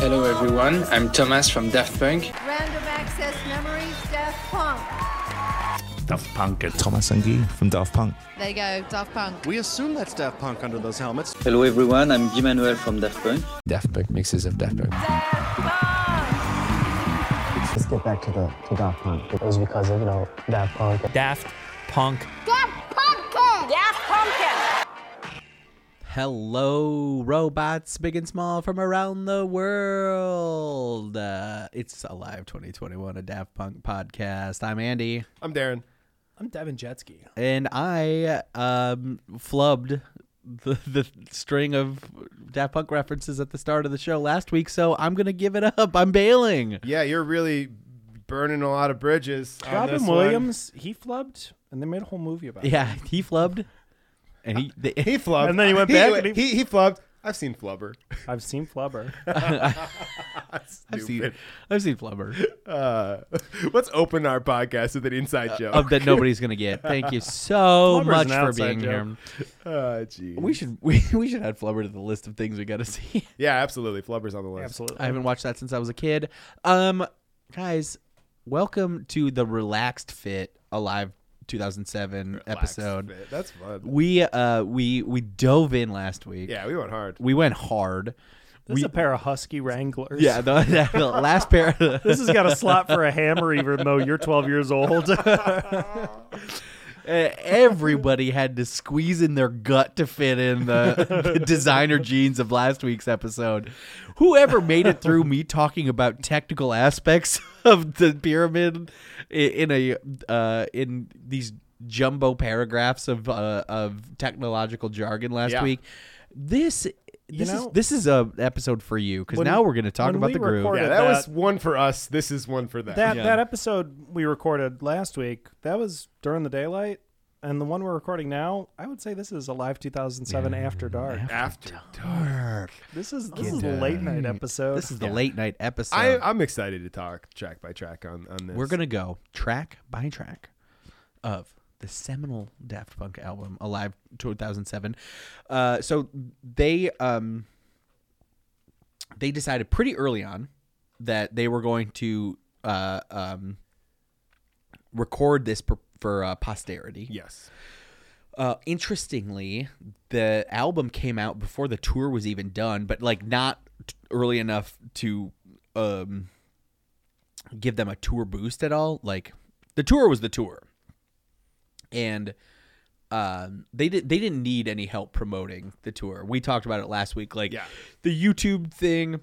Hello everyone, I'm Thomas from Daft Punk. Random Access Memories, Daft Punk. Daft Punk. Thomas and Guy from Daft Punk. There you go, Daft Punk. We assume that's Daft Punk under those helmets. Hello everyone, I'm Guy Manuel from Daft Punk. Daft Punk mixes of Daft Punk. Let's get back to the to Daft Punk. It was because of you know Daft Punk. Daft Punk. Hello, robots, big and small from around the world. Uh, it's Alive 2021, a Daft Punk podcast. I'm Andy, I'm Darren. I'm Devin Jetski. and I um, flubbed the, the string of Daft Punk references at the start of the show last week, so I'm going to give it up. I'm bailing. Yeah, you're really burning a lot of bridges. on Robin this one. Williams, he flubbed, and they made a whole movie about it. Yeah, he flubbed. And he, they, He flubbed. And then he went he, back and He, he- he, flubbed. I've seen Flubber. I've seen Flubber. I've seen, Stupid. I've seen Flubber. Uh, let's open our podcast with an inside joke. Of that nobody's gonna get. Thank you so Flubber's much an for outside being here. Oh, geez. We should we, we should add Flubber to the list of things we got to see. Yeah, absolutely. Flubber's on the list. Absolutely. I haven't watched that since I was a kid. Um, guys, welcome to the Relaxed Fit Alive 2007 Relax episode. a bit. That's fun. We uh we we dove in last week. Yeah, we went hard. We went hard. This is a pair of Husky Wranglers. Yeah, the, the last pair. This has got a slot for a hammer, even though you're 12 years old. Everybody had to squeeze in their gut to fit in the, the designer jeans of last week's episode. Whoever made it through me talking about technical aspects of the pyramid in a uh, in these jumbo paragraphs of uh, of technological jargon last Yeah. week, this. This know, is this is a episode for you because when- now we're going to talk when about we the groove. recorded- Yeah, that- that was one for us. This is one for them. that Yeah. that episode we recorded last week, that was during the daylight. And the one we're recording now, I would say this is a live 2007 After Dark. After Dark. This is this is the late night episode. This is the late night episode. I, I'm excited to talk track by track on, on this. We're gonna go track by track of the seminal Daft Punk album, Alive 2007. Uh, so they um they decided pretty early on that they were going to uh, um, record this for, for uh, posterity. Yes. Uh, interestingly, the album came out before the tour was even done, but like not t- early enough to um, give them a tour boost at all. Like the tour was the tour, and um, they did they didn't need any help promoting the tour. We talked about it last week. Like Yeah. the YouTube thing,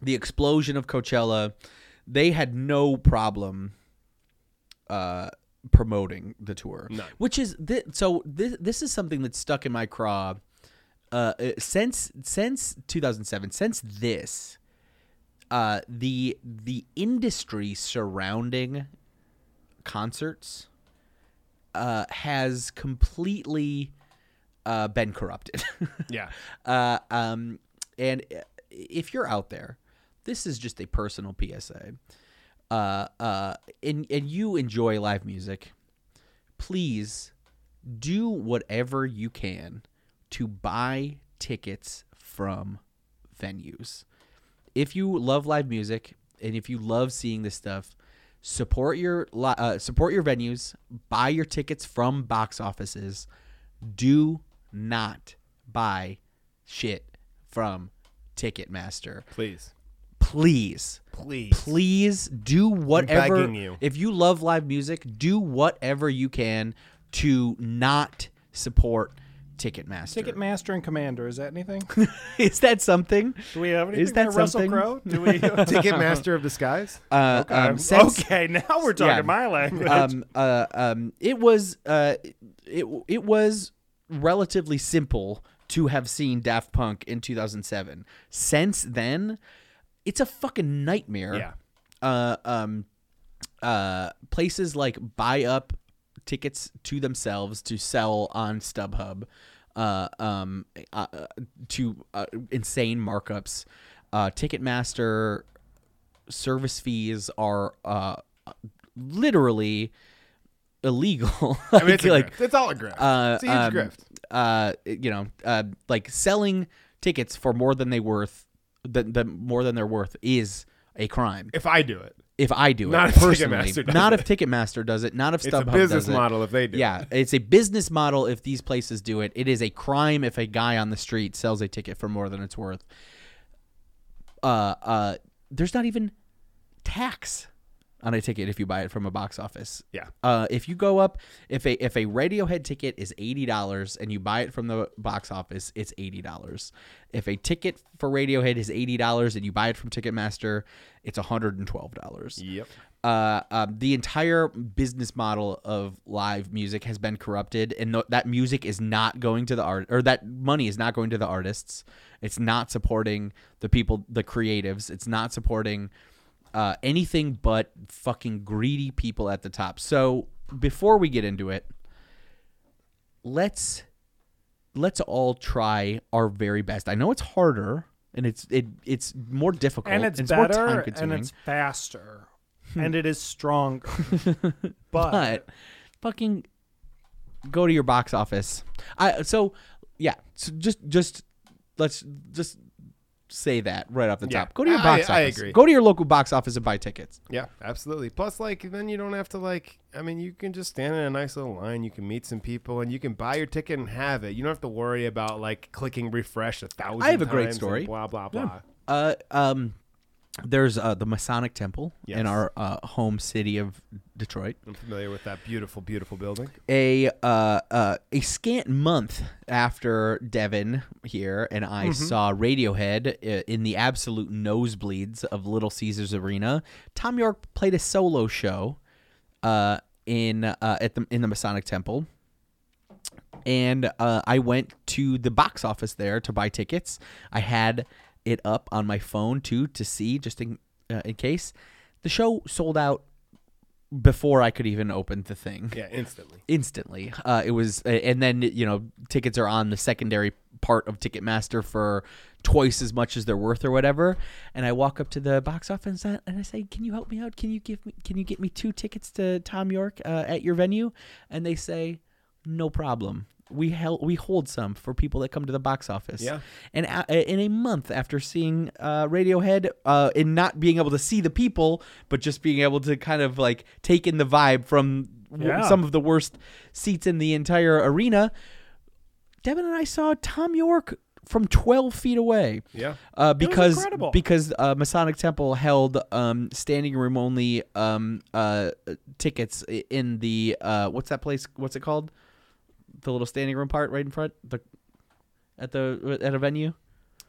the explosion of Coachella, they had no problem uh, promoting the tour. None. Which is thi- so this this is something that's stuck in my craw uh, uh, since since 2007. Since this, uh, the the industry surrounding concerts uh, has completely uh, been corrupted. Yeah. uh, um, and if you're out there, this is just a personal PSA. Uh, uh, and and you enjoy live music, please do whatever you can to buy tickets from venues. If you love live music and if you love seeing this stuff, support your uh, support your venues. Buy your tickets from box offices. Do not buy shit from Ticketmaster. Please. Please, Please. please do whatever. you. If you love live music, do whatever you can to not support Ticketmaster. Ticketmaster and Commander. Is that anything? Is that something? Do we have anything Is that for Russell? Crowe? Do we? Ticketmaster of the Skies? Uh, okay. um, since- okay, now we're talking Yeah. my language. um, uh, um, it was uh, it it was relatively simple to have seen Daft Punk in 2007. Since then, it's a fucking nightmare. Yeah. Uh, um, uh, places like buy up tickets to themselves to sell on StubHub, uh, um, uh, to uh, insane markups. Uh, Ticketmaster service fees are uh, literally illegal. I mean, it's, like it's all a grift. uh, it's a huge um, grift. uh, you know, uh, like selling tickets for more than they worth that, that more than they're worth is a crime. If I do it, If I do Not it if personally, Ticketmaster does not it. if Ticketmaster does it, not if it's a StubHub business does it. model. If they do, Yeah, it's a business model if these places do it. It is a crime if a guy on the street sells a ticket for more than it's worth. Uh, uh, there's not even tax on a ticket if you buy it from a box office. Yeah. Uh, if you go up, if a if a Radiohead ticket is eighty dollars and you buy it from the box office, it's eighty dollars. If a ticket for Radiohead is eighty dollars and you buy it from Ticketmaster, it's hundred and twelve dollars Yep. uh, um, the entire business model of live music has been corrupted, and th- that music is not going to the art, or that money is not going to the artists. It's not supporting the people, the creatives. It's not supporting uh, anything but fucking greedy people at the top. So before we get into it, let's let's all try our very best. I know it's harder. And it's it it's more difficult and it's more better and it's faster and it is stronger. but, but fucking go to your box office. I so yeah, so just just let's just say that right off the Yeah, top. Go to your I- box I office. agree. Go to your local box office and buy tickets. Yeah, absolutely. Plus, like, then you don't have to like. I mean, you can just stand in a nice little line. You can meet some people, and you can buy your ticket and have it. You don't have to worry about like clicking refresh a thousand. I have a great story. Blah blah blah. Uh um there's uh, the Masonic Temple Yes. in our uh, home city of Detroit. I'm familiar with that beautiful, beautiful building. a uh, uh, a scant month after Devin here and I saw Radiohead uh, in the absolute nosebleeds of Little Caesars Arena, Thom Yorke played a solo show uh, in uh, at the in the Masonic Temple. And uh, I went to the box office there to buy tickets. I had it up on my phone too to see just in uh, in case. The show sold out before I could even open the thing Yeah, instantly. instantly. Uh, it was, and then you know, tickets are on the secondary part of Ticketmaster for twice as much as they're worth or whatever. And I walk up to the box office and I say, "Can you help me out? Can you give me? Can you get me two tickets to Thom Yorke uh, at your venue?" And they say, "No problem." We hel- we hold some for people that come to the box office. Yeah. And a- in a month after seeing uh, Radiohead, uh, and not being able to see the people, but just being able to kind of like take in the vibe from w- Yeah. some of the worst seats in the entire arena, Devin and I saw Thom Yorke from 12 feet away. Yeah. Uh, because because uh, Masonic Temple held um, standing room only um, uh, tickets in the uh, what's that place? What's it called? The little standing room part right in front the at the at a venue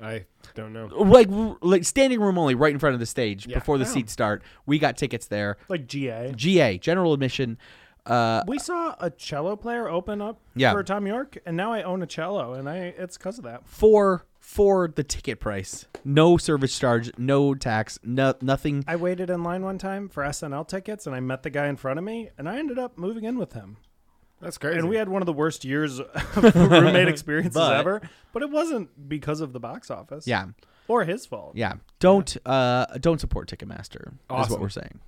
I don't know. like like standing room only right in front of the stage Yeah. before the Oh. seats start. We got tickets there. like GA. GA general admission. Uh, We saw a cello player open up Yeah. for Thom Yorke, and now I own a cello, and I it's because of that. for for the ticket price, no service charge, no tax, no nothing. I waited in line one time for SNL tickets, and I met the guy in front of me, and I ended up moving in with him. That's crazy. And we had one of the worst years of roommate experiences But- ever, but it wasn't because of the box office. Yeah, or his fault. yeah. Don't uh don't support Ticketmaster. Is Awesome. what we're saying.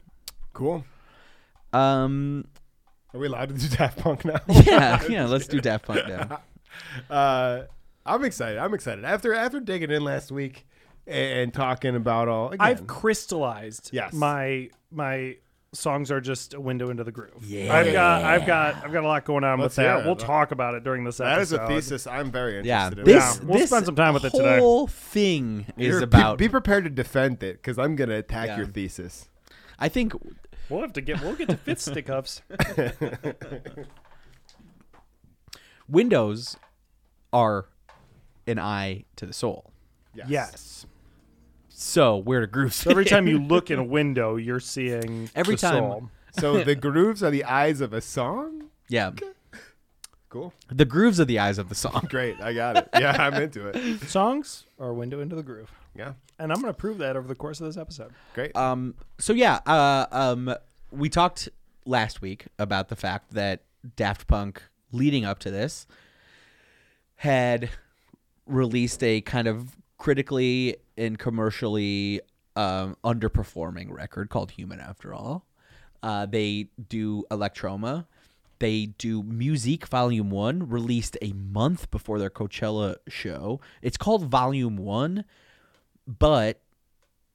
cool. Um. Are we allowed to do Daft Punk now? Yeah. Yeah. Let's do Daft Punk now. uh, I'm excited. I'm excited. After after digging in last week and talking about all, again, I've crystallized. Yes. my my songs are just a window into the groove. Yeah. I've got I've got I've got a lot going on Let's with hear that. it. We'll talk about it during this episode. that is episode. a thesis I'm very Yeah. interested in. This Yeah, we'll this spend some time with it today. whole thing is You're- be- about. Be, prepared to defend it because I'm gonna attack Yeah. your thesis. I think We'll have to get we'll get to fit stick-ups. windows are an eye to the soul. Yes. yes. So where do grooves? So every fit time in? you look in a window, you're seeing Every the time. soul. So the grooves are the eyes of a song. yeah, Cool. the grooves are the eyes of the song. Great. I got it. Yeah, I'm into it. songs are a window into the groove, Yeah. and I'm going to prove that over the course of this episode. Great. Um. So yeah. Uh. Um. We talked last week about the fact that Daft Punk, leading up to this, had released a kind of critically and commercially um, underperforming record called "Human After All." Uh, they do Electroma. They do Musique Volume One, released a month before their Coachella show. It's called Volume One but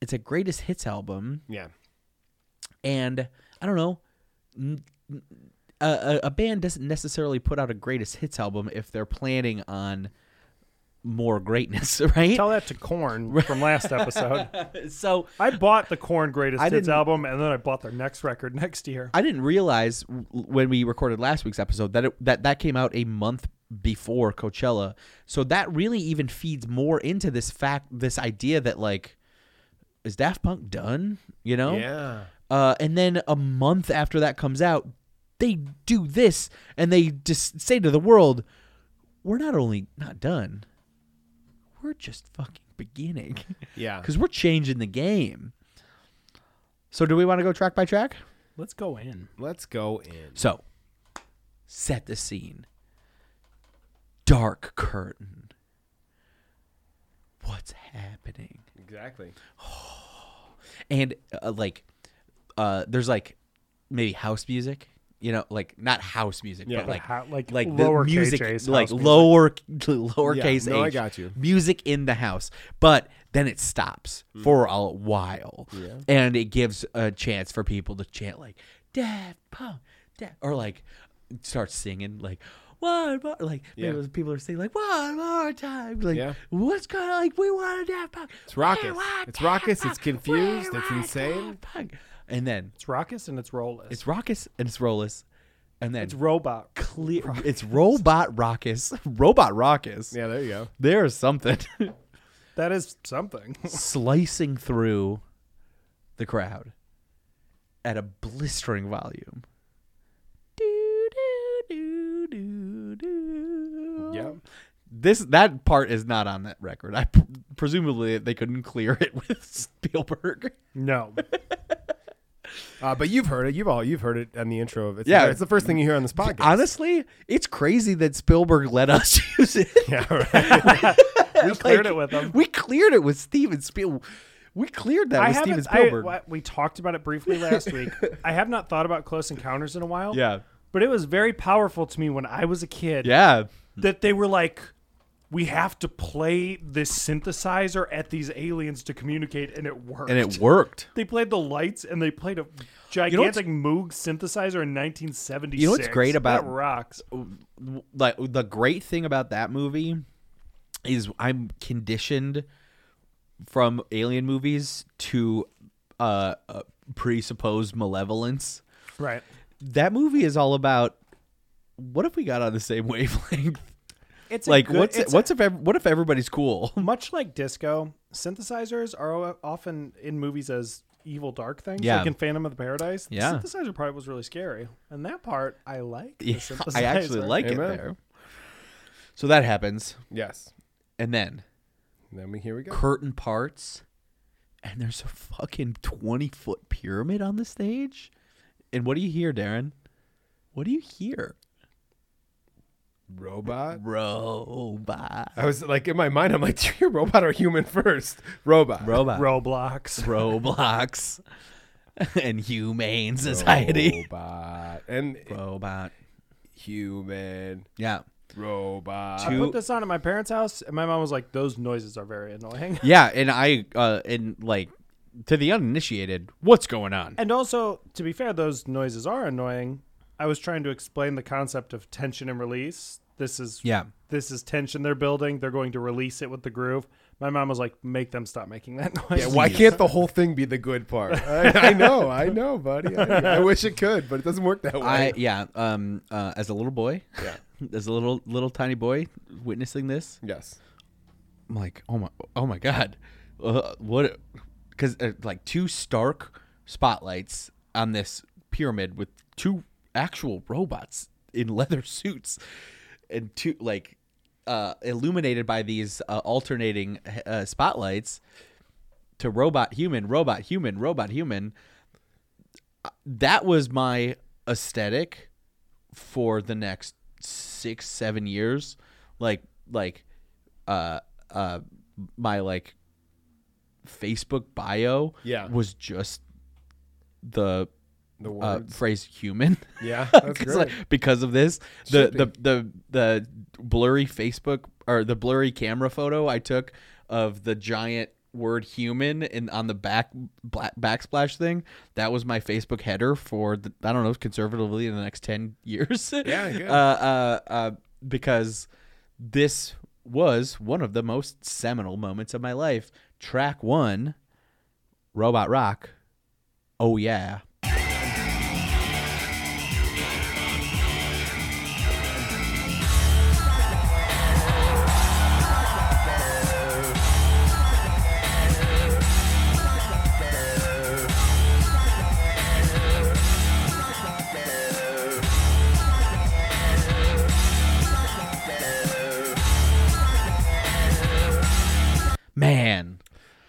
it's a greatest hits album, Yeah. and I don't know. n- n- A, a, a band doesn't necessarily put out a greatest hits album if they're planning on more greatness, right? Tell that to Korn from last episode. so I bought the Korn Greatest I Hits album, and then I bought their next record next year. I didn't realize w- when we recorded last week's episode that it, that that came out a month before Coachella. So that really even feeds more into this fact, this idea that like, is Daft Punk done? You know? Yeah. Uh, and then a month after that comes out, they do this and they just say to the world, "We're not only not done, we're just fucking beginning." Yeah. Because we're changing the game. So, do we want to go track by track? Let's go in. Let's go in. So, set the scene. Dark curtain. What's happening? Exactly. And uh, like, uh, there's like maybe house music. You know, like not house music, Yeah. but like Ha- like like lower the music, KJ's like house lower lowercase Yeah, no, I h, got you. music in the house. But then it stops Mm. for a while, and it gives a chance for people to chant like "Daft Punk," Daft, or like start singing like one more, like maybe Yeah. people are saying like one more time, like Yeah. what's going on? Like we want a Daft Punk. It's raucous. It's Daft raucous, Punk. it's confused, it's insane. Punk. And then It's raucous and it's rollless. it's raucous and it's rollless, and then it's robot. clear. It's robot raucous, robot raucous. Yeah, there you go. There's something That is something. slicing through the crowd at a blistering volume. Do, do, do, do, do. Yep. This that part is not on that record. I pr- presumably they couldn't clear it with Spielberg. no. Uh, but you've heard it. You've all you've heard it on the intro of it. Yeah. it's the first thing you hear on this podcast. Honestly, it's crazy that Spielberg let us use it. yeah, right. We cleared it with them. We cleared it with Steven Spiel. We cleared that I with Steven haven't. I, Spielberg. we talked about it briefly last week. I have not thought about Close Encounters in a while. yeah, But it was very powerful to me when I was a kid. yeah. That they were like, we have to play this synthesizer at these aliens to communicate, and it worked. And it worked. They played the lights, and they played a gigantic Moog synthesizer in 1976. You know what's great about- that rocks? like the great thing about that movie is I'm conditioned from alien movies to uh, uh presupposed malevolence. Right. That movie is all about what if we got on the same wavelength? It's a like good- what's it's what's if what if everybody's cool? much like disco, synthesizers are often in movies as evil dark things. Yeah. Like in Phantom of the Paradise. Yeah. The synthesizer part was really scary. And that part I like. Yeah. I actually like it there. So that happens, yes. and then Then we here we go. curtain parts, and there's a fucking twenty foot pyramid on the stage. And what do you hear, Darren? What do you hear? Robot. Robot. I was like in my mind. I'm like, do you robot or human first? Robot. Robot. Roblox. Roblox. and humane society. Robot and Robot. human. Yeah. Robot. I put this on at my parents' house, and my mom was like, "Those noises are very annoying." Yeah, and I uh and like to the uninitiated, what's going on? And also, to be fair, those noises are annoying. I was trying to explain the concept of tension and release. This is Yeah. this is tension they're building. They're going to release it with the groove. My mom was like, "Make them stop making that noise." Yeah, why can't the whole thing be the good part? I, I know, I know, buddy. I, I wish it could, but it doesn't work that way. I yeah, um uh as a little boy, yeah. as a little little tiny boy witnessing this, Yes. I'm like, "Oh my oh my god. Uh, what cuz uh, like two stark spotlights on this pyramid with two actual robots in leather suits and two like uh, illuminated by these uh, alternating uh, spotlights to robot human robot human robot human Uh, that was my aesthetic for the next six seven years like like uh uh my like facebook bio Yeah. was just the The uh, phrase human yeah, that's 'Cause, great. like, because of this the, the the the blurry facebook or the blurry camera photo i took of the giant word human in on the back black, backsplash thing. That was my Facebook header for the, I don't know conservatively in the next ten years. Yeah, good. Uh, uh, uh, because this was one of the most seminal moments of my life. Track one, Robot Rock. Oh yeah.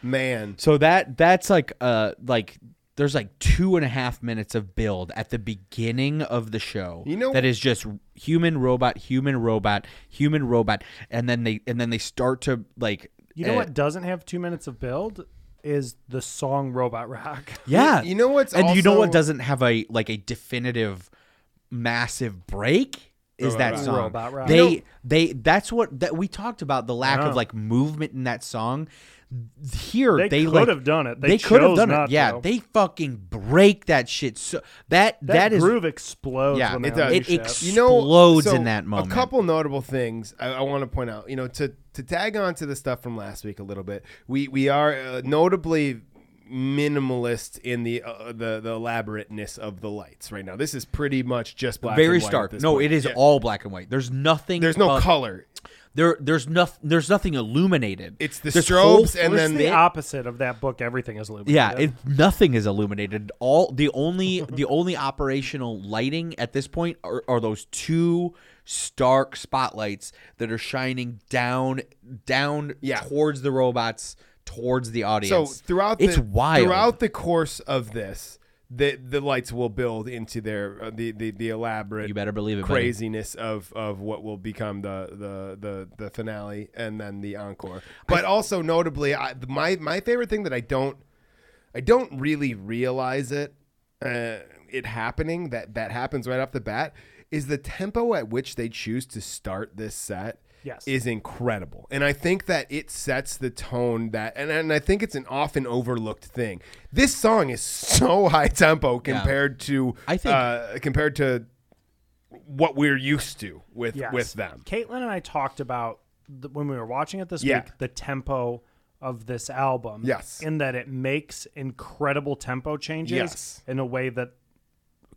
Man. So that that's like uh like there's like two and a half minutes of build at the beginning of the show. You know- that is just human robot, human robot, human robot, and then they and then they start to like You know uh, what doesn't have two minutes of build is the song Robot Rock. Yeah, You know what's and you know what doesn't have a like a definitive massive break is Robot that song. Robot Rock. They You know- they that's what that we talked about the lack Yeah. of like movement in that song. Here They they, could like, have done it. They could have chose done it. Yeah, to. they fucking break that shit. So that That, that is groove explodes. yeah, when it does. unleash It that. ex- you know, explodes so in that moment. A couple notable things I, I want to point out. You know, to to tag on to the stuff from last week a little bit. We we are uh, notably minimalist in the uh, the the elaborateness of the lights right now. This is pretty much just black. very and white stark. No, point. it is Yeah. all black and white. There's nothing. There's no uh, color. There there's nothing. There's nothing illuminated. It's the This strobes and then the opposite of that book. Everything is illuminated. Yeah, it, nothing is illuminated. All the only the only operational lighting at this point are, are those two stark spotlights that are shining down down Yeah. towards the robots, towards the audience. So throughout the it's wild. throughout the course of this, the the lights will build into their uh, the, the the elaborate you better believe it. buddy. craziness of of what will become the the the the finale and then the encore. But also notably, I, my my favorite thing that I don't I don't really realize it uh, it happening that that happens right off the bat is the tempo at which they choose to start this set. Yes. Is incredible. And I think that it sets the tone that and, and I think it's an often overlooked thing. This song is so high tempo compared to I think- uh, compared to what we're used to with Yes. with them. Caitlin and I talked about the, when we were watching it this Yeah. week the tempo of this album. Yes. In that it makes incredible tempo changes Yes. in a way that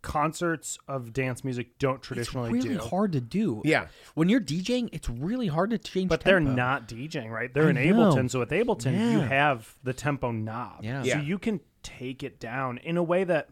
concerts of dance music don't traditionally do. It's really do. hard to do. Yeah. When you're DJing, it's really hard to change. But they're not DJing, right? They're I in know. Ableton. So with Ableton, you have the tempo knob. Yeah. So Yeah. you can take it down in a way that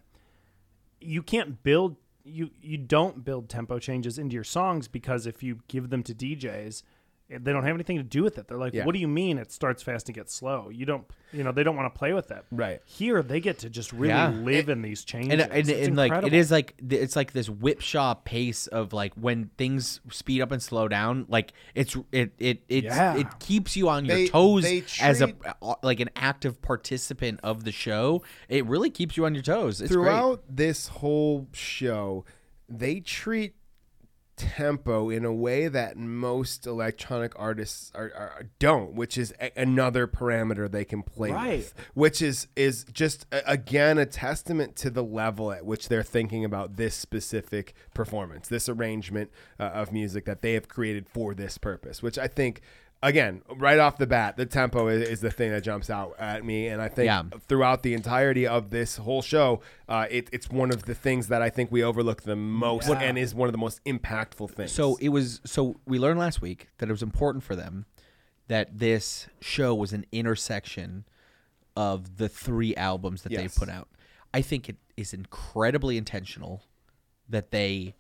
you can't build you you don't build tempo changes into your songs because if you give them to DJs, they don't have anything to do with it. They're like, Yeah. "What do you mean it starts fast and gets slow?" You don't, you know, they don't want to play with it. Right. Here, they get to just really Yeah. live in these changes. and and, It's and like it incredible. is like th- it's like this whipshaw pace of like when things speed up and slow down like it's it it it's, Yeah. it keeps you on your They- toes they as a treat- uh, like an active participant of the show it really keeps you on your toes it's Throughout this whole show, they treat tempo in a way that most electronic artists are, are don't, which is a- another parameter they can play Right. with, which is is just a- again a testament to the level at which they're thinking about this specific performance, this arrangement uh, of music that they have created for this purpose, which I think. Again, right off the bat, the tempo is, is the thing that jumps out at me, and I think Yeah. throughout the entirety of this whole show, uh, it, it's one of the things that I think we overlook the most, and is one of the most impactful things. So it was so we learned last week that it was important for them that this show was an intersection of the three albums that Yes. they put out. I think it is incredibly intentional that they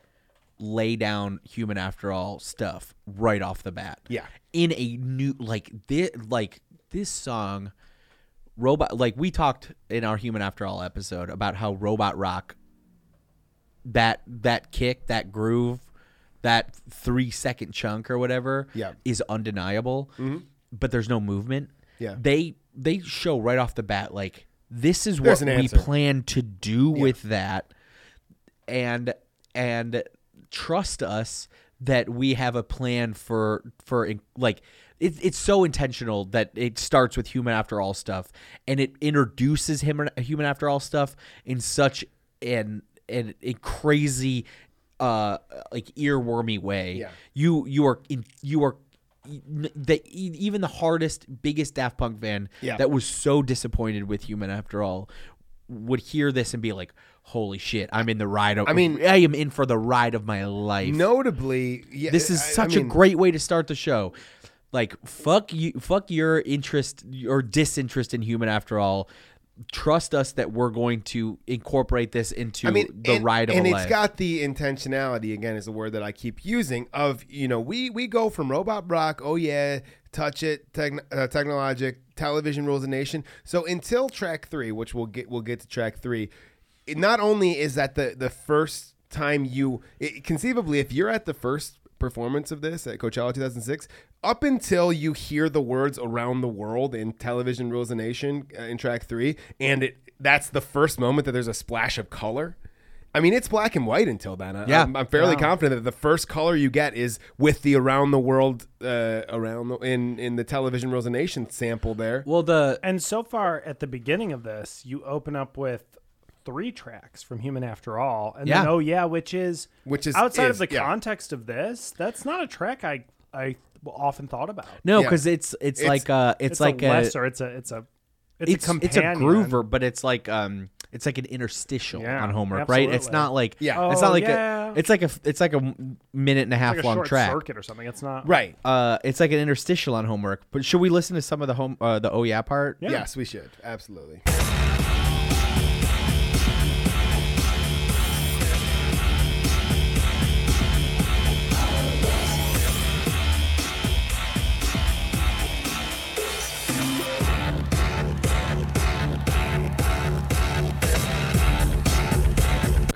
lay down human after all stuff right off the bat. Yeah. In a new like this like this song robot like we talked in our human after all episode about how robot rock that that kick, that groove, that three second chunk or whatever Yeah. is undeniable. Mm-hmm. But there's no movement. Yeah. They they show right off the bat like this is There's what we plan to do with that and and trust us that we have a plan for for like it, it's so intentional that it starts with human after all stuff and it introduces him a human after all stuff in such an an a crazy uh like earwormy way Yeah. you you are in you are that even the hardest biggest daft punk fan Yeah. that was so disappointed with human after all would hear this and be like holy shit i'm in the ride of I mean- i am in for the ride of my life Notably, yeah, this is I- I such mean, a great way to start the show. Like fuck you, fuck your interest or disinterest in human. After all, trust us that we're going to incorporate this into I mean, the and, ride of life. and it's life. got the intentionality again is the word that I keep using of you know we we go from robot rock oh yeah touch it techn- uh, technologic television rules the nation so until track three which we'll get we'll get to track three it, not only is that the the first time you it, conceivably if you're at the first performance of this at Coachella 2006 up until you hear the words around the world in television rules the nation uh, in track 3 and it that's the first moment that there's a splash of color I mean, it's black and white until then. I, Yeah. I'm, I'm fairly confident that the first color you get is with the around the world, uh, around the, in in the television Rules of Nation sample there. well, the And so far at the beginning of this, you open up with three tracks from Human After All, and Yeah. then Oh Yeah, which is Which is- outside is- of the yeah. context of this. That's not a track I I often thought about. no, Yeah. because it's, it's It's- like a it's, It's, like a a, lesser. It's a it's a it's, it's a it's a groover, but it's like um it's like an interstitial Yeah, on homework, right? It's not like Yeah. it's Oh, not like yeah. a it's like a it's like a minute and a half It's like a long short track. circuit or something. It's not Right. Uh, it's like an interstitial on homework. But should we listen to some of the home uh, the oh yeah part? Yeah. Yes, we should absolutely.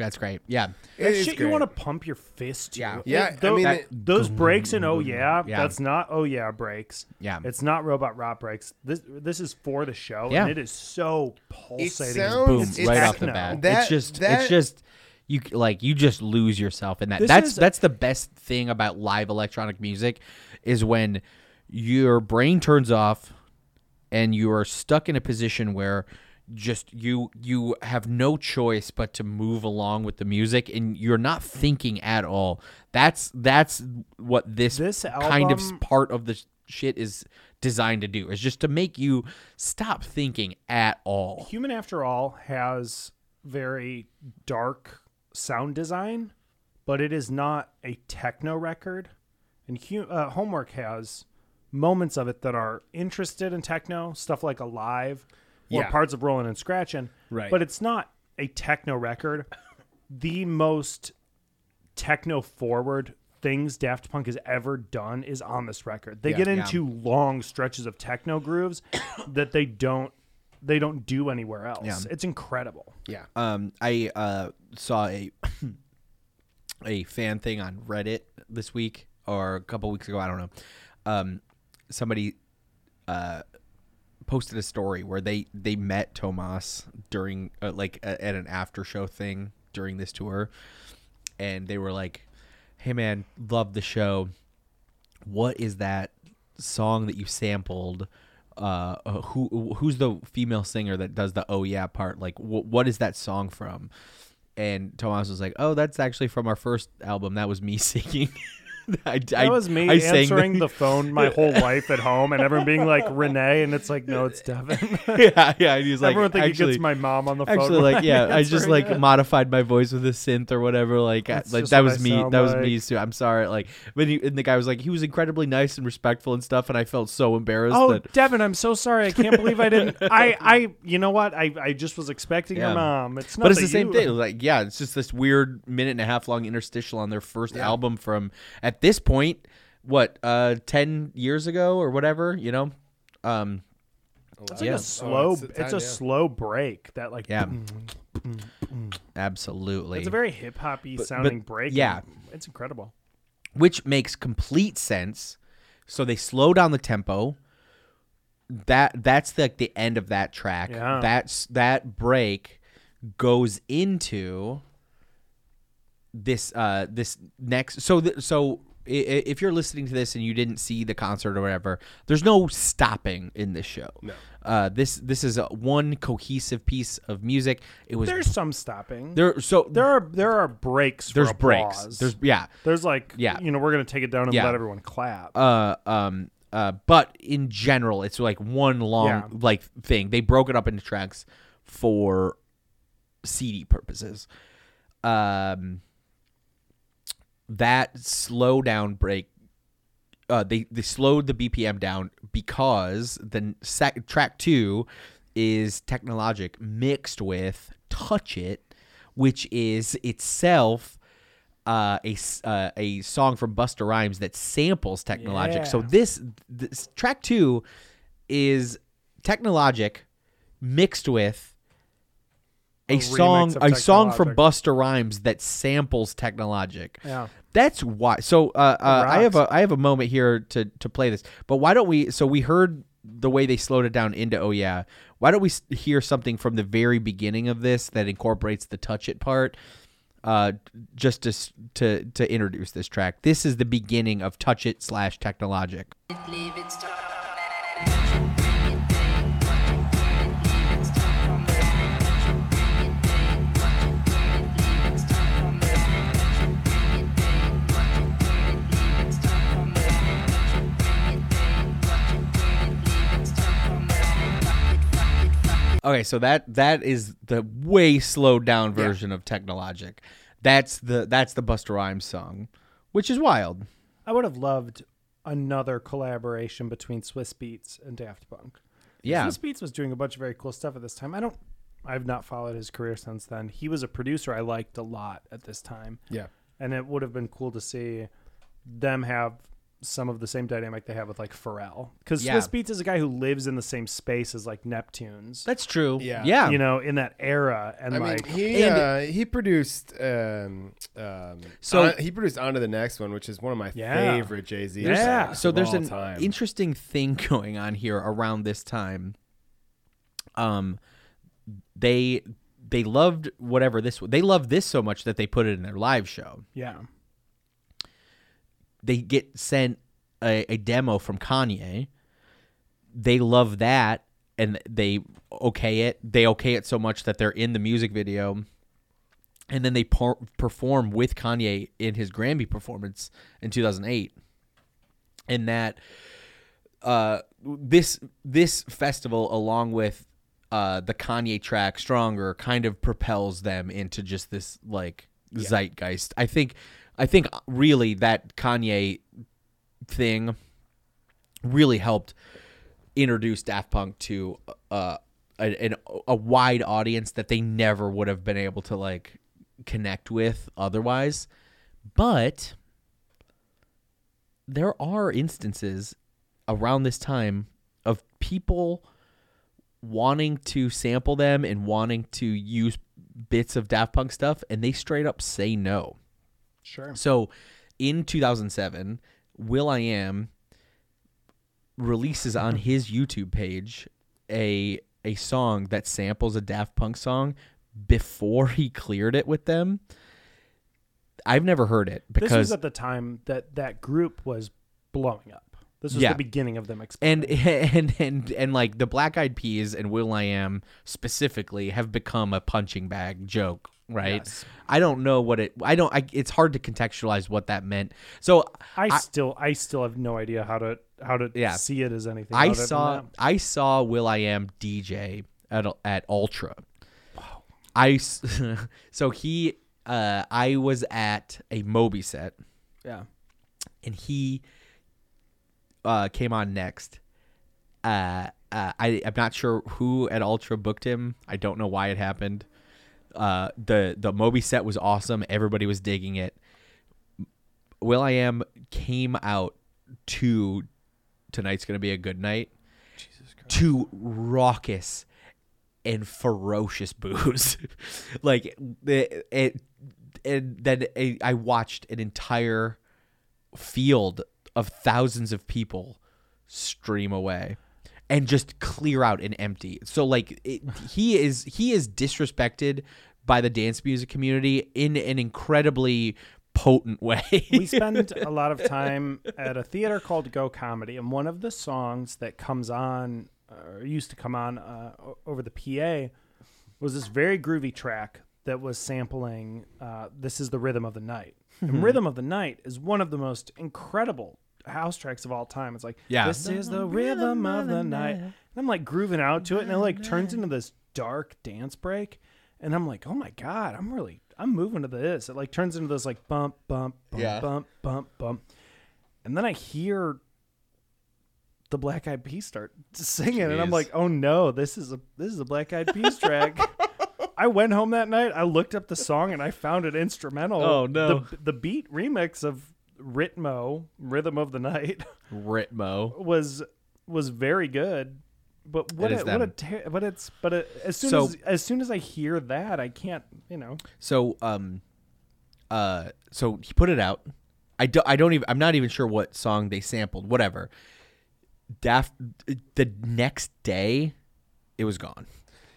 That's great. Yeah. That It is shit you want to pump your fist to. Yeah. Yeah, It- I tho- mean, that- it- those breaks in Oh Yeah, Yeah. that's not Oh Yeah breaks. Yeah. It's not Robot Rock breaks. This this is for the show, Yeah. and it is so pulsating. sounds- Boom, It's right off the techno. bat. That- it's just that- it's just you like you just lose yourself in that. This that's is- that's the best thing about live electronic music is when your brain turns off and you are stuck in a position where just you you have no choice but to move along with the music and you're not thinking at all. That's that's what this, This kind of part of the shit is designed to do. Is just to make you stop thinking at all. Human After All has very dark sound design, but it is not a techno record. And uh, Homework has moments of it that are interested in techno, stuff like Alive or Yeah. parts of Rolling and Scratching. Right. But it's not a techno record. The most techno forward things Daft Punk has ever done is on this record. They Yeah. get Yeah. into long stretches of techno grooves that they don't they don't do anywhere else. Yeah. It's incredible. Yeah. um, I uh, saw a a fan thing on Reddit this week or a couple weeks ago. I don't know. Um, somebody uh, posted a story where they they met Thomas during uh, like a, at an after show thing during this tour, and they were like, "Hey man, love the show. What is that song that you sampled?" Uh, uh, who who's the female singer that does the oh yeah part? Like, wh- what is that song from? And Thomas was like, "Oh, that's actually from our first album. That was me singing." I, That was me answering the phone my whole life at home, and everyone being like Renee, and it's like, no, it's Devin. yeah, yeah. And he's like, everyone thinking actually, it's my mom on the phone. actually, like, yeah, I'm just like it. modified my voice with a synth or whatever. Like, I- like that was me. That was me. like. So I'm sorry. Like, but he, and the guy was like, he was incredibly nice and respectful and stuff, and I felt so embarrassed. Oh, that, Devin, I'm so sorry. I can't believe I didn't. I, I, you know what? I, I just was expecting Yeah. your mom. It's not. but it's the same you- thing. Like, yeah, it's just this weird minute and a half long interstitial on their first album from at this point, what, uh, ten years ago or whatever. You know, um, It's like Yeah. a slow. Oh, it's it's a, a yeah. slow break. That like. yeah, absolutely. It's a very hip hoppy sounding but- break. yeah. It's incredible. which makes complete sense. So they slow down the tempo. That that's like the end of that track. Yeah. That's that break goes into this uh this next so th- so I- i- If you're listening to this and you didn't see the concert or whatever, there's no stopping in this show. No. Uh, this this is a one cohesive piece of music. It was There's some stopping. there. So there are there are breaks. there's for breaks. There's yeah. there's like Yeah. you know we're gonna take it down and Yeah. let everyone clap. uh um uh but in general it's like one long Yeah. like thing they broke it up into tracks for cd purposes um that slow down break uh they they slowed the bpm down because the sec- track 2 is technologic mixed with touch it which is itself uh, a uh, a song from Busta Rhymes that samples Technologic. So this this track two is Technologic mixed with a, A song a song from. Busta Rhymes that samples Technologic. Yeah. That's why. So uh, uh, I have a I have a moment here to to play this. But why don't we? So we heard the way they slowed it down into oh yeah. Why don't we hear something from the very beginning of this that incorporates the touch it part? Uh, just to to to introduce this track. This is the beginning of touch it slash technologic. Okay, so that that is the way slowed down version of Technologic. That's the that's the Busta Rhymes song, which is wild. I would have loved another collaboration between Swizz Beatz and Daft Punk. Yeah. Swizz Beatz was doing a bunch of very cool stuff at this time. I don't I've not followed his career since then. He was a producer I liked a lot at this time. Yeah. And it would have been cool to see them have some of the same dynamic they have with like Pharrell. Because Yeah. Swizz Beatz is a guy who lives in the same space as like Neptunes. That's true. Yeah. Yeah. You know, in that era. And I mean, like he and- uh, he produced um, um, So- on- he produced on to the next one, which is one of my Yeah. favorite Jay Z. Yeah. so there's an time. interesting thing going on here around this time. Um, they they loved whatever this they loved this so much that they put it in their live show. Yeah. They get sent a, a demo from Kanye. They love that, and they okay it. They okay it so much that they're in the music video. And then they per- perform with Kanye in his Grammy performance in 2008. And that uh, this this festival, along with uh, the Kanye track "Stronger," kind of propels them into just this like zeitgeist. I think, I think really that Kanye thing really helped introduce Daft Punk to uh, a, a wide audience that they never would have been able to like connect with otherwise. But there are instances around this time of people wanting to sample them and wanting to use bits of Daft Punk stuff, and they straight up say no. Sure. So in 2007, will.i.am releases on his YouTube page a a song that samples a Daft Punk song before he cleared it with them. I've never heard it This was because at the time that that group was blowing up. This was Yeah. the beginning of them and and and and like the Black Eyed Peas and will.i.am specifically have become a punching bag joke, right? Yes. I don't know what it. I don't. I, it's hard to contextualize what that meant. So I, still I still have no idea how to how to Yeah. see it as anything. I saw. I saw will.i.am DJ at at Ultra. Wow. I so he uh I was at a Moby set Yeah. and he uh came on next. Uh, uh I I'm not sure who at Ultra booked him. I don't know why it happened. Uh the the Moby set was awesome. Everybody was digging it. will.i.am came out to tonight's gonna be a good night. To raucous and ferocious booze, like the it, and then I watched an entire field of thousands of people stream away and just clear out and empty. So like it, he is he is disrespected by the dance music community in an incredibly potent way. we spend a lot of time at a theater called Go Comedy, and one of the songs that comes on, or used to come on uh, over the PA, was this very groovy track that was sampling uh, "This Is the Rhythm of the Night." and "Rhythm of the Night" is one of the most incredible house tracks of all time. It's like, Yeah. this is the rhythm of the night. And I'm like grooving out to it, and it like turns into this dark dance break, and I'm like, oh my god, I'm really, I'm moving to this. It like turns into this like bump, bump, bump, Yeah. bump, bump, bump, and then I hear the Black Eyed Peas start singing, and I'm like, oh no, this is a this is a Black Eyed Peas track. I went home that night. I looked up the song and I found it instrumental. Oh, no. The, the beat remix of Ritmo, Rhythm of the Night, Ritmo. was was very good. But what a, what a ter- but it's but it, as soon So- as as soon as I hear that, I can't you know. So um, uh, so he put it out. I don't. I don't even. I'm not even sure what song they sampled. Whatever. Daft. The next day, it was gone.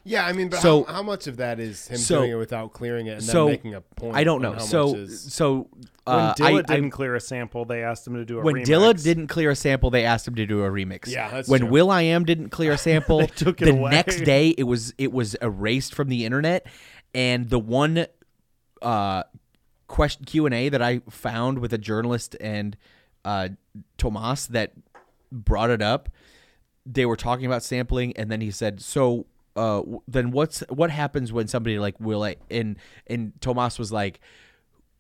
Yeah, I mean, but So- how, how much of that is him so- doing it without clearing it and so then making a point? I don't know. how So much is- so When uh, Dilla I, didn't I, clear a sample, they asked him to do a remix when remix. Dilla didn't clear a sample, they asked him to do a remix. Yeah, that's when true. will.i.am didn't clear a sample, took it the away. next day it was it was erased from the internet, and the one uh, question Q and A that I found with a journalist and uh, Thomas that brought it up, they were talking about sampling, and then he said, "So." Uh, then what's what happens when somebody like will I and and Thomas was like,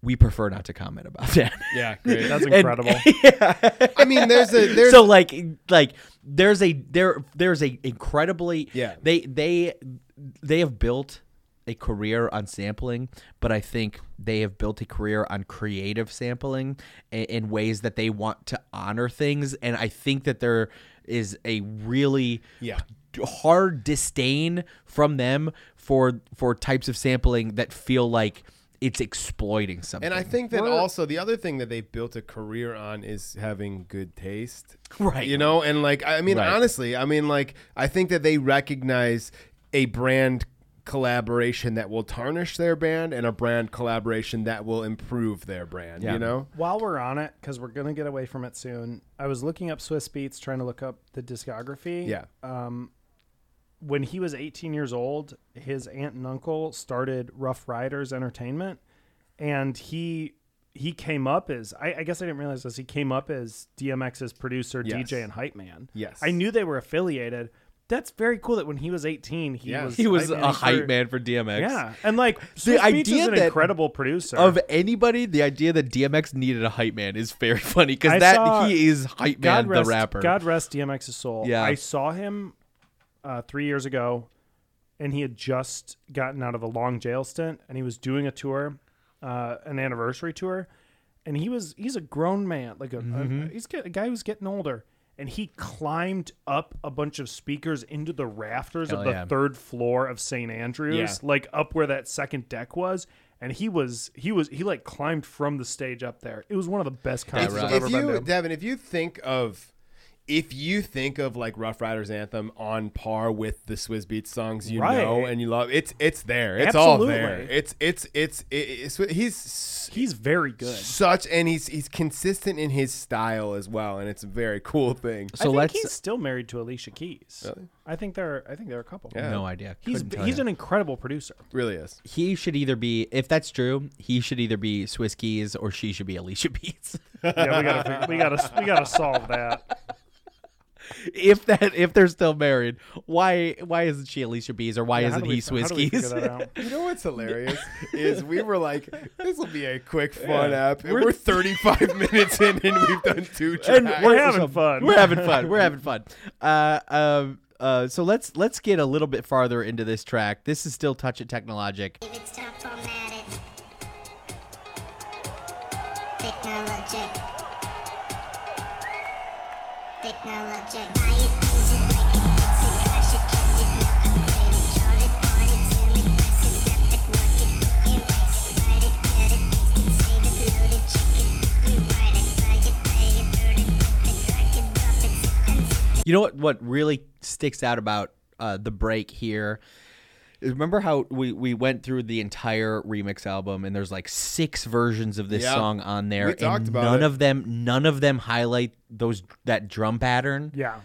we prefer not to comment about that. yeah, great. That's And- incredible. I mean, there's a there's so like like there's a there there's a incredibly Yeah. they they they have built a career on sampling but i think they have built a career on creative sampling in, in ways that they want to honor things and i think that there is a really Yeah. Hard disdain from them for for types of sampling that feel like it's exploiting something And I think that We're- also the other thing that they've built a career on is having good taste. Right. You know, and like I mean Right. honestly, I mean like I think that they recognize a brand collaboration that will tarnish their brand and a brand collaboration that will improve their brand, Yeah. you know? While we're on it, because we're gonna get away from it soon, I was looking up Swizz Beatz, trying to look up the discography. Yeah. Um, when he was 18 years old, his aunt and uncle started Ruff Ryders Entertainment, and he he came up as I, I guess I didn't realize this. He came up as DMX's producer, Yes. DJ, and hype man. Yes. I knew they were affiliated. That's very cool. That when he was 18, he Yes. was he was hype a man hype for- man for dmx Yeah, and like Swizz Beatz is idea an that- incredible producer of anybody, the idea that DMX needed a hype man is very funny because that saw- he is hype man, God rest, the rapper. God rest DMX's soul. Yeah. I saw him uh, three years ago, and he had just gotten out of a long jail stint, and he was doing a tour, uh, an anniversary tour, and he was he's a grown man, like a, Mm-hmm. a he's a guy who's getting older, and he climbed up a bunch of speakers into the rafters Hell of the yeah. third floor of St. Andrews, Yeah. like up where that second deck was. And he was he was he like climbed from the stage up there. It was one of the best concerts right. I've if ever been you to. Devin, if you think of if you think of like Ruff Ryders anthem on par with the Swizz Beatz songs you Right. know and you love, it's it's there. It's all there. Absolutely. It's it's it's, it's he's He's very good. such and he's he's consistent in his style as well and it's a very cool thing. so I think let's he's still married to Alicia Keys. Really? I think they're I think they're a couple. Yeah. no idea. He's Couldn't tell he's you. an incredible producer. really is. he should either be if that's true, he should either be Swizz Keys or she should be Alicia Beats. Yeah, we gotta we gotta we gotta solve that. If that if they're still married, why why isn't she Alicia Beats or why Yeah, how isn't we- he Swiss how do we Keys? figure that out? You know what's hilarious is we were like, this will be a quick fun Yeah. app. And we're, 35 minutes in and we've done two tracks. And We're having fun. We're having fun. We're having fun. Uh, um, uh, so let's let's get a little bit farther into this track. This is still Touch It Technologic. It's top formatted. Technologic. You know what? What really sticks out about uh, the break here Remember how we, we went through the entire remix album and there's like six versions of this Yeah. song on there. We talked and about none it. of them none of them highlight those that drum pattern. Yeah.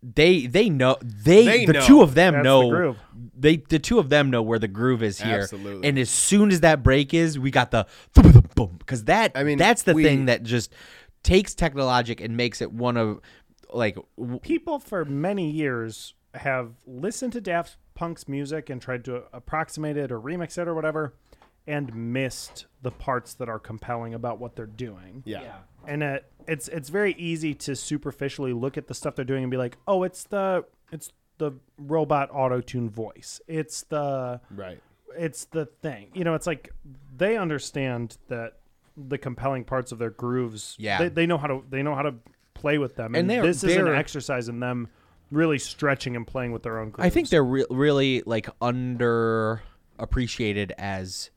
They they know they, They the know. two of them That's the know groove. they the two of them know where the groove is here. Absolutely. And as soon as that break is, we got the boom boom because that I mean, that's the we- thing that just takes Technologic and makes it one of like w- People for many years have listened to Daft Punk's music and tried to approximate it or remix it or whatever, and missed the parts that are compelling about what they're doing. Yeah. and it, it's it's very easy to superficially look at the stuff they're doing and be like, oh, it's the it's the robot auto tune voice. It's the Right. it's the thing. You know, it's like they understand that the compelling parts of their grooves. Yeah. they, they know how to they know how to play with them, And and, this is an exercise in them really stretching and playing with their own grooves. I think they're re- really like under appreciated as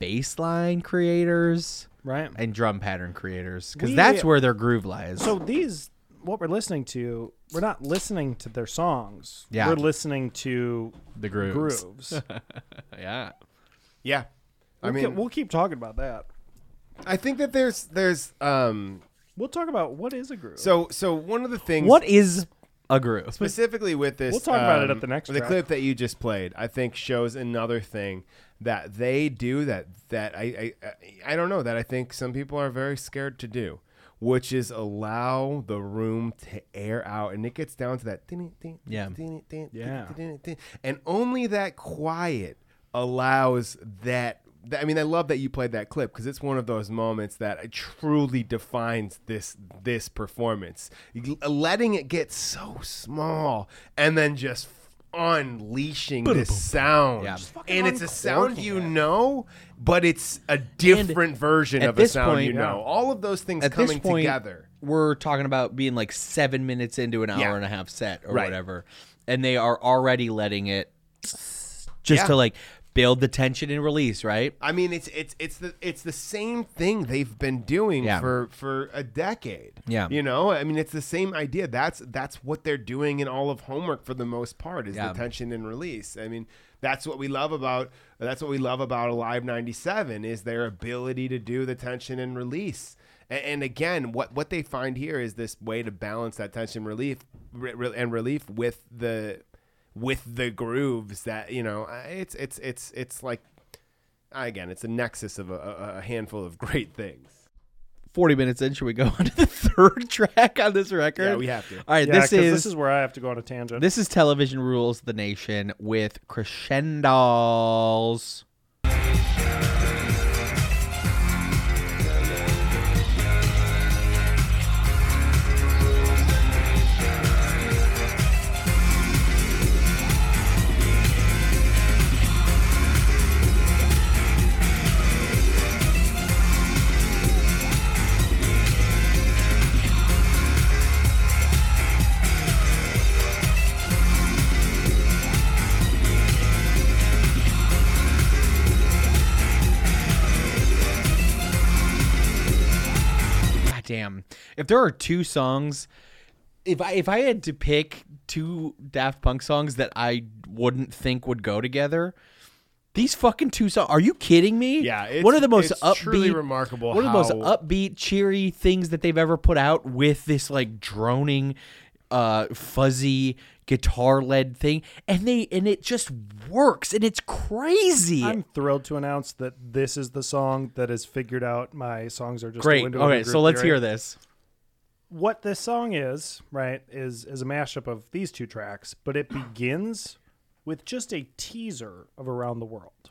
baseline creators right. and drum pattern creators because that's where their groove lies. So these, what we're listening to, we're not listening to their songs. Yeah. we're listening to the grooves. grooves. yeah. Yeah. I We'll mean, ke- we'll keep talking about that. I think that there's there's um We'll talk about what is a groove. so so one of the things What is a groove? specifically with this We'll talk about it um, at the next the track. clip that you just played i think shows another thing that they do that that I, I i don't know that i think some people are very scared to do which is allow the room to air out and it gets down to that Yeah. Yeah. and only that quiet allows that that- I mean, I love that you played that clip because it's one of those moments that uh, truly defines this this performance. Letting it get so small and then just unleashing this sound, Yeah. and it's a sound you know, but it's a different version of a sound point- you know. All of those things At coming point, together. we're talking about being like seven minutes into an hour Yeah. and a half set or Right. whatever, and they are already letting it just Yeah. to like build the tension and release, right? I mean, it's it's it's the it's the same thing they've been doing Yeah. for for a decade. Yeah. you know, I mean, it's the same idea. That's that's what they're doing in all of homework for the most part is Yeah. the tension and release. I mean, that's what we love about that's what we love about Alive '97 is their ability to do the tension and release. A- And again, what what they find here is this way to balance that tension relief re- re- and relief with the with the grooves that you know it's it's it's it's like again it's a nexus of a, a, a handful of great things 40 minutes in, should we go on to the third track on this record? Yeah, we have to. All right, yeah, this 'cause is this is where I have to go on a tangent. this is Television Rules the Nation with Crescendolls. Damn. If there are two songs, if I if I had to pick two Daft Punk songs that I wouldn't think would go together, these fucking two songs. Are you kidding me? Yeah, it's- one of the most upbeat, truly remarkable One of the most upbeat, cheery things that they've ever put out with this like droning, uh, fuzzy guitar led thing, and they and it just works, and it's crazy. I'm thrilled to announce that this is the song that has figured out my songs are just Great. window Okay, group so let's theory. hear this. What this song is, right, is is a mashup of these two tracks, but it begins with just a teaser of Around the World.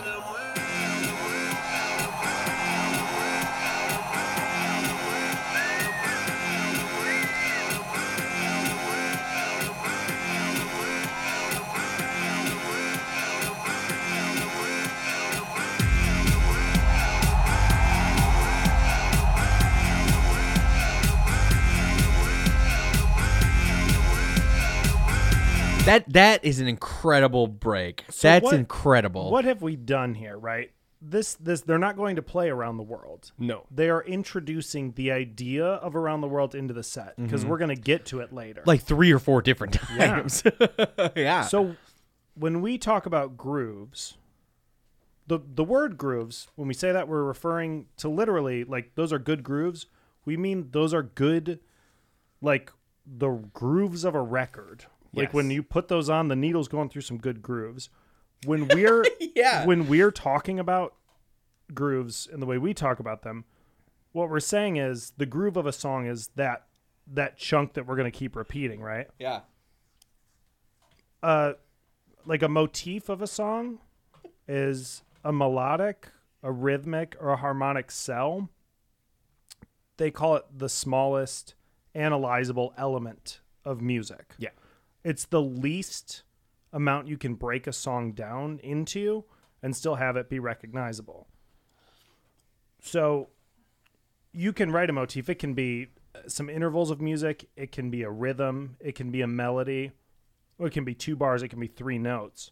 that that is an incredible break. So That's what- incredible. What have we done here, right? This this they're not going to play around the world. No. They are introducing the idea of around the world into the set because mm-hmm. we're going to get to it later. like three or four different Yeah. times. yeah. So when we talk about grooves, the the word grooves, when we say that we're referring to literally like those are good grooves, we mean those are good like the grooves of a record. Like Yes. when you put those on, the needle's going through some good grooves. When we're Yeah. when we're talking about grooves and the way we talk about them, what we're saying is the groove of a song is that that chunk that we're going to keep repeating, right? yeah. uh like a motif of a song is a melodic, a rhythmic, or a harmonic cell. They call it the smallest analyzable element of music. Yeah. It's the least amount you can break a song down into and still have it be recognizable. So you can write a motif. It can be uh, some intervals of music, it can be a rhythm, it can be a melody, or it can be two bars, it can be three notes.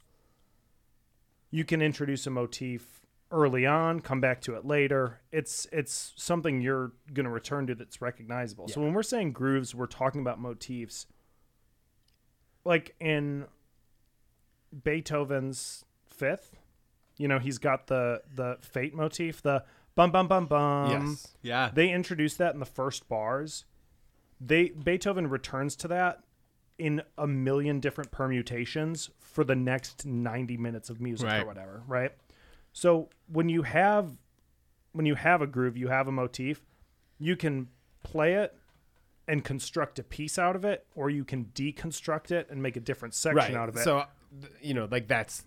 You can introduce a motif early on, come back to it later. It's it's something you're going to return to that's recognizable. So when we're saying grooves, we're talking about motifs. Like in Beethoven's Fifth, you know, he's got the the fate motif, the bum bum bum bum. yes. Yeah. They introduced that in the first bars. They Beethoven returns to that in a million different permutations for the next 90 minutes of music or whatever, right? So when you have when you have a groove, you have a motif, you can play it and construct a piece out of it or you can deconstruct it and make a different section out of it. So, you know, like that's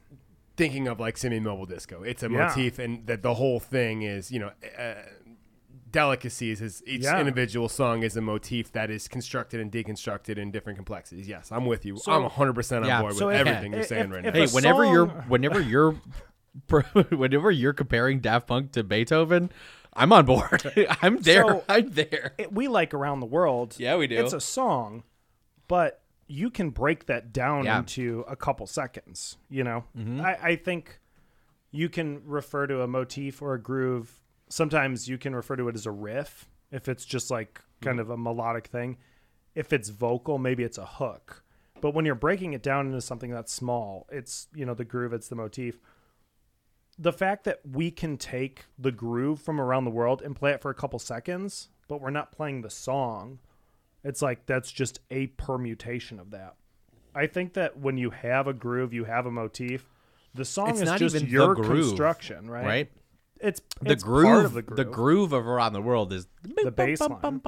thinking of like Simian Mobile Disco. It's a Yeah. motif, and that the whole thing is, you know, uh, delicacies. Is each Yeah. individual song is a motif that is constructed and deconstructed in different complexities. Yes, I'm with you. So- I'm 100 percent on Yeah. board So with if- everything you're saying if- right if now. Hey, a whenever you're whenever you're whenever you're comparing Daft Punk to Beethoven, I'm on board. I'm there. So- I'm there. it, we like around the world. Yeah, we do. It's a song, but you can break that down Yeah. into a couple seconds. You know, Mm-hmm. I, I think you can refer to a motif or a groove. Sometimes you can refer to it as a riff if it's just like kind of a melodic thing. If it's vocal, maybe it's a hook. But when you're breaking it down into something that's small, it's you know the groove, it's the motif the fact that we can take the groove from around the world and play it for a couple seconds, but we're not playing the song, it's like that's just a permutation of that. I think that when you have a groove, you have a motif. The song It's is not just even your groove, construction, right? Right? It's The it's groove, part of the the groove, groove. of around the world is The bass line.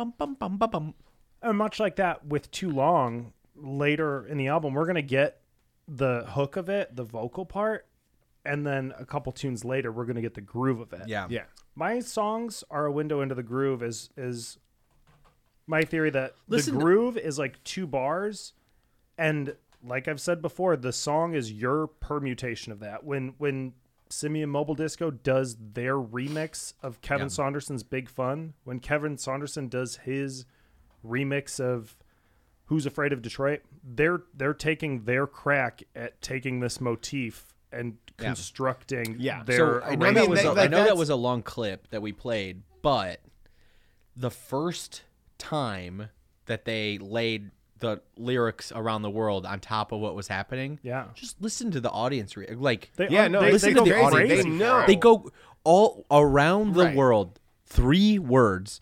And much like that with Too Long, later in the album, we're going to get the hook of it, the vocal part, and then a couple tunes later, we're going to get the groove of it. Yeah. yeah. My songs are a window into the groove is is my theory that Listen the to- groove is like two bars and like I've said before, the song is your permutation of that. When when Simian Mobile Disco does their remix of Kevin Saunderson's Big Fun, when Kevin Saunderson does his remix of Who's Afraid of Detroit, they're they're taking their crack at taking this motif and constructing Yeah. their So I know, I that mean, was that- a, I like, know that was a long clip that we played, but the first time that they laid the lyrics around the world on top of what was happening, Yeah. just listen to the audience. Re- like They, Yeah, no, they, it's they listen go to the crazy. audience. They know. They go all around the Right. world, three words.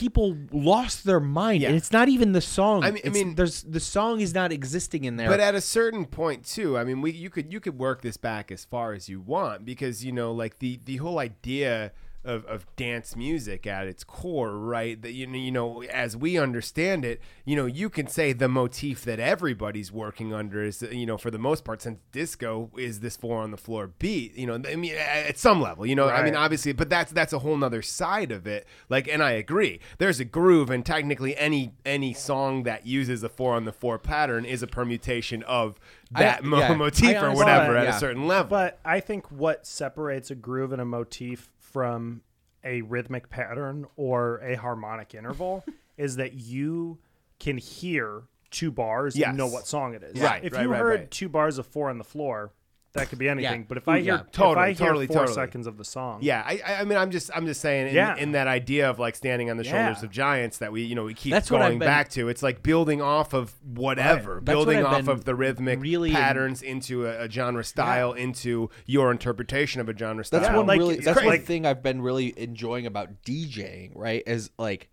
People lost their mind, and it's not even the song. I mean- I mean- there's the song is not existing in there. But at a certain point too, I mean, we you could you could work this back as far as you want because you know, like the the whole idea of, of dance music at its core, right? That you know, you know, as we understand it, you know, you can say the motif that everybody's working under is, you know, for the most part, since disco is this four on the floor beat, you know, I mean, at some level, you know, I mean, obviously, but that's that's a whole nother side of it. Like, and I agree, there's a groove, and technically, any any song that uses a four on the floor pattern is a permutation of I- that mo- yeah, motif I or whatever at yeah. a certain level. But I think what separates a groove and a motif from a rhythmic pattern or a harmonic interval is that you can hear two bars Yes. and know what song it is. Right, If right, you right, heard right. two bars of four on the floor, that could be anything. Yeah. But if I hear yeah. if Totally, I hear totally, four totally. seconds of the song, Yeah, I, I I mean, I'm just, I'm just saying, in, Yeah. in that idea of like standing on the shoulders Yeah. of giants that we, you know, we keep That's going been- back to. It's like building off of whatever, That's building what off of the rhythmic really in- patterns into a, a genre style, into your interpretation of a genre style. That's Yeah, what like, really. That's crazy. one thing I've been really enjoying about DJing. Right, is like,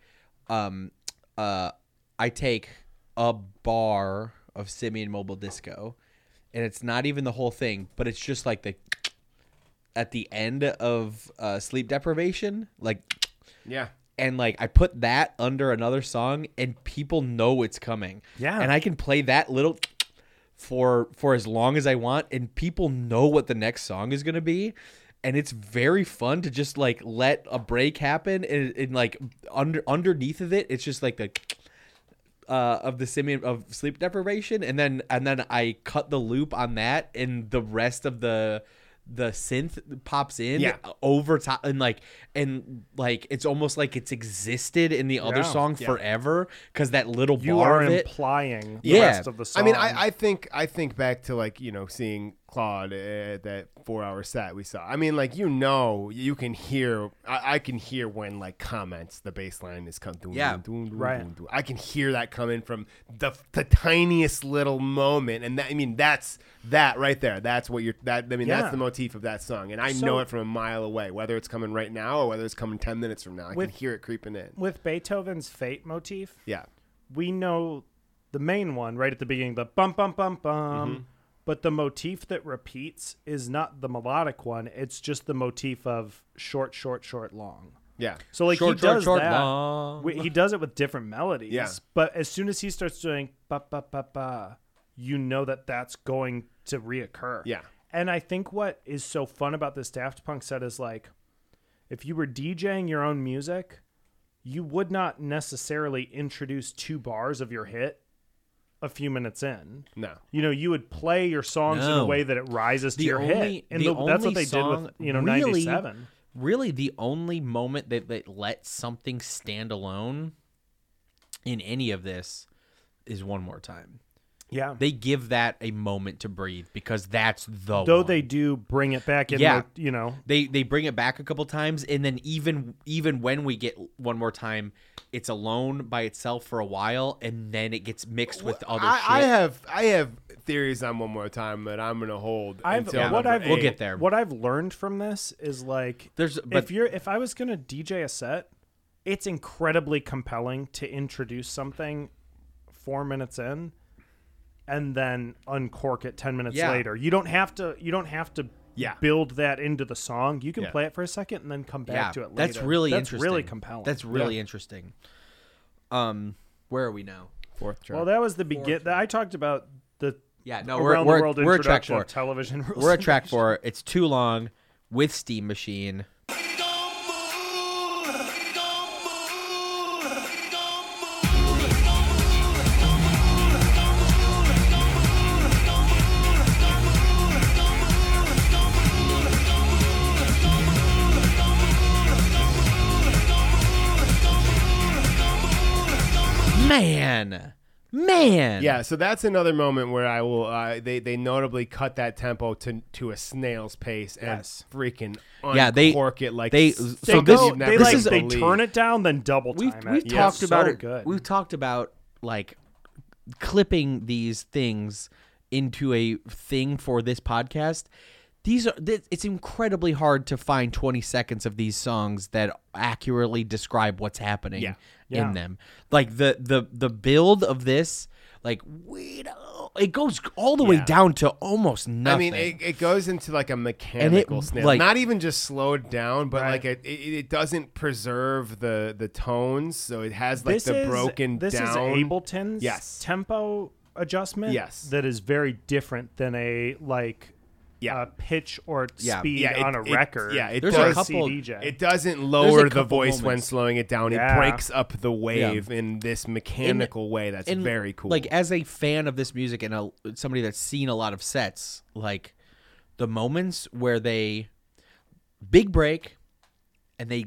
um, uh, I take a bar of Simian Mobile Disco, and it's not even the whole thing, but it's just like the at the end of uh, sleep deprivation, like yeah. and like I put that under another song and people know it's coming. Yeah. And I can play that little for for as long as I want and people know what the next song is going to be. And it's very fun to just like let a break happen and, and like under underneath of it, it's just like the uh, of the simian of sleep deprivation, and then and then I cut the loop on that, and the rest of the the synth pops in Yeah. over top, and like and like it's almost like it's existed in the other Yeah. song forever because that little you bar are of it. implying the Yeah. rest of the song. I mean, I, I think I think back to like you know seeing Claude at that four hour set we saw. I mean, like you know, you can hear. I, I can hear when like comments the bass line is coming. Yeah. Right. I can hear that coming from the the tiniest little moment, and that I mean that's that right there. That's what you're. That I mean, Yeah. that's the motif of that song, and I So- know it from a mile away. Whether it's coming right now or whether it's coming ten minutes from now, I With- can hear it creeping in. with Beethoven's Fate motif, Yeah. we know the main one right at the beginning, the bum bum bum bum. Mm-hmm. But the motif that repeats is not the melodic one; it's just the motif of short, short, short, long. Yeah. So like Short, he short, does short, that. long. He does it with different melodies. Yeah. But as soon as he starts doing ba ba ba ba, you know that that's going to reoccur. Yeah. And I think what is so fun about this Daft Punk set is like, if you were DJing your own music, you would not necessarily introduce two bars of your hit a few minutes in. No. You know, you would play your songs in a way that it rises to The your only- hit. And the the- that's what only they did with, song you know, really- 97. really the only moment that, that lets something stand alone in any of this is one more time. Yeah. They give that a moment to breathe because that's the Though one. they do bring it back in, Yeah. the, you know, they they bring it back a couple times and then even even when we get one more time it's alone by itself for a while and then it gets mixed with other I, shit. I have I have theories on one more time that I'm gonna hold. I've until what number I've We'll get there. What I've learned from this is like There's- but- if you're if I was gonna DJ a set, it's incredibly compelling to introduce something four minutes in, and then uncork it ten minutes Yeah. later. You don't have to. You don't have to. Yeah. Build that into the song. You can Yeah. play it for a second and then come back to it later. that's really that's interesting. really compelling. That's really interesting. Um, where are we now? fourth track. well, that was the begin. I talked about the Yeah, no, around we're the world we're, we're at track introduction four. of television rules. We're at and track four. It's too long with Steam Machine. Man, man. yeah, so that's another moment where I will. Uh, they they notably cut that tempo to to a snail's pace and Yes. freaking Yeah, they- uncork it like they- s- so They, this- go, they like is- they believed. turn it down, then double time We've, we've Yeah, talked about so it. Good. We've talked about like clipping these things into a thing for this podcast. These are th- it's incredibly hard to find 20 seconds of these songs that accurately describe what's happening Yeah. Yeah. in them. Like the the the build of this like we it goes all the way down to almost nothing. I mean, it, it goes into like a mechanical snail, like- not even just slowed down, but Right. like it, it, it doesn't preserve the the tones, so it has like this the is, broken this down. is Ableton's Yes. tempo adjustment. Yes. that is very different than a like Yeah. uh, pitch or Yeah. speed Yeah, it- on a it- record. yeah, it There's a couple- CDJ. It doesn't lower the couple voice when slowing it down. Yeah. It breaks up the wave in this mechanical way. That's and, very cool. Like as a fan of this music and a, somebody that's seen a lot of sets, like the moments where they big break and they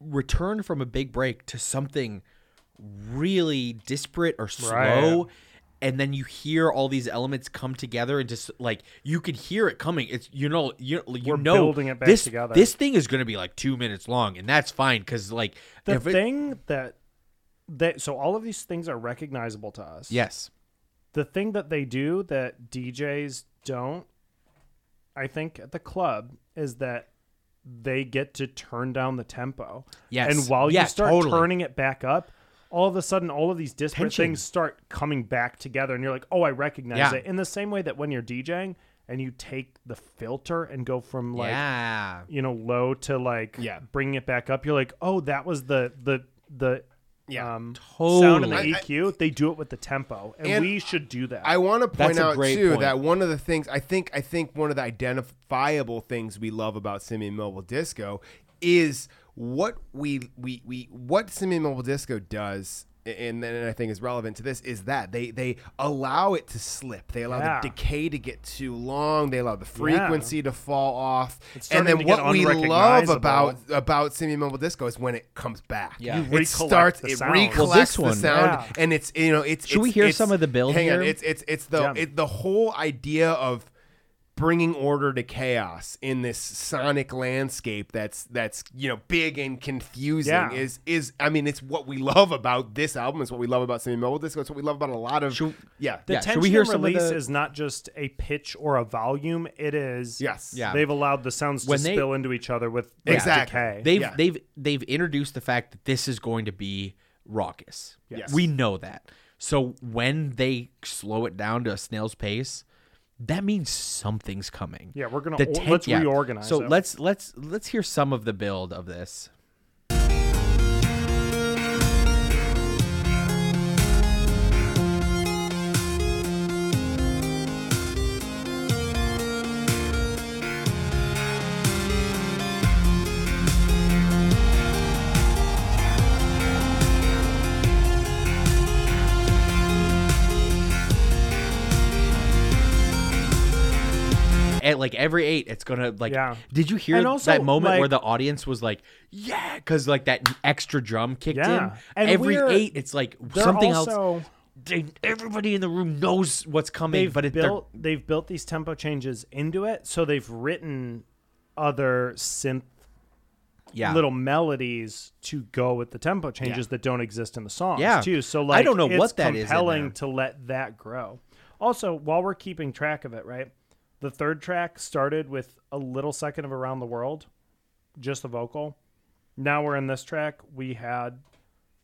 return from a big break to something really disparate or slow. Right. And then you hear all these elements come together and just like you can hear it coming. It's you know you you We're know building it back this together. this thing is going to be like two minutes long, and that's fine because like The it- thing that that so all of these things are recognizable to us. yes, The thing that they do that DJs don't, I think, at the club is that they get to turn down the tempo. Yes. And while Yeah, you start totally. turning it back up, all of a sudden all of these disparate Tension. things start coming back together and you're like, "Oh, I recognize Yeah. it." In the same way that when you're DJing and you take the filter and go from like yeah, you know low to like Yeah. bringing it back up, you're like, "Oh, that was the the the Yeah. um, sound and the Totally. I- I- EQ." they do it with the tempo, and, And we should do that. I want to point That's out too point. that one of the things I think I think one of the identifiable things we love about Simian Mobile Disco is what we we we what Simian Mobile Disco does and then I think is relevant to this is that they they allow it to slip. They allow Yeah. the decay to get too long. They allow the frequency to fall off. And then what we love about about Simian Mobile Disco is when it comes back. Yeah. It starts. It recollects Well, this the sound, Yeah. and it's you know it's. Should we hear it's- some of the build Hang on, it's it's it's the Yeah. it, the whole idea of bringing order to chaos in this sonic landscape that's that's you know big and confusing Yeah. is is I mean it's what we love about this album it's what we love about Simian Mobile Disco it's what we love about a lot of Should- yeah the Yeah, tension we hear and some of release the- is not just a pitch or a volume; it is yes Yeah. They've allowed the sounds to they- spill into each other with with Exactly. decay. they've Yeah. they've they've introduced the fact that this is going to be raucous. Yes. We know that. So when they slow it down to a snail's pace, that means something's coming. Yeah, we're gonna The ten- let's yeah. reorganize. So it. let's let's let's hear some of the build of this. At like every eight, it's gonna like. Yeah. Did you hear And also, that moment where the audience was like, "Yeah," because like that extra drum kicked Yeah. in. And every eight, it's like something also, else. They, everybody in the room knows what's coming, They've but it, built they've built these tempo changes into it, so they've written other synth yeah, little melodies to go with the tempo changes that don't exist in the songs Yeah. too. So like I don't know it's what that is in compelling to let that grow. Also, while we're keeping track of it, right? The third track started with a little second of Around the World, just the vocal. Now we're in this track. We had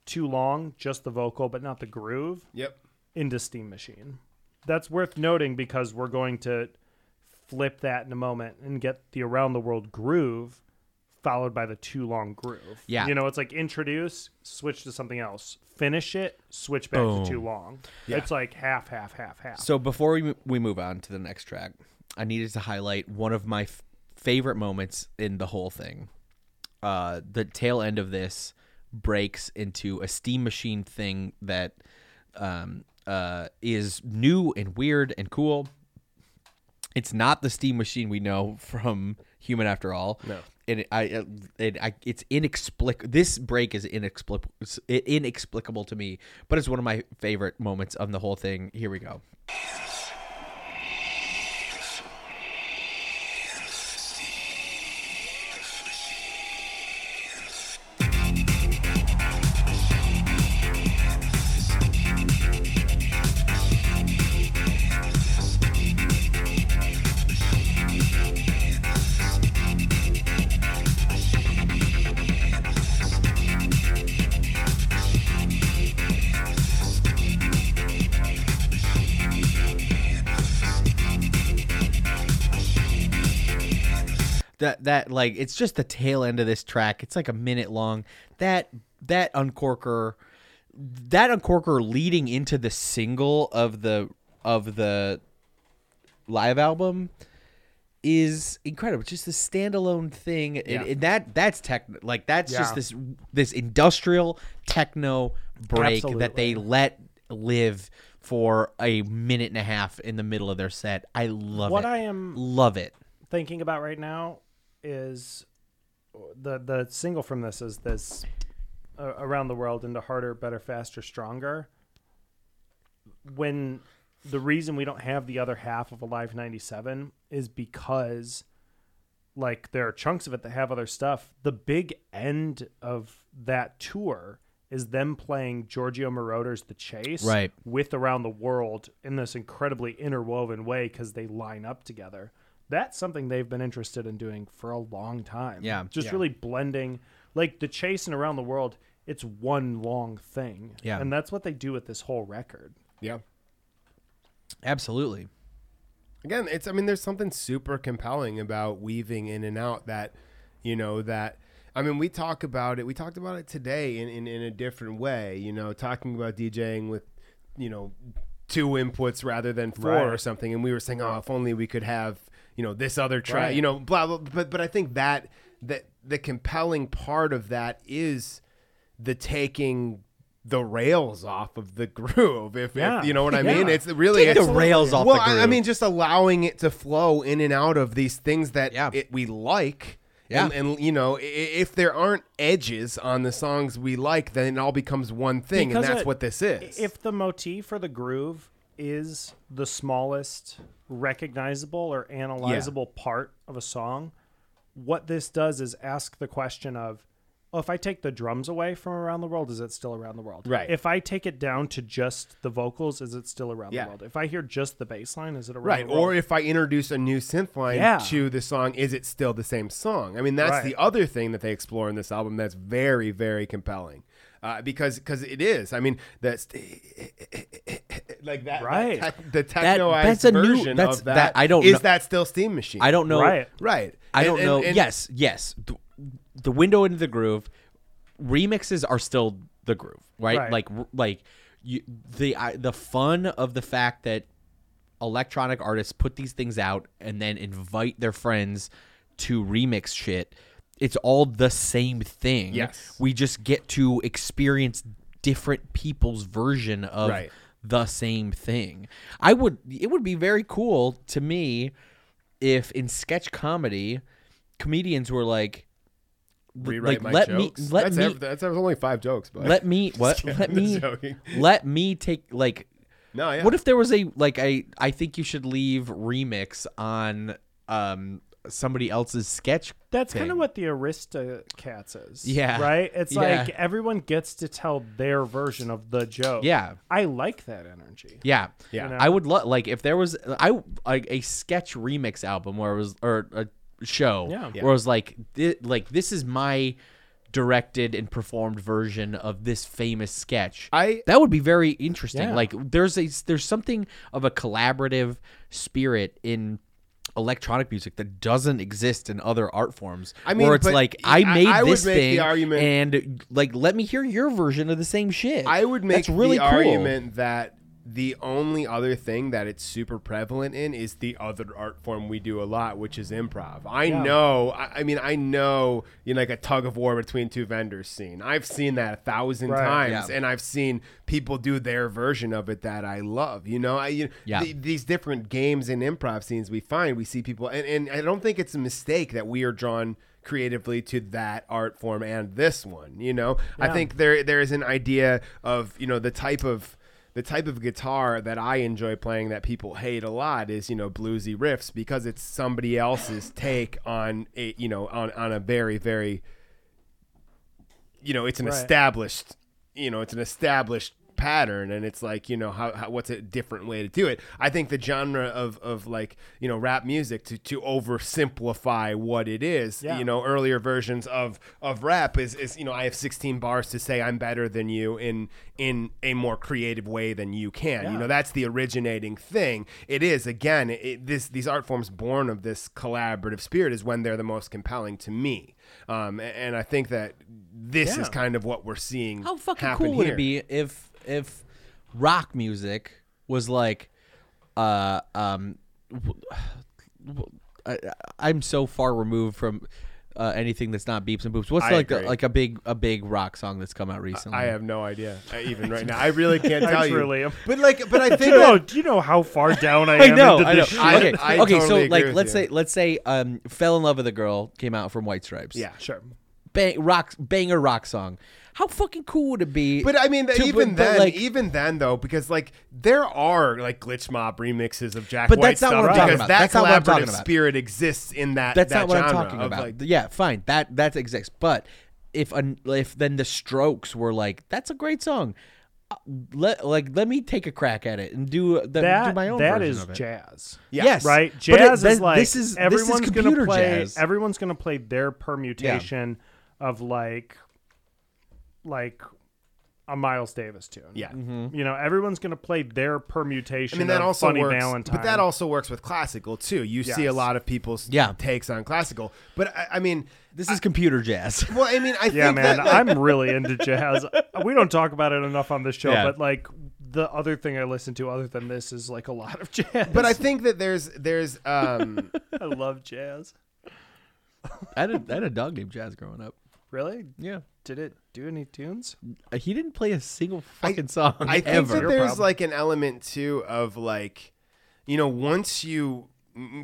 too long, just the vocal, but not the groove yep into Steam Machine. That's worth noting because we're going to flip that in a moment and get the around the world groove followed by the too long groove. Yeah. You know, it's like introduce, switch to something else, finish it, switch back to too long. Yeah. It's like half, half, half, half. So before we, we move on to the next track, I needed to highlight one of my f- favorite moments in the whole thing. Uh, the tail end of this breaks into a steam machine thing that um, uh, is new and weird and cool. It's not the steam machine we know from Human After All. No. And it, I, it, I, it's inexplicable. This break is inexplicable, inexplicable to me, but it's one of my favorite moments of the whole thing. Here we go. That like it's just the tail end of this track. It's like a minute long. That that uncorker that uncorker leading into the single of the of the live album is incredible. Just a standalone thing, and, Yeah. and that that's tech like that's Yeah. just this this industrial techno break that they let live for a minute and a half in the middle of their set. I love what it. I am love it. thinking about right now is the the single from this is this uh, around the world into harder, better, faster, stronger. When the reason we don't have the other half of Alive 97 is because like there are chunks of it that have other stuff. The big end of that tour is them playing Giorgio Moroder's The Chase Right. with Around the World in this incredibly interwoven way because they line up together. That's something they've been interested in doing for a long time. Yeah. Just Yeah. really blending like The Chase and Around the World, it's one long thing. Yeah. And that's what they do with this whole record. Yeah. Absolutely. Again, it's I mean, there's something super compelling about weaving in and out that, you know, that I mean, we talk about it. We talked about it today in, in, in a different way, you know, talking about DJing with, you know, two inputs rather than four Right. or something. And we were saying, oh, if only we could have, you know, this other track, Right. you know, blah, blah. But, but I think that, that the compelling part of that is the taking the rails off of the groove. If, Yeah. if you know what I Yeah. mean, it's really, Take the rails off well, I- I mean, just allowing it to flow in and out of these things that Yeah. it, we like. Yeah. And, and you know, if there aren't edges on the songs we like, then it all becomes one thing, Because and that's it- what this is. If the motif or the groove is the smallest recognizable or analyzable part of a song, what this does is ask the question of, oh, if I take the drums away from Around the World, is it still Around the World? Right. If I take it down to just the vocals, is it still Around Yeah. the World? If I hear just the bass line, is it Around Right, the World? Right. Or if I introduce a new synth line Yeah. to the song, is it still the same song? I mean, that's Right. the other thing that they explore in this album that's very, very compelling, uh, because because it is. I mean, that's like that, Right. that tech, the That- technoized that's a new- version that's- of that. that- I don't is know- that still Steam Machine? I don't know. Right. Right. I And- don't and- know. and- yes, yes. The, the window into the groove remixes are still the groove, right? Right. Like like you, the I, the fun of the fact that electronic artists put these things out and then invite their friends to remix shit. It's all the same thing. Yes. We just get to experience different people's version of Right. the same thing. I would it would be very cool to me if in sketch comedy comedians were like rewrite like, my let jokes. me let that's, me ev- that's only five jokes, but let me what kidding, let me joking. let me take like no, yeah. what if there was a like a I think you should leave remix on um somebody else's sketch That's kind of what the Aristocrats is. Yeah. Right? It's Yeah. like everyone gets to tell their version of the joke. Yeah. I like that energy. Yeah, Yeah. You know? I would love like if there was I like a sketch remix album where it was or a show Yeah. where it was like thi- like this is my directed and performed version of this famous sketch. I- that would be very interesting. Yeah. Like there's a there's something of a collaborative spirit in electronic music that doesn't exist in other art forms. I mean, where it's like I I- made I would this make the thing argument- and like let me hear your version of the same shit. I would make That's really the cool. argument that the only other thing that it's super prevalent in is the other art form we do a lot, which is improv. I Yeah. know, I, I mean, I know, you know, like a tug of war between two vendors scene. I've seen that a thousand Right. times, Yeah. and I've seen people do their version of it that I love. You know, I you, Yeah. the- these different games and improv scenes we find, we see people, and, and I don't think it's a mistake that we are drawn creatively to that art form and this one you know i think there there is an idea of you know the type of the type of guitar that I enjoy playing that people hate a lot is you know bluesy riffs because it's somebody else's take on a you know on on a very very you know it's an Right. established you know it's an established pattern and it's like you know how, how what's a different way to do it? I think the genre of of like you know rap music to to oversimplify what it is Yeah. you know earlier versions of of rap is is you know i have 16 bars to say i'm better than you in in a more creative way than you can. You know that's the originating thing. It is again it, this these art forms born of this collaborative spirit is when they're the most compelling to me. Um and, i think that this is kind of what we're seeing How fucking cool would here. it be if if rock music was like uh um w- w- I, I'm so far removed from uh, anything that's not beeps and boops. What's I like a, like a big a big rock song that's come out recently? I have no idea, uh, even right now. I really can't I tell truly you. am. But like, but I Do think you, know, that, do you know how far down I I am know, into I know. this shit? I- okay, I okay. totally so agree like, with let's you. say let's say um, fell in love with a girl came out from White Stripes. yeah, Sure. bang rock banger rock song. How fucking cool would it be? But I mean, to- even but- but, then, like- even then though, because like there are like glitch mob remixes of Jack But White that's not stuff what I'm talking because about. that That's not what I'm collaborative talking about. spirit exists in that. That's that not what I'm talking about. like- yeah, fine. That that exists. But if an, if then the Strokes were like, that's a great song. uh, Let like let me take a crack at it and do the, do that my own that version is of it. jazz. Yes, right. But Jazz it- is then like this is everyone's this is computer gonna play. jazz. Everyone's gonna play their permutation of like, like a Miles Davis tune. Yeah. you know, everyone's gonna play their permutation. I mean, that of also Funny works, Valentine. but that also works with classical too. You see a lot of people's Yeah. takes on classical, but I, I mean, This is computer jazz. well, I mean, I yeah, think man, that, like, I'm really into jazz. We don't talk about it enough on this show, Yeah. but like the other thing I listen to other than this is like a lot of jazz. but I think that there's there's um I love jazz. I had a, I had a dog named Jazz growing up. Really? Yeah, Did it do any tunes? He didn't play a single fucking song I think ever. that there's problem. like an element too of like, you know, once you,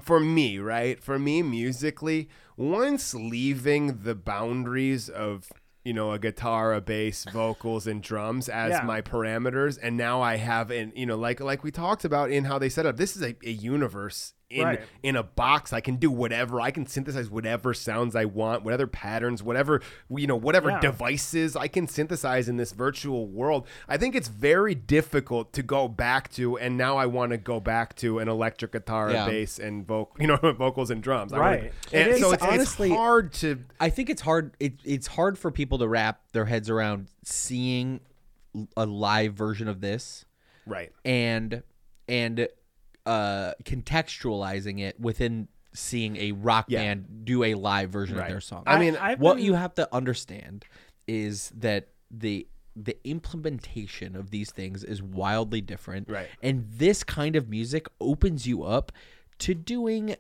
for me, right? For me, musically, once leaving the boundaries of, you know, a guitar, a bass, vocals, and drums as Yeah. my parameters, and now I have an, you know, like like we talked about in how they set up. This is a, a universe. In, Right. in a box, I can do whatever. I can synthesize whatever sounds I want, whatever patterns, whatever you know, whatever Yeah. devices I can synthesize in this virtual world. I think it's very difficult to go back to, and now I want to go back to an electric guitar, Yeah. a bass, and vocal, you know, vocals and drums. I wanna- Right. and It so it's, honestly- it's hard to. I think it's hard. It, it's hard for people to wrap their heads around seeing a live version of this Right. and and uh, contextualizing it within seeing a rock Yeah. band do a live version Right. of their song. I mean, I've what been- you have to understand is that the the implementation of these things is wildly different. Right. And this kind of music opens you up to doing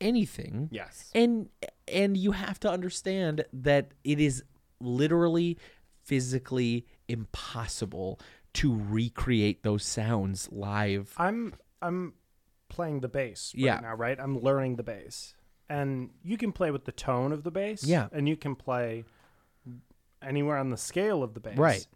anything. Yes. And and you have to understand that it is literally physically impossible to recreate those sounds live. I'm I'm playing the bass right Yeah. now, right? I'm learning the bass. And you can play with the tone of the bass. Yeah. And you can play anywhere on the scale of the bass. Right.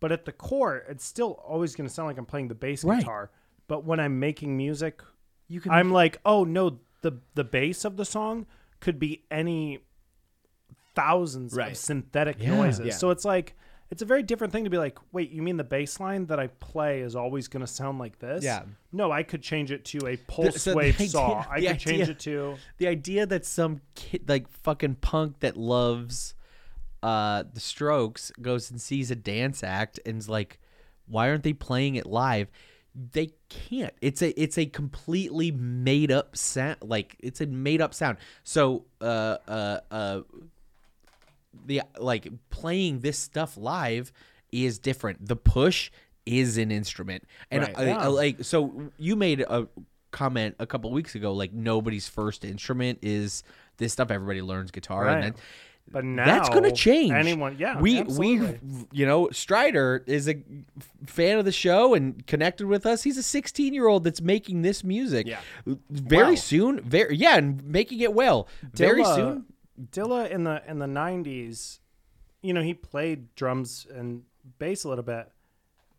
But at the core, it's still always going to sound like I'm playing the bass Right. guitar. But when I'm making music, You can I'm like, oh no, the the bass of the song could be any thousands Right. of synthetic Yeah. noises. Yeah. So it's like it's a very different thing to be like, wait, you mean the bass line that I play is always going to sound like this? Yeah. No, I could change it to a pulse so wave idea- saw. I the could change it to the idea that some kid like fucking punk that loves uh the strokes goes and sees a dance act and is like why aren't they playing it live they can't it's a it's a completely made up sound like it's a made up sound so uh uh uh the like playing this stuff live is different the push is an instrument and Right. Uh, I- I- like so you made a comment a couple weeks ago like nobody's first instrument is this stuff everybody learns guitar Right. and then But now that's going to change. Anyone, yeah, we absolutely. we you know Strider is a f- fan of the show and connected with us. He's a 16 year old that's making this music. Yeah. very Wow. soon. Very yeah, and making it well. Very soon. Dilla in the in the nineties, you know, he played drums and bass a little bit,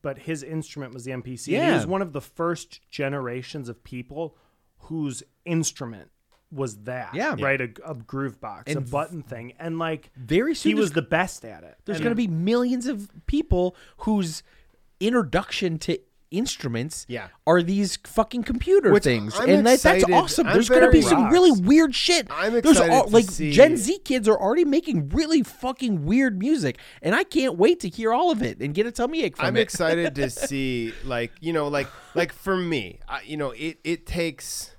but his instrument was the MPC. Yeah. He was one of the first generations of people whose instrument was that. Yeah. Right, a, a groove box, a button thing. And like Very soon. he was the best at it. There's And- going to be millions of people whose introduction to instruments Yeah. are these fucking computer Which things. I'm and that, that's awesome. I'm there's going to be very- some really weird shit. I'm there's all, like see- gen z kids are already making really fucking weird music and i can't wait to hear all of it and get a tummy ache from I'm it. excited to see like you know like like for me I, you know it it takes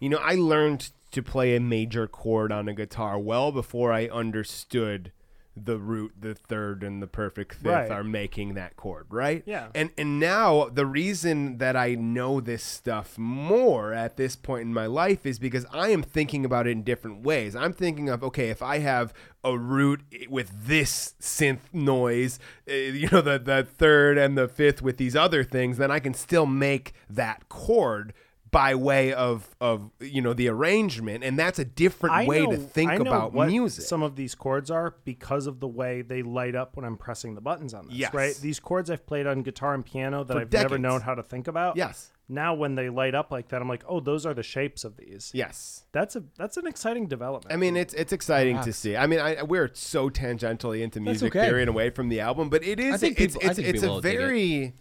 you know I learned to play a major chord on a guitar well before I understood the root the third and the perfect fifth Right. are making that chord right Yeah. and and now the reason that I know this stuff more at this point in my life is because I am thinking about it in different ways. I'm thinking of okay, if I have a root with this synth noise, uh, you know, the the third and the fifth with these other things, then I can still make that chord by way of of you know the arrangement, and that's a different I way know, to think I know about what music. Some of these chords are because of the way they light up when I'm pressing the buttons on this. Yes. Right. These chords I've played on guitar and piano that For I've never known how to think about. Yes. Now when they light up like that, I'm like, oh, those are the shapes of these. yes. That's a that's an exciting development. I mean, it's it's exciting to see. I mean, I, we're so tangentially into music okay. theory and away from the album, but it is think it's people- I it's, think it's people a will dig it. very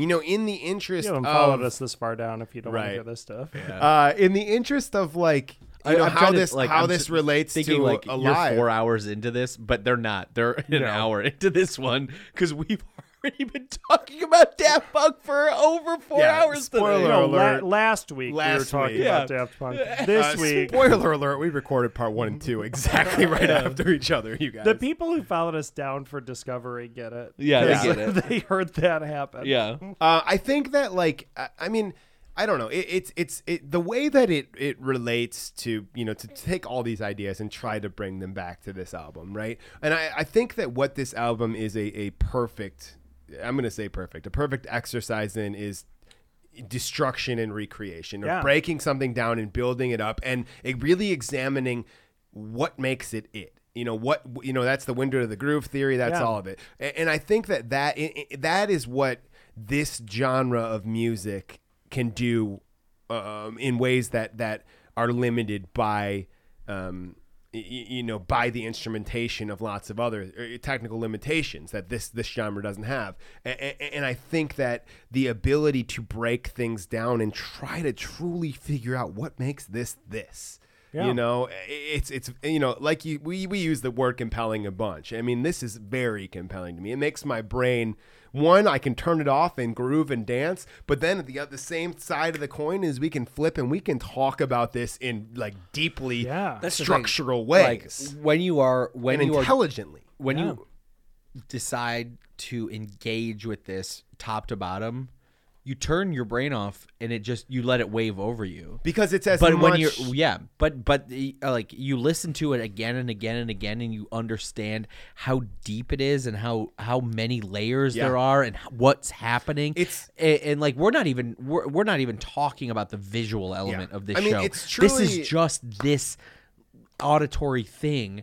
you know in the interest you haven't followed of us this far down if you don't want Right. to hear this stuff. uh, in the interest of like you I- know I'm how trying to, this like, how I'm this just relates thinking to like alive. you're four hours into this, but they're not. They're an No. hour into this one because we've already been talking about Daft Punk for over four Yeah, hours. spoiler today. No, alert. la- last week we were talking week. about Yeah. Daft Punk. This Uh, week, spoiler alert: We recorded part one and two exactly right after each other. You guys, the people who followed us down for Discovery get it. Yeah, they 'Cause get it. they heard that happen. Yeah. Uh, I think that like I, I mean I don't know it, it's it's it, the way that it it relates to you know to take all these ideas and try to bring them back to this album right and I, I think that what this album is a, a perfect I'm gonna say perfect a perfect exercise in is destruction and recreation of Yeah. breaking something down and building it up and it really examining what makes it it you know what you know that's the window to the groove theory that's Yeah. all of it and, i think that that that is what this genre of music can do um, in ways that that are limited by um, you know by the instrumentation of lots of other uh, technical limitations that this this genre doesn't have. And I think that the ability to break things down and try to truly figure out what makes this this Yeah. you know it's it's you know like you we, we use the word compelling a bunch. I mean this is very compelling to me. It makes my brain one i can turn it off and groove and dance but then at the uh, other same side of the coin is we can flip and we can talk about this in like deeply Yeah. That's the thing. structural Like ways when you are when and you are intelligently when Yeah. you decide to engage with this top to bottom, you turn your brain off and it just you let it wave over you. because it's as but much when you're yeah, but but uh, like you listen to it again and again and again, and you understand how deep it is and how how many layers Yeah. there are and what's happening. It's- and, and like we're not even we're, we're not even talking about the visual element of this I mean, show. it's this is just this auditory thing.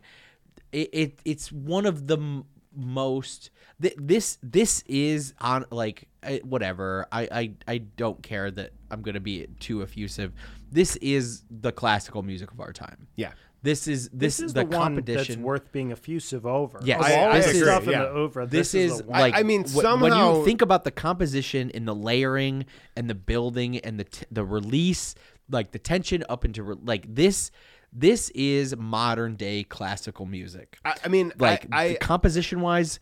It, it it's one of the m- most th- this this is on like I, whatever I, I I don't care that I'm gonna be too effusive. This is the classical music of our time. yeah This is this, This is the, the, one competition. that's worth being effusive over. Yes. Of I- all I the agree, stuff in yeah. the over. this, This, is the like I mean, wh- when somehow- you think about the composition and the layering and the building and the t- the release, like the tension up into re- like this. This is modern day classical music. I, I mean like I, I composition wise,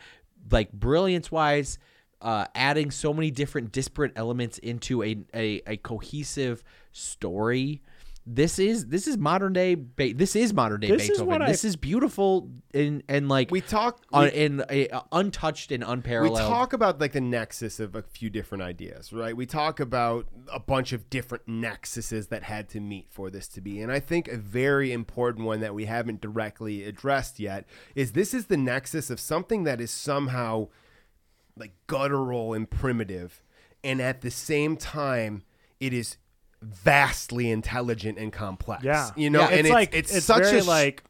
like brilliance wise, uh, adding so many different disparate elements into a, a, a cohesive story. This is this is modern day. Be- this is modern day This is Beethoven. what I- this is beautiful and and like we talk we- in a, untouched and unparalleled. we talk about like the nexus of a few different ideas, right? We talk about a bunch of different nexuses that had to meet for this to be. And I think a very important one that we haven't directly addressed yet is this is the nexus of something that is somehow like guttural and primitive and at the same time it is vastly intelligent and complex. yeah, You know, Yeah, and it's, it's, like it's, such very a like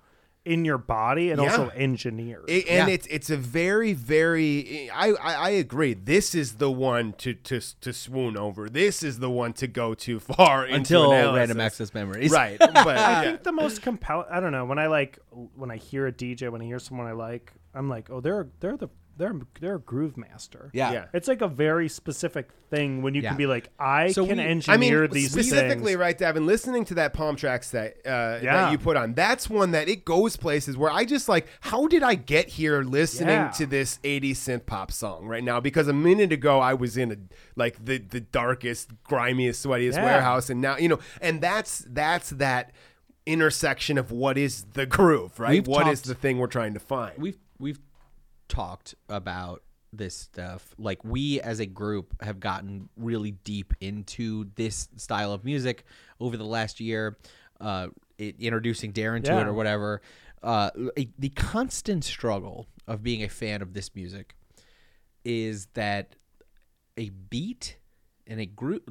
in your body and Yeah. also engineered. It, and Yeah. it's it's a very very I, I I agree. This is the one to to to swoon over. This is the one to go too far into until analysis. random access memories. Right, but I think the most compelling. I don't know when I like when I hear a DJ when I hear someone I like. I'm like, oh, they're they're the they're they're a groove master. Yeah. Yeah. It's like a very specific thing when you Yeah. can be like, I So can we- I mean, engineer I mean, these specifically, things. right, Devin? Listening to that Palms Trax that uh, Yeah. that you put on, that's one that it goes places where I just like, how did I get here listening Yeah. to this 80s synth pop song right now? Because a minute ago I was in a like the the darkest, grimiest, sweatiest Yeah. warehouse, and now you know, and that's that's that intersection of what is the groove, right? What is We've talked- the thing we're trying to find? We've we've talked about this stuff. Like we as a group have gotten really deep into this style of music over the last year. Uh, it, introducing Darren to it or whatever. Uh, a- the constant struggle of being a fan of this music is that a beat and a groove.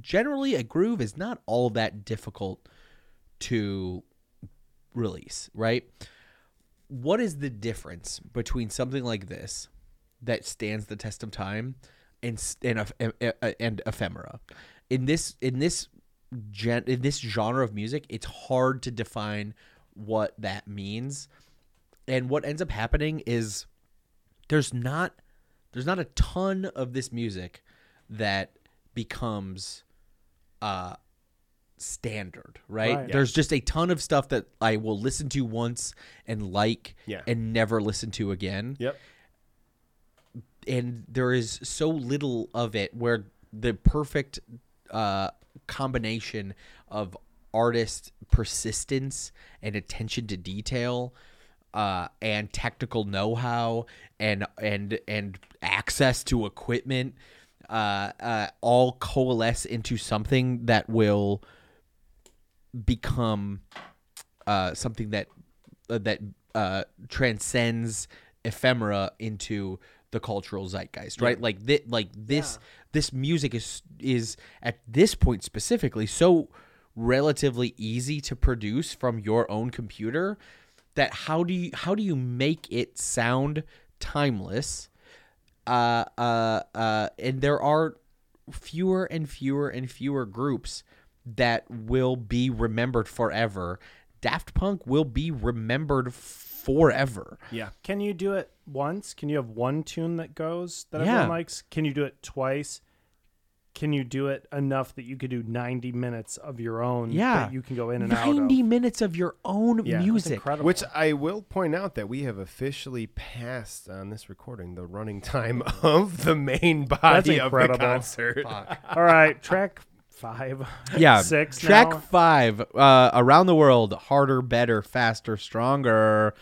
Generally, a groove is not all that difficult to release, right? What is the difference between something like this that stands the test of time and and and ephemera? In this in this gen, in this genre of music, it's hard to define what that means. And what ends up happening is there's not there's not a ton of this music that becomes uh standard, right? Right. Yeah. There's just a ton of stuff that I will listen to once and like Yeah. and never listen to again. Yep. And there is so little of it where the perfect uh combination of artist persistence and attention to detail uh, and technical know-how and and and access to equipment uh, uh, all coalesce into something that will become uh, something that uh, that uh, transcends ephemera into the cultural zeitgeist, right? Like thi- like this this music is is at this point specifically so relatively easy to produce from your own computer that how do you how do you make it sound timeless? Uh, uh, uh, and there are fewer and fewer and fewer groups that will be remembered forever. Daft Punk will be remembered forever. Yeah. Can you do it once? Can you have one tune that goes that Yeah. everyone likes? Can you do it twice? Can you do it enough that you could do 90 minutes of your own Yeah, that you can go in and out? Ninety minutes of your own Yeah. Music. incredible. Which I will point out that we have officially passed on this recording the running time of the main body of the incredible. concert. All right, track five. Yeah, six. Track now. five. Uh, around the world, harder, better, faster, stronger.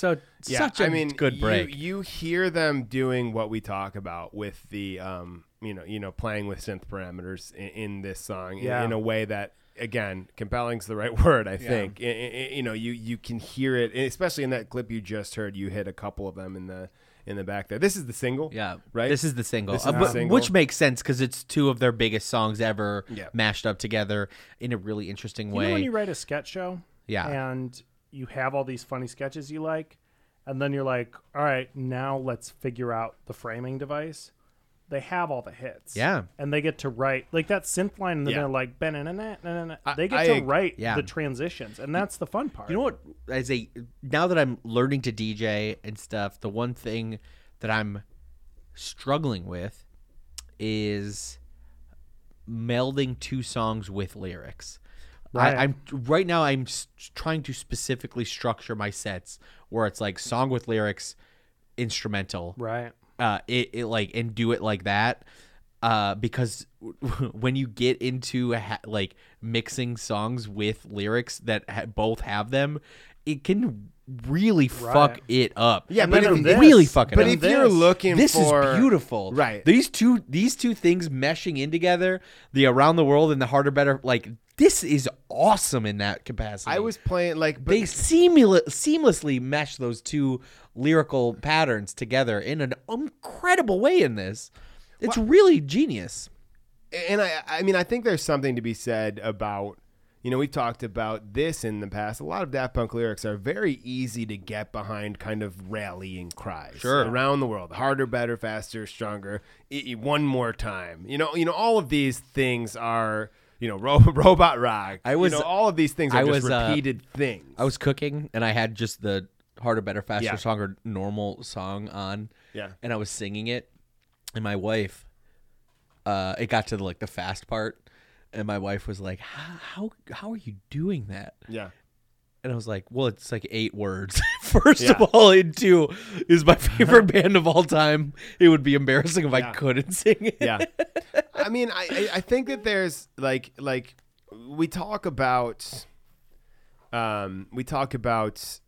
That's so such a I mean, good you- break. You, hear them doing what we talk about with the, um, you know, you know, playing with synth parameters in, in this song in- Yeah. in, a way that, again, compelling's the right word. I think. I- I- I- you know, you you can hear it, especially in that clip you just heard. You hit a couple of them in the in the back there. This is the single. Yeah, Right? This is the single, This is Uh, the single. which makes sense because it's two of their biggest songs ever Yeah. mashed up together in a really interesting You way. know when you write a sketch show? Yeah. And you have all these funny sketches you like, and then you're like, all right, now let's figure out the framing device. They have all the hits. Yeah. And they get to write like that synth line in the Yeah. middle, like ben I- they get I to write Yeah. the transitions, and that's the fun part. You know what? As a now that I'm learning to DJ and stuff, the one thing that I'm struggling with is melding two songs with lyrics. Right. I, I'm right now. I'm trying to specifically structure my sets where it's like song with lyrics, instrumental, Right. uh, it, it like and do it like that uh, because when you get into ha- like mixing songs with lyrics that ha- both have them, it can really fuck it up. Yeah, but then if, this- really fuck it but up. But if you're looking this for is beautiful, right? These two these two things meshing in together, the around the world and the harder better, like this is awesome in that capacity. I was playing like, but they seamle- seamlessly mesh those two lyrical patterns together in an incredible way in this. It's really genius. and I, I mean, I think there's something to be said about, you know, we've talked about this in the past. A lot of Daft Punk lyrics are very easy to get behind, kind of rallying cries. Sure. around the world, harder, better, faster, stronger. One more time. You know, you know, all of these things are, you know, ro- robot rock. I was- you know, all of these things are I just was, uh, repeated things. I was cooking and I had just the harder, better, faster, Yeah. stronger normal song on. Yeah. And I was singing it, and my wife, uh, it got to the, like the fast part, and my wife was like, "How how, how are you doing that?" yeah. And I was like, well, it's like eight words. First Yeah. of all, and two is my favorite band of all time. It would be embarrassing if I couldn't sing it. yeah. I mean, I, I I think that there's like like we talk about um we talk about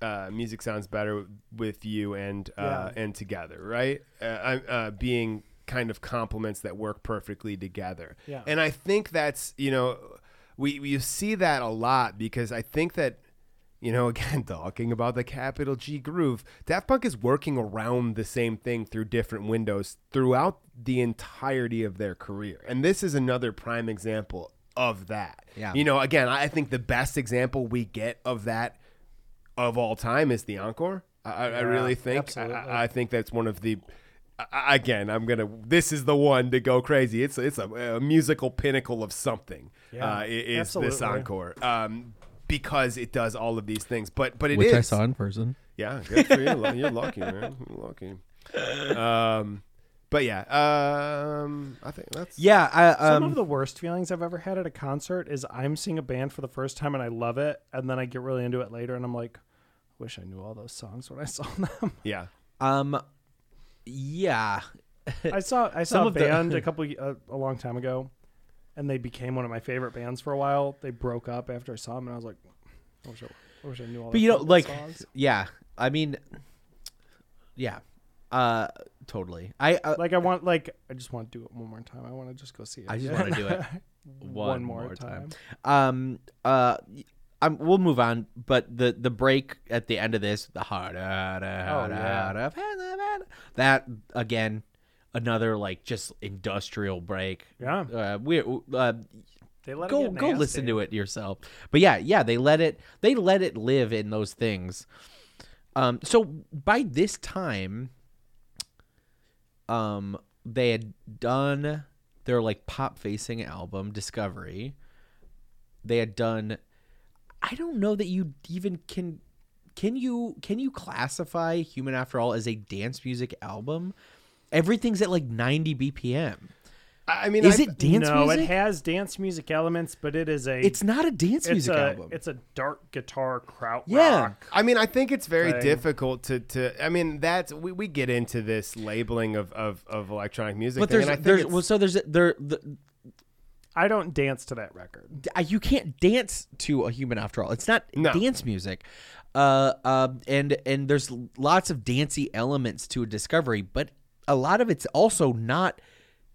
uh, music sounds better with you and uh, Yeah. and together, right? Uh, I- uh, being kind of complements that work perfectly together. Yeah. And I think that's you know we we see that a lot because I think that you know again talking about the capital G groove, Daft Punk is working around the same thing through different windows throughout the entirety of their career, and this is another prime example of that. Yeah. You know, again, I think the best example we get of that of all time is the encore. I, I- I really think. I, I think that's one of the. I- Again, I'm gonna. This is the one to go crazy. It's it's a, a musical pinnacle of something. Yeah, uh, i- is this encore? Um, because it does all of these things. But but it Which I is- saw in person. Yeah, good for you. You're lucky, man. You're lucky. Um, but yeah, um, I think that's Yeah, I, Some um, of the worst feelings I've ever had at a concert is I'm seeing a band for the first time and I love it, and then I get really into it later, and I'm like, I wish I knew all those songs when I saw them. yeah. um, yeah. I saw I Some saw a of the- band a couple uh, a long time ago, and they became one of my favorite bands for a while. They broke up after I saw them, and I was like, I wish I, I, wish I knew all. But you know, like, songs. yeah. I mean, yeah. Uh, totally. I uh, like I want like I just want to do it one more time. I want to just go see it. I just want to do it one, more time. Um. Uh. Um, we'll move on, but the the break at the end of this, the hard, yeah. that again, another like just industrial break. Yeah. Uh, we uh, They let it go go listen to it yourself. But yeah, yeah, they let it they let it live in those things. Um so by this time um they had done their like pop facing album Discovery. They had done I don't know that you even can can you can you classify Human After All as a dance music album? Everything's at like 90 BPM. I I mean, Is I- it dance no, music? it has dance music elements, but it is a. It's not a dance it's music a, album. It's a dark guitar kraut Yeah. rock. I mean, I think it's very thing. difficult to, to. I mean, that's we, we get into this labeling of, of, of electronic music. but thing, there's and I think there's well, so there's there the, I don't dance to that record. uh, you can't dance to a human after all. It's not No. dance music. Uh, um, and and there's lots of dancey elements to a discovery, but a lot of it's also not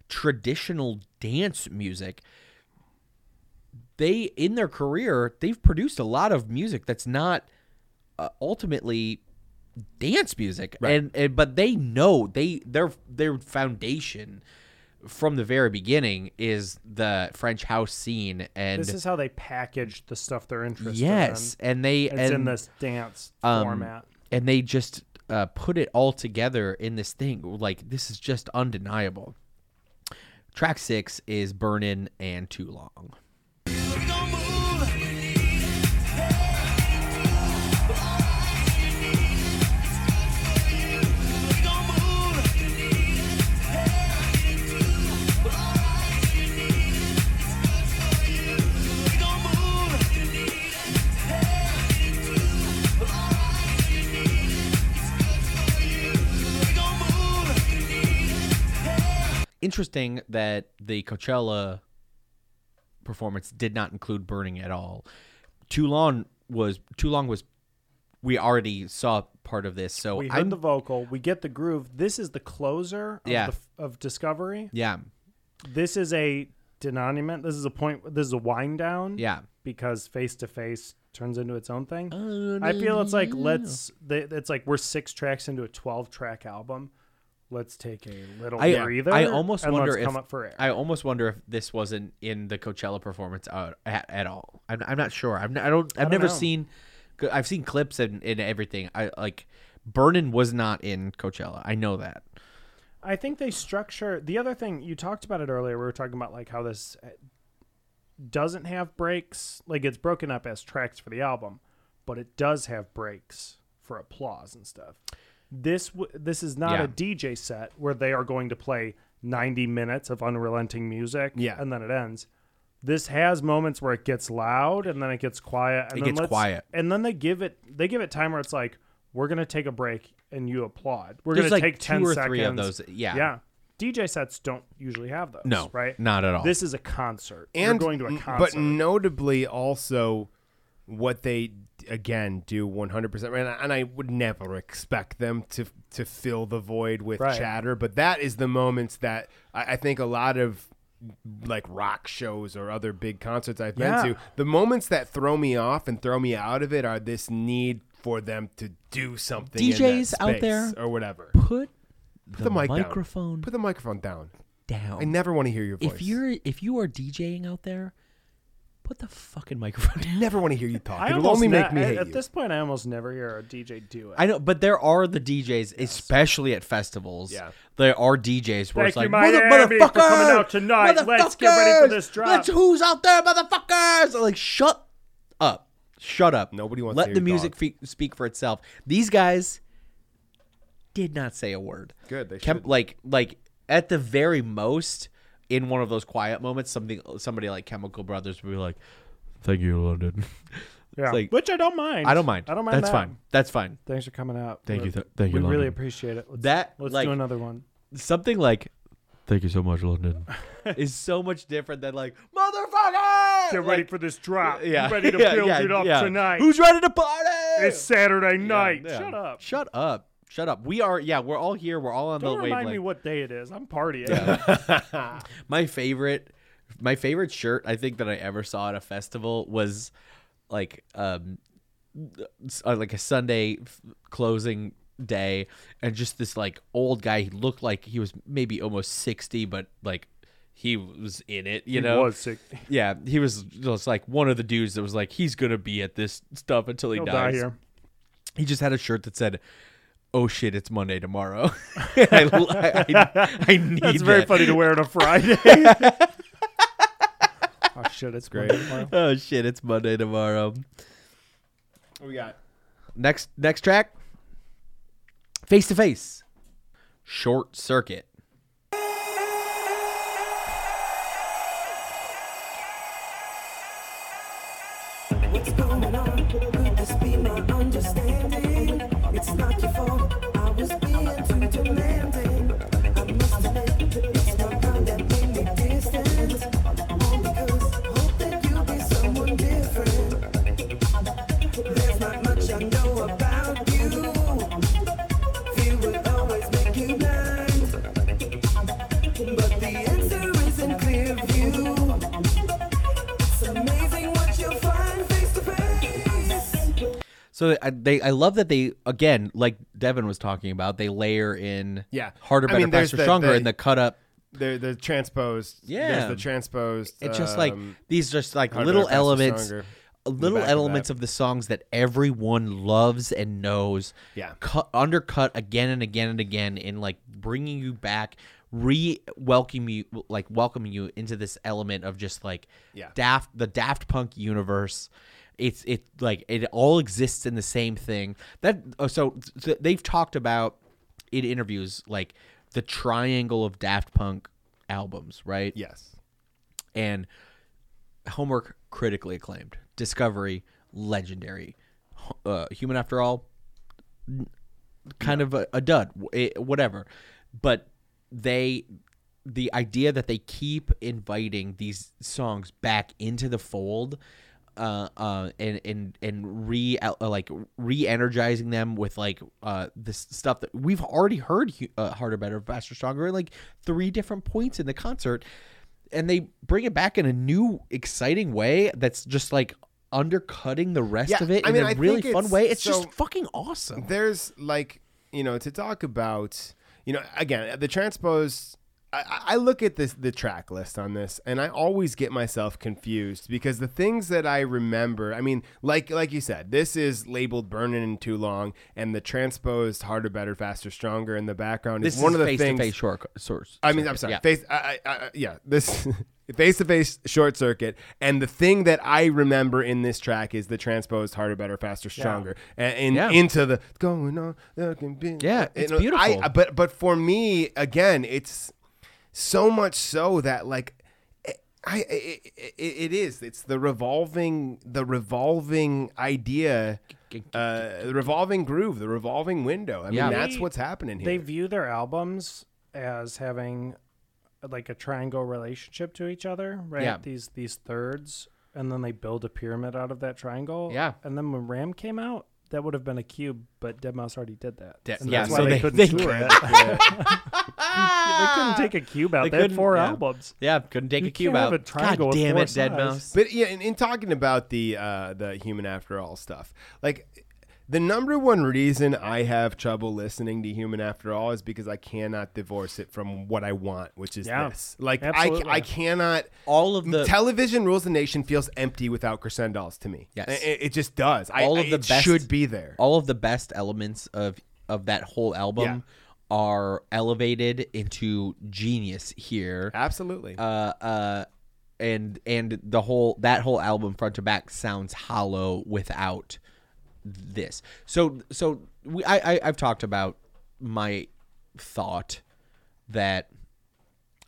traditional dance music. They in their career, they've produced a lot of music that's not uh, ultimately dance music, and, and but they know they their their foundation from the very beginning is the French house scene, and This is how they package the stuff they're interested yes, in. Yes, and they It's and in this dance um, format. and they just uh, put it all together in this thing. Like this is just undeniable. Track six is "Burnin' and Too Long." Interesting that the Coachella performance did not include burning at all. Too long was too long was we already saw part of this, so We heard I'm the vocal. We get the groove. This is the closer of, Yeah. the, of Discovery. yeah This is a denouement. This is a point. This is a wind down. yeah Because face to face turns into its own thing. I feel it's like let's. they- It's like we're six tracks into a twelve track album. Let's take a little I, breather. I almost wonder if come up for air. I almost wonder if this wasn't in the Coachella performance uh, at, at all. I'm, I'm not sure. I'm not, I don't. I've don't never know. seen. I've seen clips and, and everything. I like. Burnin' was not in Coachella. I know that. I think they structure the other thing you talked about it earlier. We were talking about like how this uh, doesn't have breaks. Like it's broken up as tracks for the album, but it does have breaks for applause and stuff. This w- this is not Yeah. a DJ set where they are going to play 90 minutes of unrelenting music Yeah. and then it ends. This has moments where it gets loud and then it gets quiet and It then gets let's- quiet. and then they give it they give it time where it's like we're going to take a break and you applaud. We're going like to take 10 two or seconds. three of those. Yeah. Yeah. DJ sets don't usually have those. No, right? not at all. This is a concert. and You're going to a concert. but notably also what they again do 100% and I, and I would never expect them to to fill the void with Right. chatter but that is the moments that I, I think a lot of like rock shows or other big concerts I've been to the moments that throw me off and throw me out of it are this need for them to do something DJs out there, or whatever Put put the, mic microphone down. put the microphone down down. I never want to hear your voice if you're if you are DJing out there, put the fucking microphone down. I never want to hear you talk I it'll almost only ne- make me at, hate at you this point. I almost never hear a DJ do it. I know, but there are the DJs, especially at festivals. Yeah. There are DJs where Thank it's you, like, Miami, "Mother- for coming out tonight. Let's get ready for this motherfuckers! drop." Let's who's out there, motherfuckers? Like, shut up, shut up. Nobody wants to Let hear the your music fe- speak for itself. These guys did not say a word. Good, they Chem- should. like like at the very most in one of those quiet moments, something somebody like Chemical Brothers would be like, "Thank you, London." yeah, like- which I don't mind. I don't mind. I don't mind. That's that. fine. That's fine. Thanks for coming out. Thank you, th- thank you, We really appreciate it. Let's, That, let's like- do another one. Something like, "Thank you so much, London," is so much different than like, "Motherfucker!" Get ready for this drop. yeah, You ready to yeah, build yeah, it up yeah. tonight. Who's ready to party? it's Saturday night. Shut up. Shut up. Shut up. We are. Yeah, we're all here. We're all on. Don't the remind me what day it is. I'm partying. my favorite my favorite shirt I think that I ever saw at a festival was like um uh, like a Sunday f- closing day and just this like old guy he looked like he was maybe almost 60 but like he was in it you He know was 60. yeah he was just like one of the dudes that was like he's gonna be at this stuff until he He'll dies die he just had a shirt that said oh shit it's monday tomorrow I, I, I need That's very that. funny to wear it on a Friday. oh shit, it's great. oh shit, it's Monday tomorrow. What we got? Next next track. Face to face. Short circuit. So I, they, I love that they again, like Devin was talking about, they layer in Yeah. harder, I better, mean, there's faster, the- stronger, the- and the cut up. The the transposed. Yeah. There's the transposed. It's just like um, these, just like Harder, little Faster, elements, Stronger little back of elements that. of, the songs that everyone loves and knows. Yeah. cut, undercut again and again and again in like bringing you back, re welcoming you, like welcoming you into this element of just like Yeah. Daft, the Daft Punk universe. It's it like it all exists in the same thing. That oh, so, so they've talked about in interviews like the triangle of Daft Punk albums, right? Yes. and homework critically acclaimed discovery legendary uh, human after all kind of a, a dud w- eh, whatever but they the idea that they keep inviting these songs back into the fold uh, uh, and and and re uh, like re-energizing them with like uh, this stuff that we've already heard uh, harder, better, faster, stronger like three different points in the concert, and they bring it back in a new, exciting way that's just like undercutting the rest Yeah, of it I in mean, a I really fun way. It's so- just fucking awesome. There's like you know to talk about you know again the transposed. I, I look at this the track list on this, and I always get myself confused because the things that I remember. I mean, like like you said, this is labeled "Burning in Too Long," and the transposed "Harder, Better, Faster, Stronger" in the background This is one is of the things. short source. I mean, I'm sorry. yeah. Face, I, I, I, yeah, this face to face short circuit. And the thing that I remember in this track is the transposed harder, better, faster, stronger, and, and Yeah. into the going on. can Yeah, it's beautiful. I, but but for me, again, it's so much so that like. I, I it, it is. It's the revolving, the revolving idea, uh, the revolving groove, the revolving window. I mean, Yeah. that's They- what's happening here. They view their albums as having like a triangle relationship to each other, right? Yeah. These these thirds, and then they build a pyramid out of that triangle. Yeah. And then when Ram came out, that would have been a cube, but Deadmau5 already did that. De- and yeah, that's so why they, they- couldn't they tour could- it. they couldn't take a cube out. They They, had four yeah. albums. Yeah, couldn't take You a cube out. a triangle God damn it, Dead sides. Mouse. But yeah, in, in talking about the uh, the human after all stuff, like the number one reason I have trouble listening to human after all is because I cannot divorce it from what I want, which is Yeah, this. Like I. I cannot. All of the television rules the nation feels empty without Crescendolls to me. Yes. it, it just does. All I, of the it best should be there. All of the best elements of of that whole album Yeah. are elevated into genius here. Absolutely. Uh uh and and the whole that whole album front to back sounds hollow without this. So so we I, I I've talked about my thought that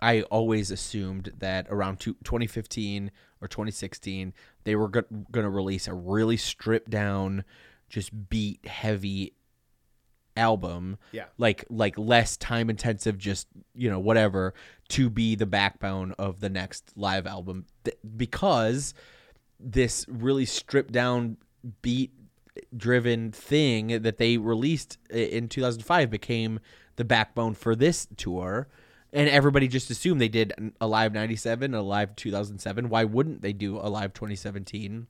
I always assumed that around two, 2015 or 2016 they were go- going to release a really stripped down just beat heavy album Yeah. like like less time intensive just you know whatever to be the backbone of the next live album Th- because this really stripped down beat driven thing that they released in 2005 became the backbone for this tour. And everybody just assumed they did a live 97 a live 2007 why wouldn't they do a live 2017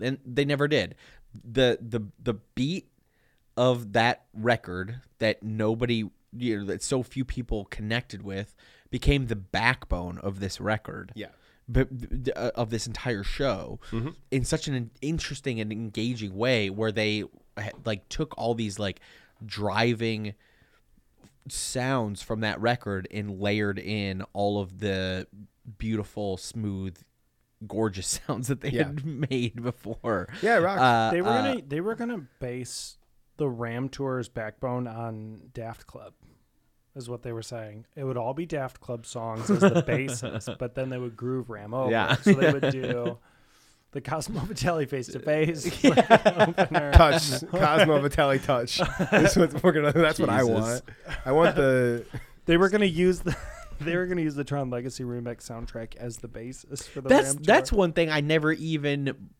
and they never did. The the the beat of that record that nobody you know that so few people connected with became the backbone of this record. Yeah. But uh, of this entire show in such an interesting and engaging way where they like took all these like driving sounds from that record and layered in all of the beautiful smooth gorgeous sounds that they Yeah. had made before Yeah, it rocks. Uh, They were uh, gonna they were gonna base the Ram tour's backbone on Daft Club, is what they were saying. It would all be Daft Club songs as the basis, but then they would groove Ram over. Yeah. So they would do the Cosmo Vitelli face to face touch Cosmo Vitelli touch. This what we're gonna. That's what I want. I want the. They were gonna use the they were gonna use the Tron Legacy remix soundtrack as the basis for the that's Ram that's one thing I never even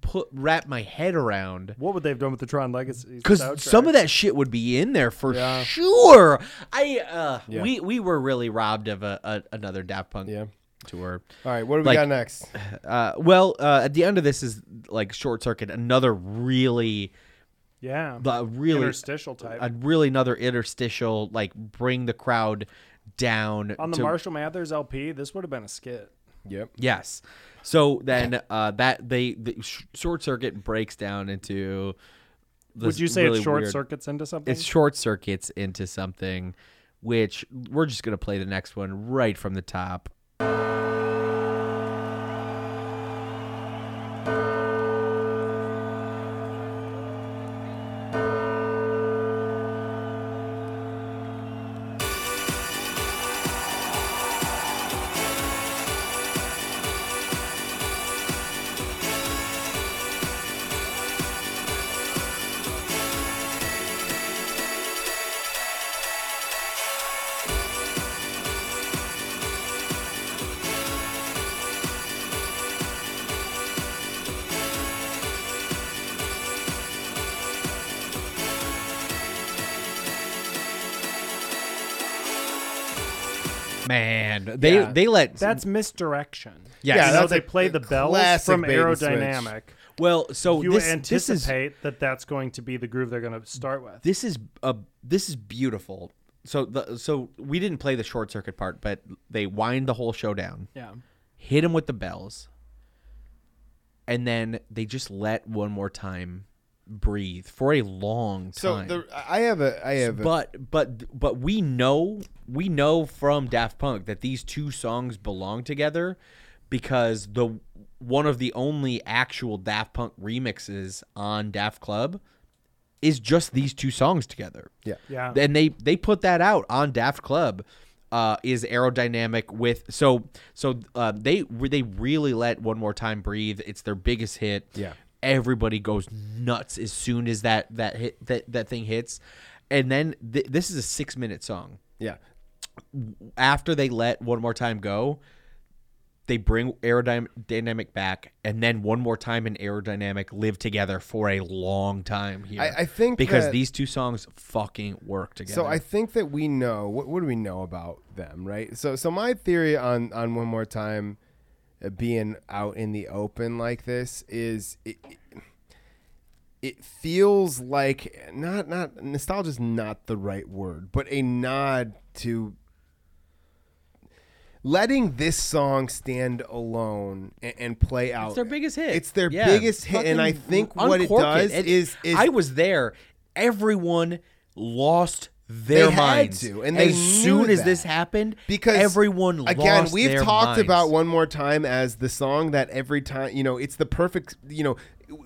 put wrap my head around What would they have done with the Tron Legacy? because some of that shit would be in there for Yeah. sure. I uh, Yeah. we we were really robbed of a, a another Daft Punk Yeah. tour. All right. What do we Like- got next? Uh, well, uh, at the end of this is like Short Circuit, another really, yeah, the really interstitial type. a really another interstitial like bring the crowd down On the to- Marshall Mathers LP, this would have been a skit. Yep. Yes. So then uh, that they the sh- short circuit breaks down into. Would you say really it short weird- circuits into something? It short circuits into something, which we're just gonna play the next one right from the top. Man, they Yeah. they let That's misdirection. Yes. you Yeah, know they play the bells from bait and switch. aerodynamic. well. So You this, this is anticipate that that's going to be the groove they're going to start with. this is a this is beautiful. So the so we didn't play the short circuit part, but they wind the whole show down. yeah, hit him with the bells, and then they just let one more time breathe for a long So time. the I have a I have a, but but but we know we know from Daft Punk that these two songs belong together because the one of the only actual Daft Punk remixes on Daft Club is just these two songs together. yeah. yeah. And they they put that out on Daft Club. Uh, is aerodynamic with so so uh, they they really let one more time breathe. It's their biggest hit. Yeah. Everybody goes nuts as soon as that that hit that that thing hits, and then th- this is a six minute song. Yeah. After they let one more time go, they bring aerodynamic back, and then one more time and aerodynamic live together for a long time here. I- I think because that- these two songs fucking work together. So I think that we know what, what do we know about them, right? So so my theory on on one more time being out in the open like this is it, it- it feels like not not nostalgia is not the right word, but a nod to letting this song stand alone and, and play out. It's their biggest hit. It's their Yeah, biggest hit, and I think what it does It- is is I was there. Everyone lost their They had minds to, and they as knew soon as this happened. because everyone again lost we've their talked minds. about one more time as the song that every time you know it's the perfect you know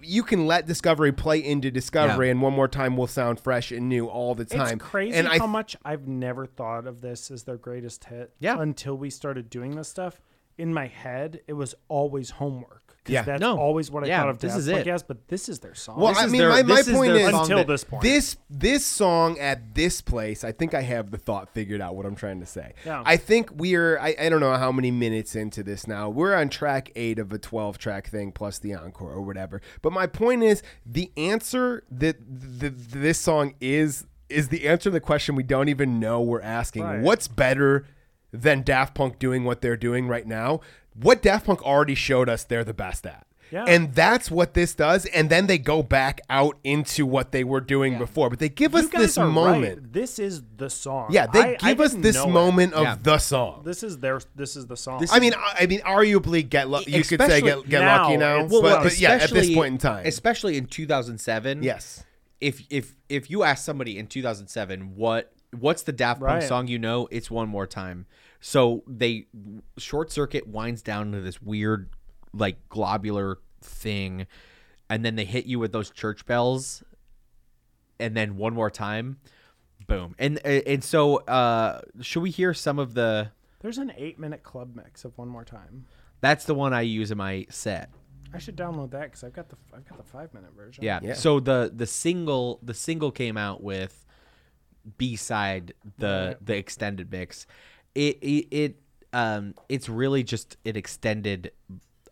you can let discovery play into discovery Yeah. and one more time will sound fresh and new all the time It's crazy and I how much I've never thought of this as their greatest hit. Yeah. Until we started doing this stuff. In my head, it was always homework. 'Cause Yeah. That's No. always what I Yeah, thought of this Daft is Punk it. as, but this is their song. well, This I is mean, their- my, my this is point their is song Until that- this point. This this song at this place, I think I have the thought figured out. What I'm trying to say. Yeah. I think we're. I, I don't know how many minutes into this now. We're on track eight of a 12 track thing plus the encore or whatever. But my point is, the answer that the, this song is is the answer to the question we don't even know we're asking. Right. What's better than Daft Punk doing what they're doing right now? What Daft Punk already showed us they're the best at. Yeah. And that's what this does. And then they go back out into what they were doing before. But they give us You guys this moment. Right. This is the song. Yeah, they I- I give us this know it. moment of Yeah. the song. This is their. This is the song. This I mean, I I mean, arguably, get lucky. you could say get, get now, lucky now, it's- but, well, but yeah, at this point in time, especially in 2007. yes, if if if you ask somebody in 2007 what what's the Daft Punk Right. song you know, it's one more time. So they short circuit winds down into this weird like globular thing, and then they hit you with those church bells, and then one more time, boom. And and so uh, should we hear some of the? There's an eight-minute club mix of one more time. That's the one I use in my set. I should download that because I've got the I've got the five-minute version. Yeah. Yeah. So the the single the single came out with B side the Right. the extended mix. It it, it um it's really just an extended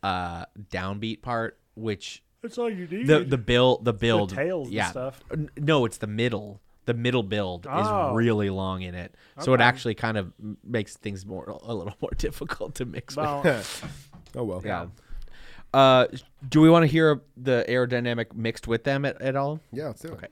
uh downbeat part which That's all you need. the the build the build tails and yeah stuff. No it's the middle the middle build Oh. is really long in it so it actually kind of makes things more a little more difficult to mix with. Well, oh well, yeah uh do we want to hear the aerodynamic mixed with them at, at all yeah, let's do it. Okay.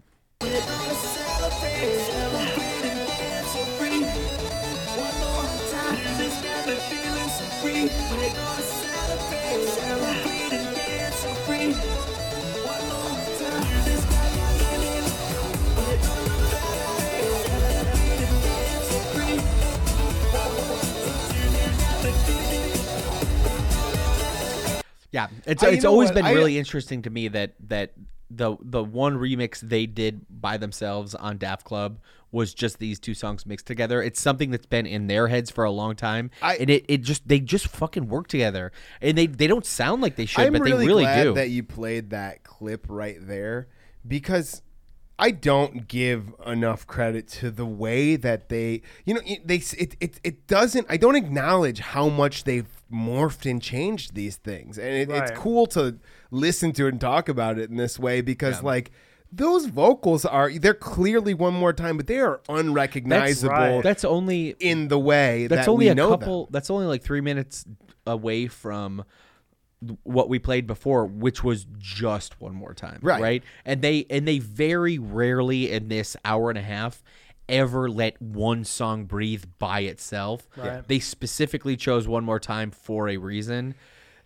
Yeah, it's you it's always what? been I- really interesting to me that that the the one remix they did by themselves on Daft Club was just these two songs mixed together. It's something that's been in their heads for a long time, I- and it, it just they just fucking work together, and they they don't sound like they should, I'm but really, they really glad do. that you played that clip right there because I don't give enough credit to the way that they, you know, they it it, it doesn't. I don't acknowledge how much they've morphed and changed these things, and it, it's cool to listen to and talk about it in this way because like. Those vocals are they're clearly one more time, but they are unrecognizable right. that's only in the way that's that only we a know couple. them. That's only like three minutes away from what we played before, which was just one more time, Right. Right, and they and they very rarely in this hour and a half ever let one song breathe by itself. Right. They specifically chose one more time for a reason,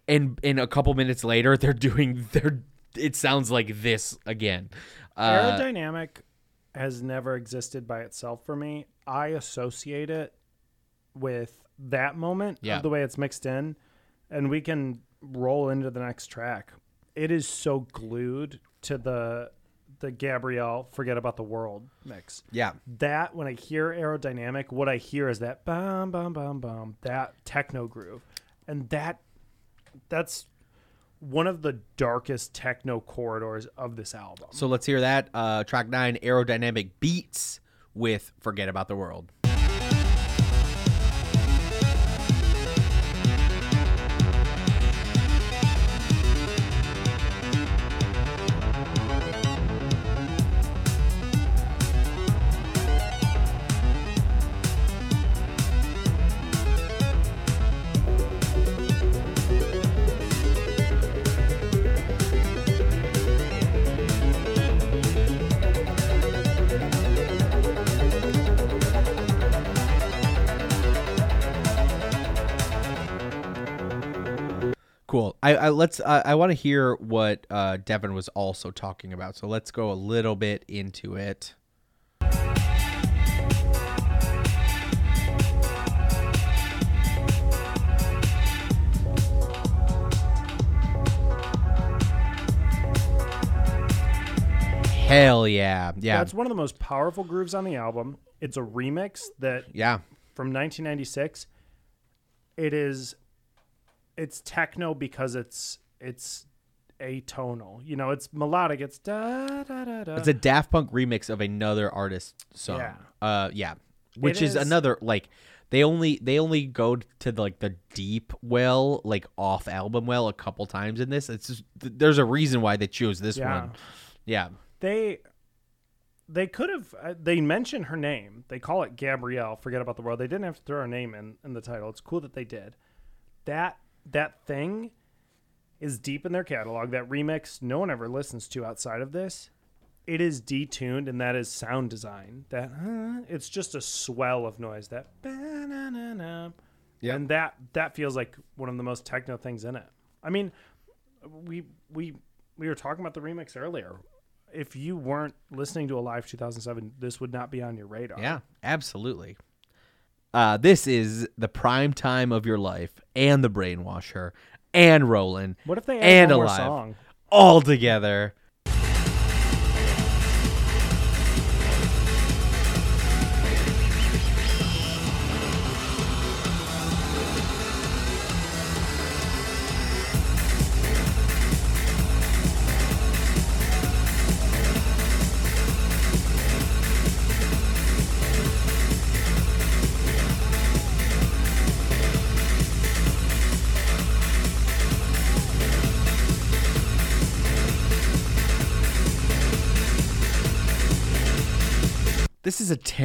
and in a couple minutes later they're doing their. It sounds like this again. Uh, aerodynamic has never existed by itself for me. I associate it with that moment Yeah. of the way it's mixed in, and we can roll into the next track. It is so glued to the the Gabrielle "Forget About the World" mix. yeah, That when I hear aerodynamic, what I hear is that bum bum bum bum that techno groove, and that that's one of the darkest techno corridors of this album. So let's hear that. Uh, track nine, aerodynamic beats with "Forget About the World." I, I let's. I I want to hear what uh, Devin was also talking about. So let's go a little bit into it. Hell yeah, yeah, That's one of the most powerful grooves on the album. It's a remix that yeah. from 1996. It is it's techno because it's it's atonal. You know, it's melodic. It's da da da da. It's a Daft Punk remix of another artist's song. Yeah. Uh, yeah. Which is, is- another like they only they only go to the, like the deep well, like off album well, a couple times in this. It's just, th- there's a reason why they chose this Yeah. one. Yeah. they they could have uh, they mention her name. They call it Gabrielle. Forget about the world. They didn't have to throw her name in in the title. It's cool that they did. That that thing is deep in their catalog. That remix no one ever listens to outside of this. It is detuned, and that is sound design. That uh, it's just a swell of noise. That ba-na-na-na. And that that feels like one of the most techno things in it. I mean, we we we were talking about the remix earlier. If you weren't listening to a live 2007, this would not be on your radar. Yeah, absolutely. Uh, this is the prime time of your life and the brainwasher and Rolling What if they add and one more alive song? all together.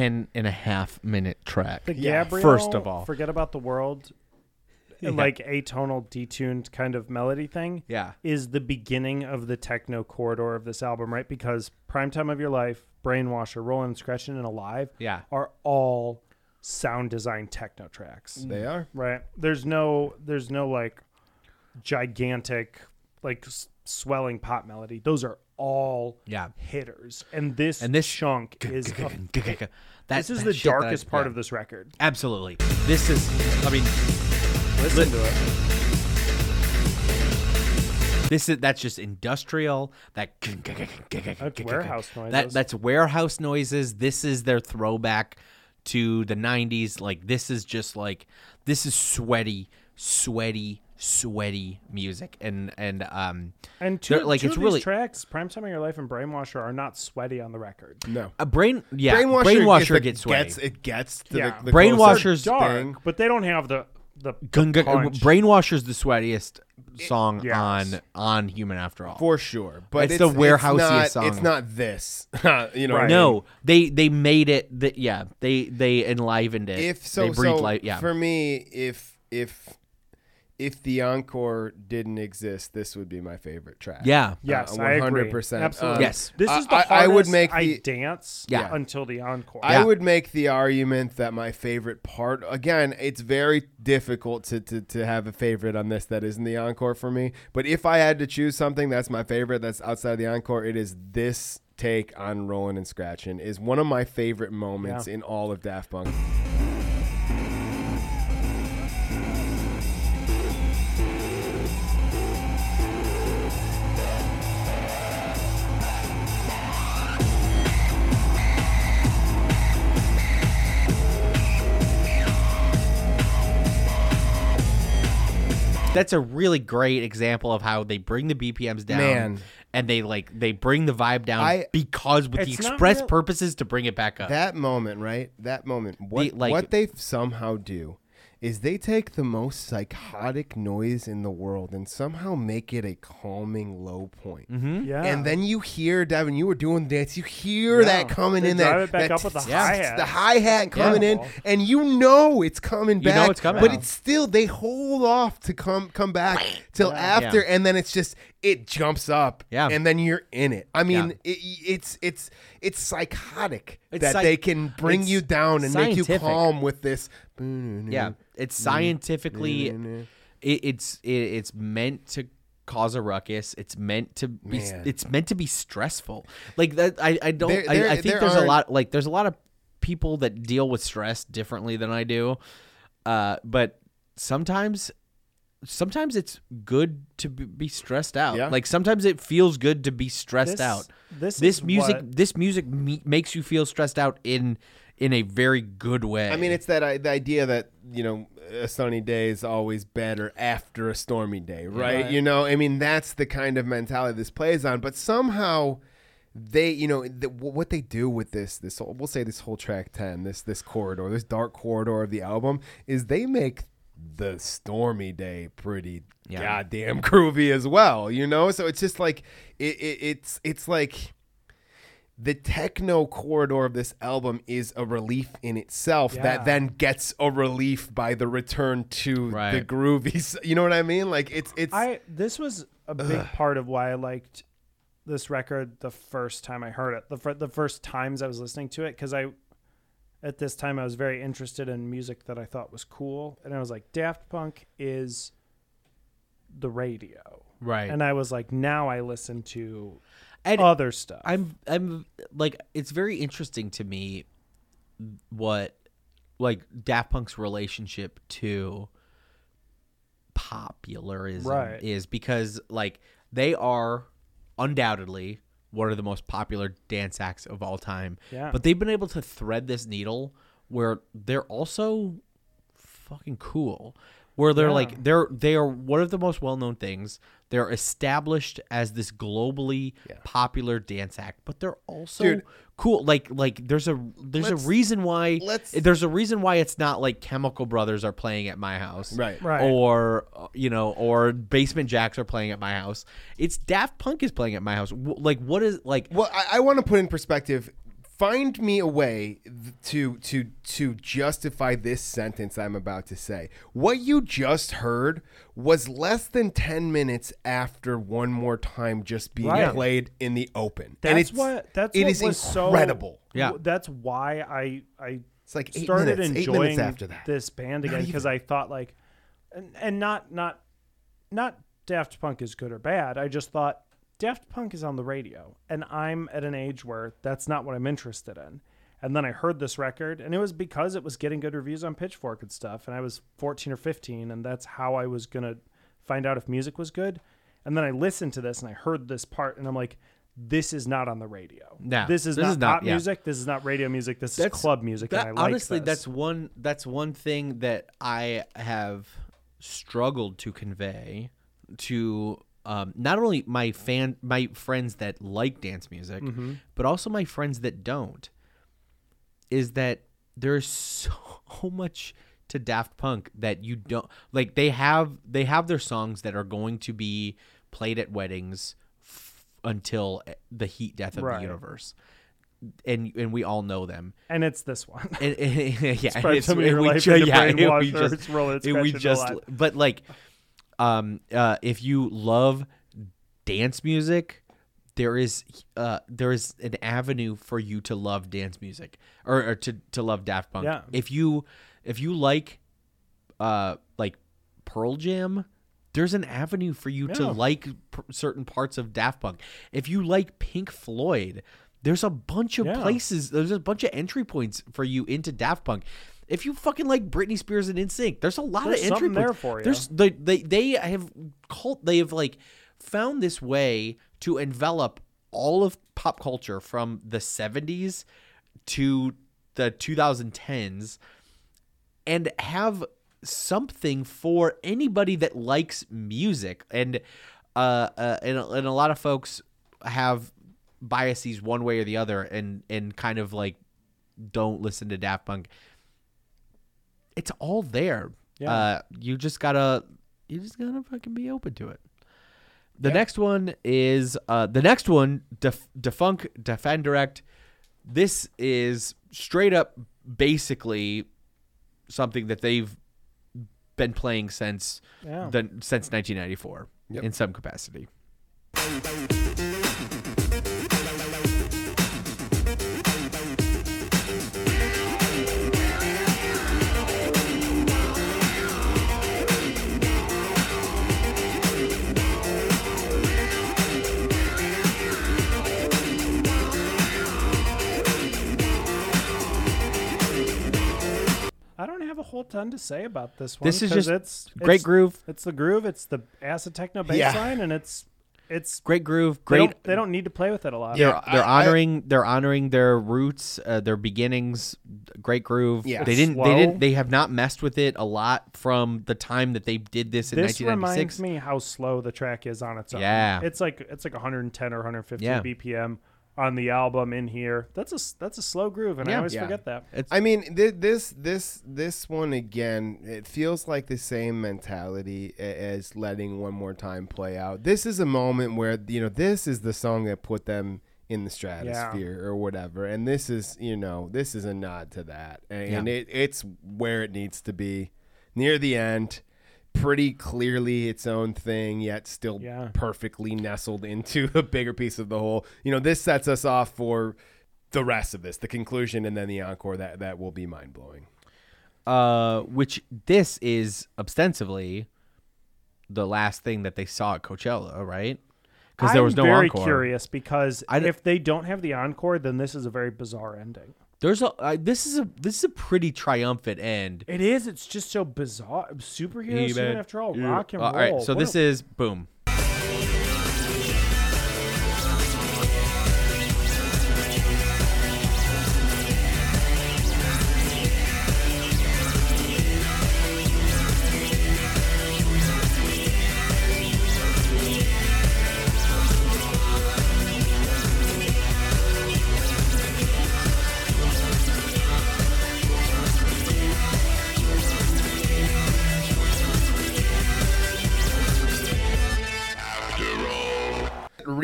10 and a half minute track. The Yeah, Gabrielle, First of all. forget about the world. Yeah. Like atonal, detuned kind of melody thing. Yeah. is the beginning of the techno corridor of this album, right? Because Prime Time of Your Life, Brainwasher, Rolling, Scratching, and Alive, Yeah. are all sound design techno tracks. They mm. are. right. There's no, there's no like gigantic, like s- swelling pop melody. Those are all Yeah. hitters, and this And this chunk is. That- this is that the I- darkest part yeah. of this record. Absolutely. This is, I mean, Listen to it. This is that's just industrial. That That's warehouse noises. That that's warehouse noises. This is their throwback to the '90s. Like this is just like this is sweaty, sweaty, sweaty music, and and um And two, like two it's of really these tracks, Prime Time of Your Life and Brainwasher, are not sweaty on the record. No. a brain. Yeah, Brainwasher, brainwasher, is the- gets sweaty. Gets, it gets to Yeah. the, the Brainwasher's closest Dark, thing. but they don't have the the, the Gun- gun- Brainwasher's the sweatiest song yes. on on Human After All. for sure. But It's it's, the warehouseiest not, song. It's not this. you know. what I mean? No, they they made it. The, yeah, they they enlivened it. If so, they breathed so life. Yeah, for me, if if if the encore didn't exist, this would be my favorite track. yeah, Yes, Uh, I agree. 100%. Absolutely. Yes. This is the I- I would make I the- dance Yeah. until the encore. I Yeah. would make the argument that my favorite part again, it's very difficult to, to, to have a favorite on this that isn't the encore for me. But if I had to choose something that's my favorite that's outside the encore, it is this take on Rolling and Scratching is one of my favorite moments Yeah. in all of Daft Punk. That's a really great example of how they bring the BPMs down Man. and they like they bring the vibe down I- because with the express real- purposes to bring it back up. That moment, right? That moment. What like- what they somehow do is they take the most psychotic noise in the world and somehow make it a calming low point. mm-hmm. Yeah. And then you hear Devin, you were doing the dance. You hear Yeah. that coming They in drive there. it back that up with the tsk, hi-hat. The hi hat coming in, and you know it's coming You know back. it's coming. but Yeah. it's still they hold off to come come back till after, Yeah. and then it's just it jumps up. Yeah. and then you're in it. I mean, Yeah. it, it's it's it's psychotic It's that psych- they can bring you down and make you calm with this. Yeah, it's scientifically, it, it's it, it's meant to cause a ruckus. It's meant to be. Man. It's meant to be stressful. Like that. I I don't. There- I, there- I think there there's a lot. Like there's a lot of people that deal with stress differently than I do. Uh, but sometimes. Sometimes it's good to be- be stressed out. Yeah. Like sometimes it feels good to be stressed This- out. this this music, what- this music me- makes you feel stressed out in in a very good way. I mean, it's that uh, the idea that you know a sunny day is always better after a stormy day, right? Right. You know, I mean, that's the kind of mentality this plays on. But somehow, they, you know, the, what they do with this, this whole, we'll say this whole track ten, this this corridor, this dark corridor of the album, is they make the stormy day pretty Yeah. goddamn groovy as well. You know, so it's just like it, it it's it's like the techno corridor of this album is a relief in itself Yeah. that then gets a relief by the return to the Right. groovy. You know what I mean? Like it's it's I this was a big part of why I liked this record the first time I heard it. The the first times I was listening to it because I at this time I was very interested in music that I thought was cool, and I was like, Daft Punk is the radio, right. and I was like, now I listen to And other stuff. I'm I'm like it's very interesting to me what like Daft Punk's relationship to popularism Right. is because like they are undoubtedly one of the most popular dance acts of all time. Yeah. But they've been able to thread this needle where they're also fucking cool. Where they're Yeah. like they're they are one of the most well known things. They're established as this globally popular dance act, but they're also Dude. cool. Like like there's a there's a reason why let's- there's a reason why it's not like Chemical Brothers are playing at my house, Right. Right. Or you know, or Basement Jaxx are playing at my house. It's Daft Punk is playing at my house. Like what is like Well, I, I want to put in perspective. Find me a way to to to justify this sentence I'm about to say. What you just heard was less than ten minutes after one more time just being Right. played in the open. that's and it's, what that's it what is was incredible. So, Yeah. that's why I I It's like eight started minutes, eight enjoying minutes after that. this band again because I thought like, and, and not not not Daft Punk is good or bad. I just thought Daft Punk is on the radio, and I'm at an age where that's not what I'm interested in. And then I heard this record, and it was because it was getting good reviews on Pitchfork and stuff. And I was 14 or 15, and that's how I was gonna find out if music was good. And then I listened to this, and I heard this part, and I'm like, "This is not on the radio. No, this is this not is not- pop yeah. music. This is not radio music. This is club music." That, and I like honestly, this. that's one. That's one thing that I have struggled to convey to um, not only my fan, my friends that like dance music, Mm-hmm. but also my friends that don't. Is that there's so much to Daft Punk that you don't like. They have they have their songs that are going to be played at weddings f- until the heat death of Right. the universe, and and we all know them. and it's this one. And, and- yeah, Spread it's, some and we life ju- yeah, and we just- we just, but like, um, uh, if you love dance music, there is, uh, there is an avenue for you to love dance music or, or to to love Daft Punk. Yeah. If you if you like, uh, like Pearl Jam. There's an avenue for you to like p- certain parts of Daft Punk. If you like Pink Floyd, there's a bunch of Yeah. places. There's a bunch of entry points for you into Daft Punk. If you fucking like Britney Spears and NSYNC, there's a lot There's of entry there for you. There's they, they they have cult. They have like found this way to envelop all of pop culture from the 70s to the 2010s and have something for anybody that likes music and uh, uh and, and a lot of folks have biases one way or the other and and kind of like don't listen to Daft Punk, it's all there. Yeah. Uh, you just gotta you just gotta fucking be open to it. The next one is uh, the next one, Def- Da Funk Defend Direct. This is straight up basically something that they've been playing since Yeah. the since 1994 Yep. in some capacity. Have a whole ton to say about this one. This is just it's, great it's- groove. It's the groove. It's the acid techno bass Yeah. line, and it's it's Great groove, They great. don't, they don't need to play with it a lot. They're, Yeah, they're I- I- honoring they're honoring their roots, uh, their beginnings. Great groove. Yeah. they didn't they didn't they have not messed with it a lot from the time that they did this in This 1996. reminds me how slow the track is on its own. Yeah. it's like it's like 110 or 150 Yeah. BPM on the album in here. That's a that's a slow groove, and I Yeah. always Yeah. forget that. It's, I mean, th- this this this one again. It feels like the same mentality a- as letting one more time play out. This is a moment where you know this is the song that put them in the stratosphere or whatever, and this is you know this is a nod to that, and Yeah. it it's where it needs to be near the end. Pretty clearly its own thing, yet still Yeah. perfectly nestled into a bigger piece of the whole. You know, this sets us off for the rest of this, the conclusion, and then the encore. That that will be mind blowing. uh, which this is ostensibly the last thing that they saw at Coachella, right? Because there was no I'm very encore. curious because I d- if they don't have the encore, then this is a very bizarre ending. There's a uh, this is a this is a pretty triumphant end. It is. It's just so bizarre. Superheroes, Hey, man. even after all, Yeah. rock and Uh, roll. all right, so What this a- is boom.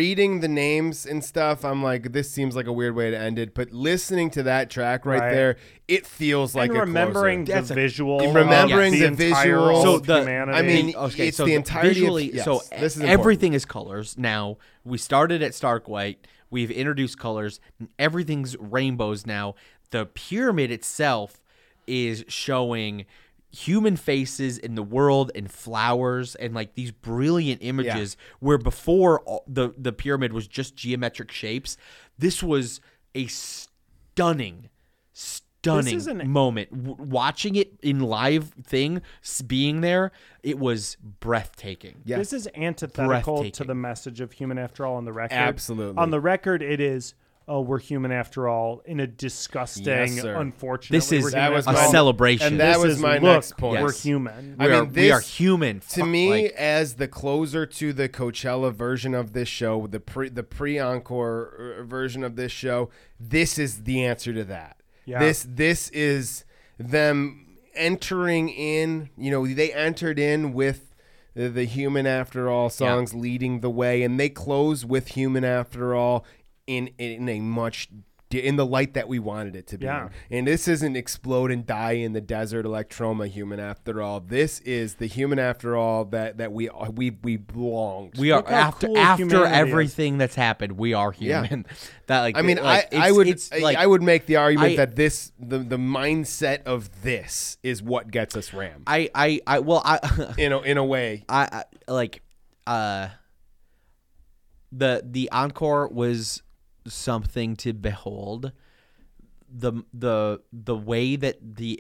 Reading the names and stuff, I'm like, this seems like a weird way to end it. But listening to that track right, Right. there, it feels like and a remembering closer. the visual, of remembering the, the visual. so So the- humanity. I mean, okay, it's so the entirety of- visually. yes, so this is e- important. everything is colors. Now we started at stark white. We've introduced colors. Everything's rainbows now. The pyramid itself is showing human faces in the world and flowers and like these brilliant images where before all- the the pyramid was just geometric shapes this was a stunning stunning an- moment W- watching it in live thing being there it was breathtaking Yeah. This is antithetical to the message of human after all on the record. Absolutely. On the record, it is, oh, we're human after all in a disgusting, Yes, sir. unfortunately. This is That was a my- celebration And that this was is, my look, next point. We're Yes. human. we, I are, mean, we are human to Fuck, me like- as the closer to the Coachella version of this show, the pre the pre encore uh, version of this show, this is the answer to that. Yeah. This this is them entering in. You know, they entered in with the, the human after all songs leading the way, and they close with human after all in in a much in the light that we wanted it to be. Yeah. in. And this isn't explode and die in the desert electroma human after all. This is the human after all that that we we we belong. to. we are after cool after humanity is. everything that's happened we are Yeah. human that like I mean, like, I, I would it's I- like I would make the argument I- that this the the mindset of this is what gets us Ram. I I I well I in a in a way. I, I like uh the the encore was something to behold the the the way that the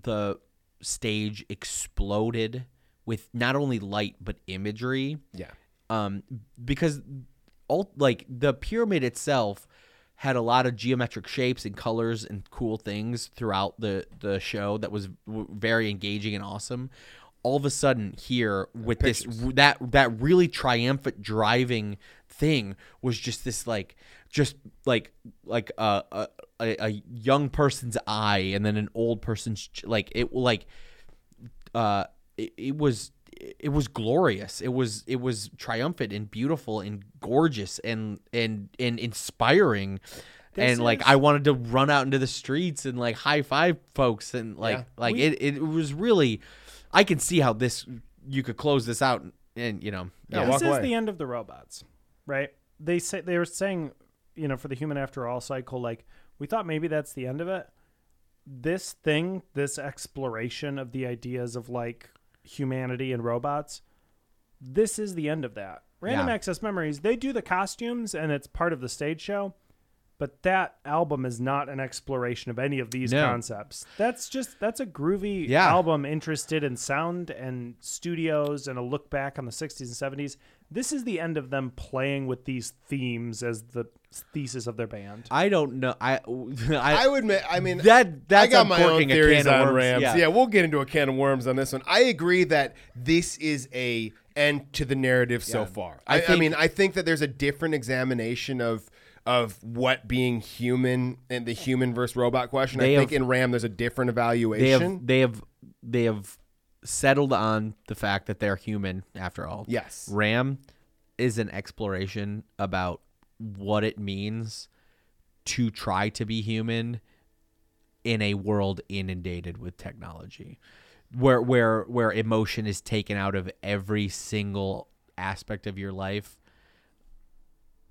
the stage exploded with not only light but imagery. Yeah. um because all like the pyramid itself had a lot of geometric shapes and colors and cool things throughout the the show that was very engaging and awesome. All of a sudden here with this that that really triumphant driving thing was just this like just like like a a, a a young person's eye and then an old person's like it like uh it, it was it was glorious it was it was triumphant and beautiful and gorgeous and and and inspiring This and like is- I wanted to run out into the streets and like high five folks and like Yeah. like We- it, it was really I can see how this you could close this out and, you know Yeah, this walk is away. the end of the robots, right? They say they were saying, you know, for the human after all cycle, like we thought maybe that's the end of it. This thing, this exploration of the ideas of like humanity and robots, this is the end of that. Random Yeah. Access Memories, they do the costumes and it's part of the stage show, but that album is not an exploration of any of these No. concepts. That's just that's a groovy Yeah. album interested in sound and studios and a look back on the 60s and 70s. This is the end of them playing with these themes as the thesis of their band. I don't know I I, I would admit, I mean, that that's I got my own theories on. Rams. Yeah. Yeah. we'll get into a can of worms on this one. I agree that this is a end to the narrative so Yeah. far. I I, I, mean, I think that there's a different examination of of what being human and the human versus robot question. I think have- in Ram there's a different they evaluation. have they have they have settled on the fact that they're human after all. Yes. Ram is an exploration about what it means to try to be human in a world inundated with technology. Where where where emotion is taken out of every single aspect of your life.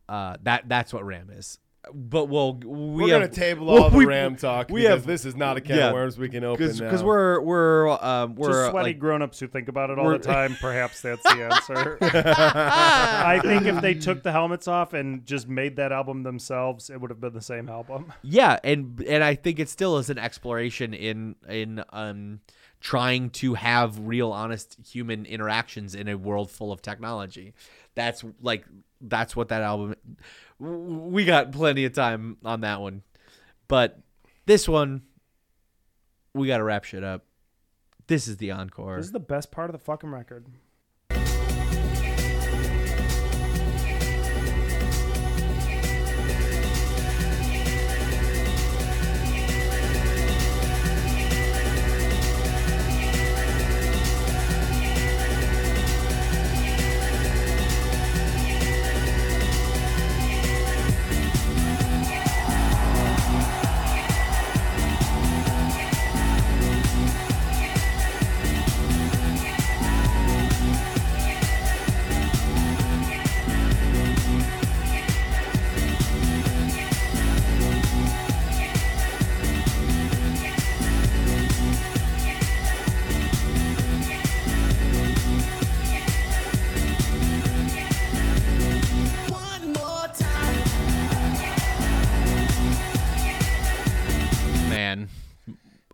Uh that that's what Ram is. But we'll we We're have, gonna table well, all the we- Ram talk we because have- this is not a can yeah, of worms we can open now. because we're we're um we're Just sweaty like, grown-ups who think about it all the time. Perhaps that's the answer. I think if they took the helmets off and just made that album themselves, it would have been the same album. yeah and and i think it still is an exploration in in um trying to have real honest human interactions in a world full of technology that's like that's what that album we got plenty of time on that one. But this one we got to wrap shit up. This is the encore. This is the best part of the fucking record.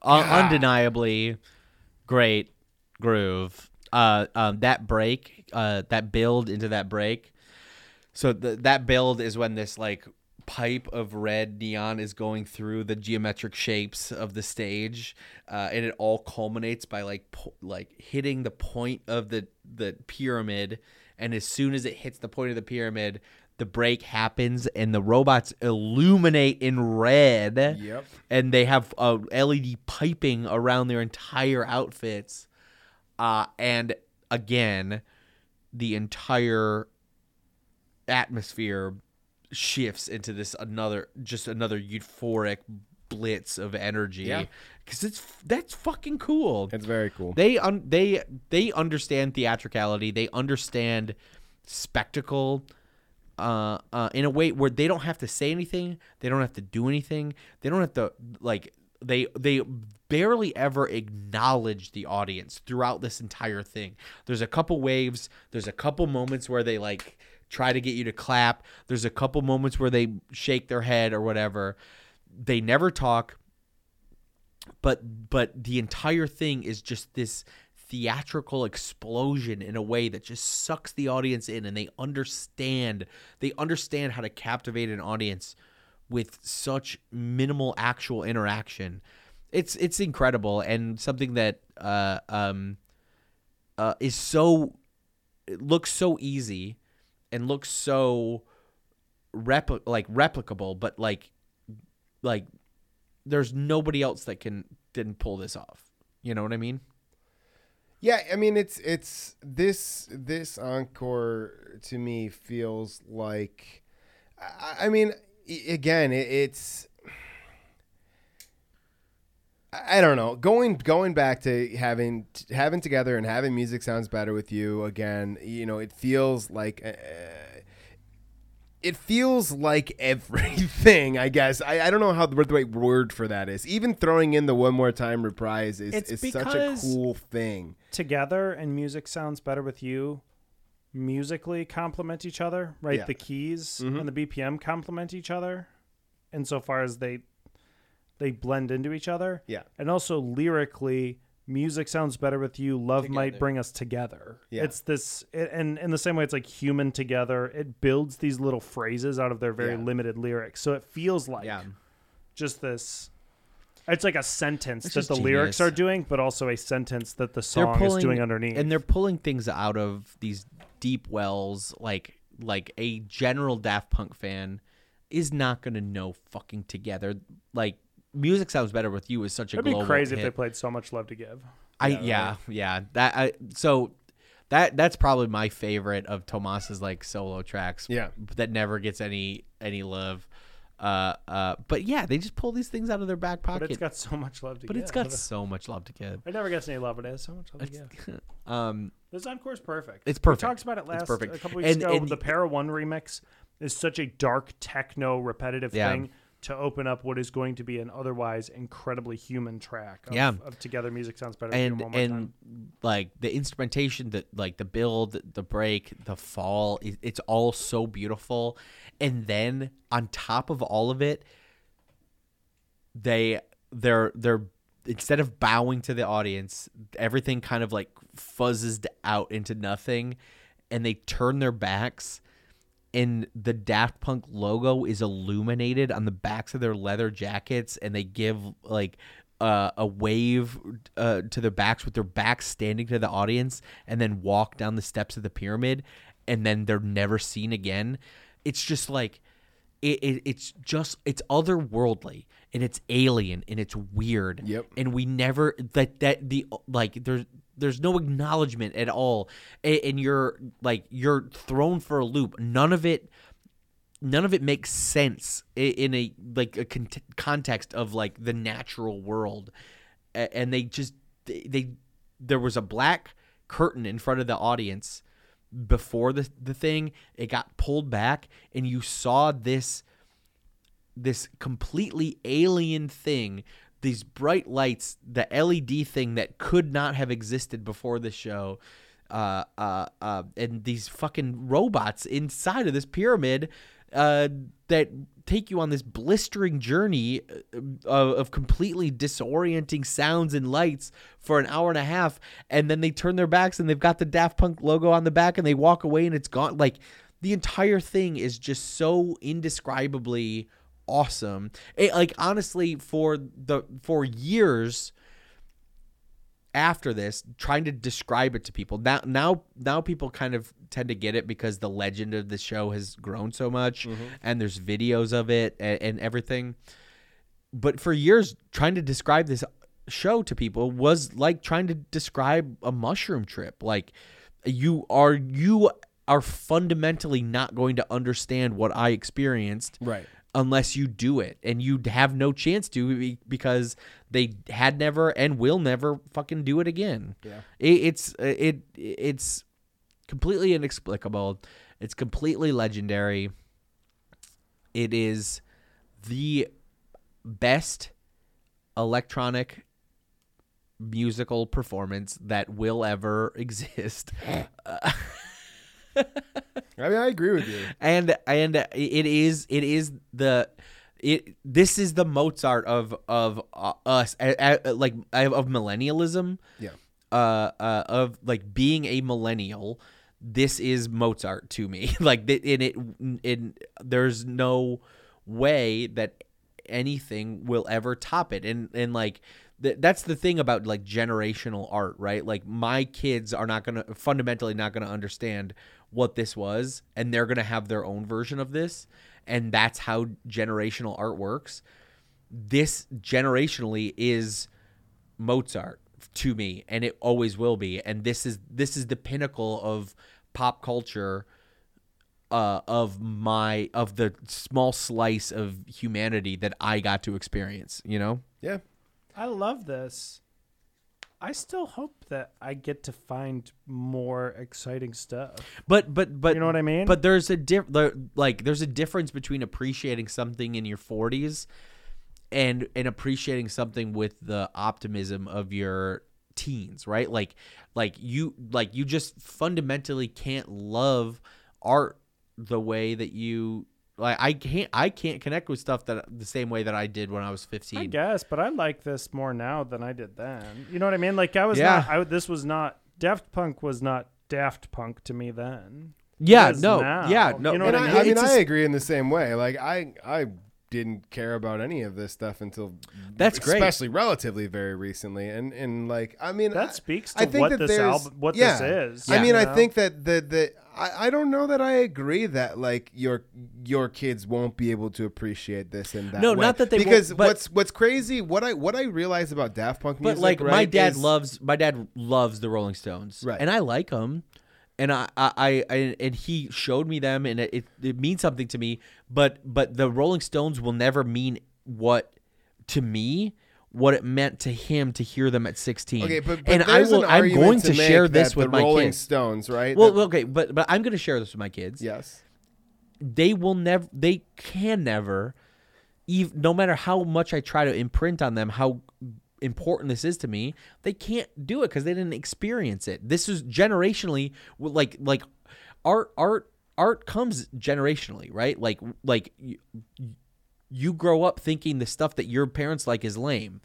Un- undeniably great groove. Uh um that break uh that build into that break. So the, that build is when this like pipe of red neon is going through the geometric shapes of the stage uh, and it all culminates by like po- like hitting the point of the the pyramid. And as soon as it hits the point of the pyramid the break happens and the robots illuminate in red Yep. and they have uh, led piping around their entire outfits uh, and again the entire atmosphere shifts into this another just another euphoric blitz of energy Yeah. because it's that's fucking cool it's very cool. they un- they they understand theatricality they understand spectacle uh, uh, in a way where they don't have to say anything they don't have to do anything they don't have to like they they barely ever acknowledge the audience throughout this entire thing. There's a couple waves there's a couple moments where they like try to get you to clap there's a couple moments where they shake their head or whatever. They never talk but but the entire thing is just this theatrical explosion in a way that just sucks the audience in and they understand they understand how to captivate an audience with such minimal actual interaction it's it's incredible and something that uh um uh, is so it looks so easy and looks so repli- like replicable, but like like there's nobody else that can didn't pull this off. You know what I mean? Yeah, I mean it's it's this this encore to me feels like I, I mean again it, it's I don't know. Going going back to having having together and having music sounds better with you again you know it feels like uh, it feels like everything i guess i, I don't know how the, the right word for that is even throwing in the one more time reprise is, It's is such a cool thing Together and music sounds better with you. Musically complement each other, right? Yeah. The keys Mhm. and the BPM complement each other, insofar as they they blend into each other. Yeah. and also lyrically, music sounds better with you. Love might bring us together. Yeah. It's this, it, and in the same way, it's like human together. It builds these little phrases out of their very Yeah. limited lyrics, so it feels like Yeah. just this. It's like a sentence It's that just the lyrics are doing, but also a sentence that the They're song pulling is doing underneath. and they're pulling things out of these deep wells like like a general Daft Punk fan is not going to know fucking together like music sounds better with you is such a good thing. It'd be global crazy if they played so much love to give. I Yeah, yeah, yeah. That I so that that's probably my favorite of Thomas's like solo tracks. Yeah. That never gets any any love. Uh uh but yeah, they just pull these things out of their back pocket. But it's got so much love to but give. But it's got so much love to give. It never gets any love. It has so much love to give. um This encore is perfect. It's We perfect. talked about it It's last perfect. a couple weeks And- ago. and- the Para One remix is such a dark techno repetitive Yeah. thing to open up what is going to be an otherwise incredibly human track. Of, Yeah. of together music sounds better. and and time. like the instrumentation that like the build the break the fall it's all so beautiful and then on top of all of it they they're they're instead of bowing to the audience everything kind of like fuzzes out into nothing and they turn their backs and the Daft Punk logo is illuminated on the backs of their leather jackets, and they give like uh, a wave uh, to their backs with their backs standing to the audience, and then walk down the steps of the pyramid, and then they're never seen again. It's just like it, it it's just it's otherworldly and it's alien and it's weird. Yep. And we never that that the like there's there's no acknowledgement at all, A- and you're like you're thrown for a loop. None of it none of it makes sense in a like a con- context of like the natural world. And they just they, they there was a black curtain in front of the audience before the the thing. It got pulled back and you saw this this completely alien thing these bright lights the led thing that could not have existed before the show uh, uh, uh, and these fucking robots inside of this pyramid uh, that take you on this blistering journey uh, of, of completely disorienting sounds and lights for an hour and a half, and then they turn their backs and they've got the Daft Punk logo on the back and they walk away and it's gone. Like the entire thing is just so indescribably awesome. It, like honestly, for the for years after this trying to describe it to people now now now people kind of tend to get it because the legend of the show has grown so much mm-hmm. and there's videos of it and, and everything but for years trying to describe this show to people was like trying to describe a mushroom trip like you are you are fundamentally not going to understand what i experienced Right. Unless you do it and you have no chance to because they had never and will never fucking do it again. Yeah. it, it's it it's completely inexplicable. It's completely legendary. It is the best electronic musical performance that will ever exist I mean, I agree with you. and and it is it is the it this is the Mozart of of uh, us like of millennialism Yeah. uh uh of like being a millennial this is Mozart to me like in it in there's no way that anything will ever top it and and like th- that's the thing about like generational art, right? Like my kids are not gonna fundamentally not gonna understand what this was, and they're gonna have their own version of this, and that's how generational art works. This generationally is Mozart to me, and it always will be. And this is this is the pinnacle of pop culture, uh, of my of the small slice of humanity that I got to experience. You know? Yeah. I love this. I still hope that I get to find more exciting stuff. But but but You know what I mean? But there's a diff like there's a difference between appreciating something in your 40s and and appreciating something with the optimism of your teens, right? Like like you like you just fundamentally can't love art the way that you like I can't I can't connect with stuff that the same way that I did when I was 15. I guess, but I like this more now than I did then. You know what I mean? Like I was Yeah. not. I, this was not Daft Punk was not Daft Punk to me then. Yeah, no, now. yeah, no, You know And what I, I I mean? mean, It's I a- agree in the same way. Like I, I didn't care about any of this stuff until That's great. especially relatively very recently. And and like, I mean, That I- speaks I to think what that this there's- album- what yeah. this is, I you mean, I think that the the I, I don't know that I agree that like your your kids won't be able to appreciate this and that. No, way. not that they won't, because but- what's what's crazy what I what I realize about Daft Punk music, But like my right, dad is- loves my dad loves the Rolling Stones, Right. And I like them, and I, I, I and he showed me them, and it, it means something to me. But but the Rolling Stones will never mean what to me what it meant to him to hear them at 16. Okay, but, but and I will an I'm going to, to, share this with the my Rolling kids. Stones, right? Well, That- okay, but but I'm going to share this with my kids. yes. They will never they can never ev- no matter how much I try to imprint on them how important this is to me, they can't do it because they didn't experience it. This is generationally like like art art art comes generationally, right? Like like you, you grow up thinking the stuff that your parents like is lame.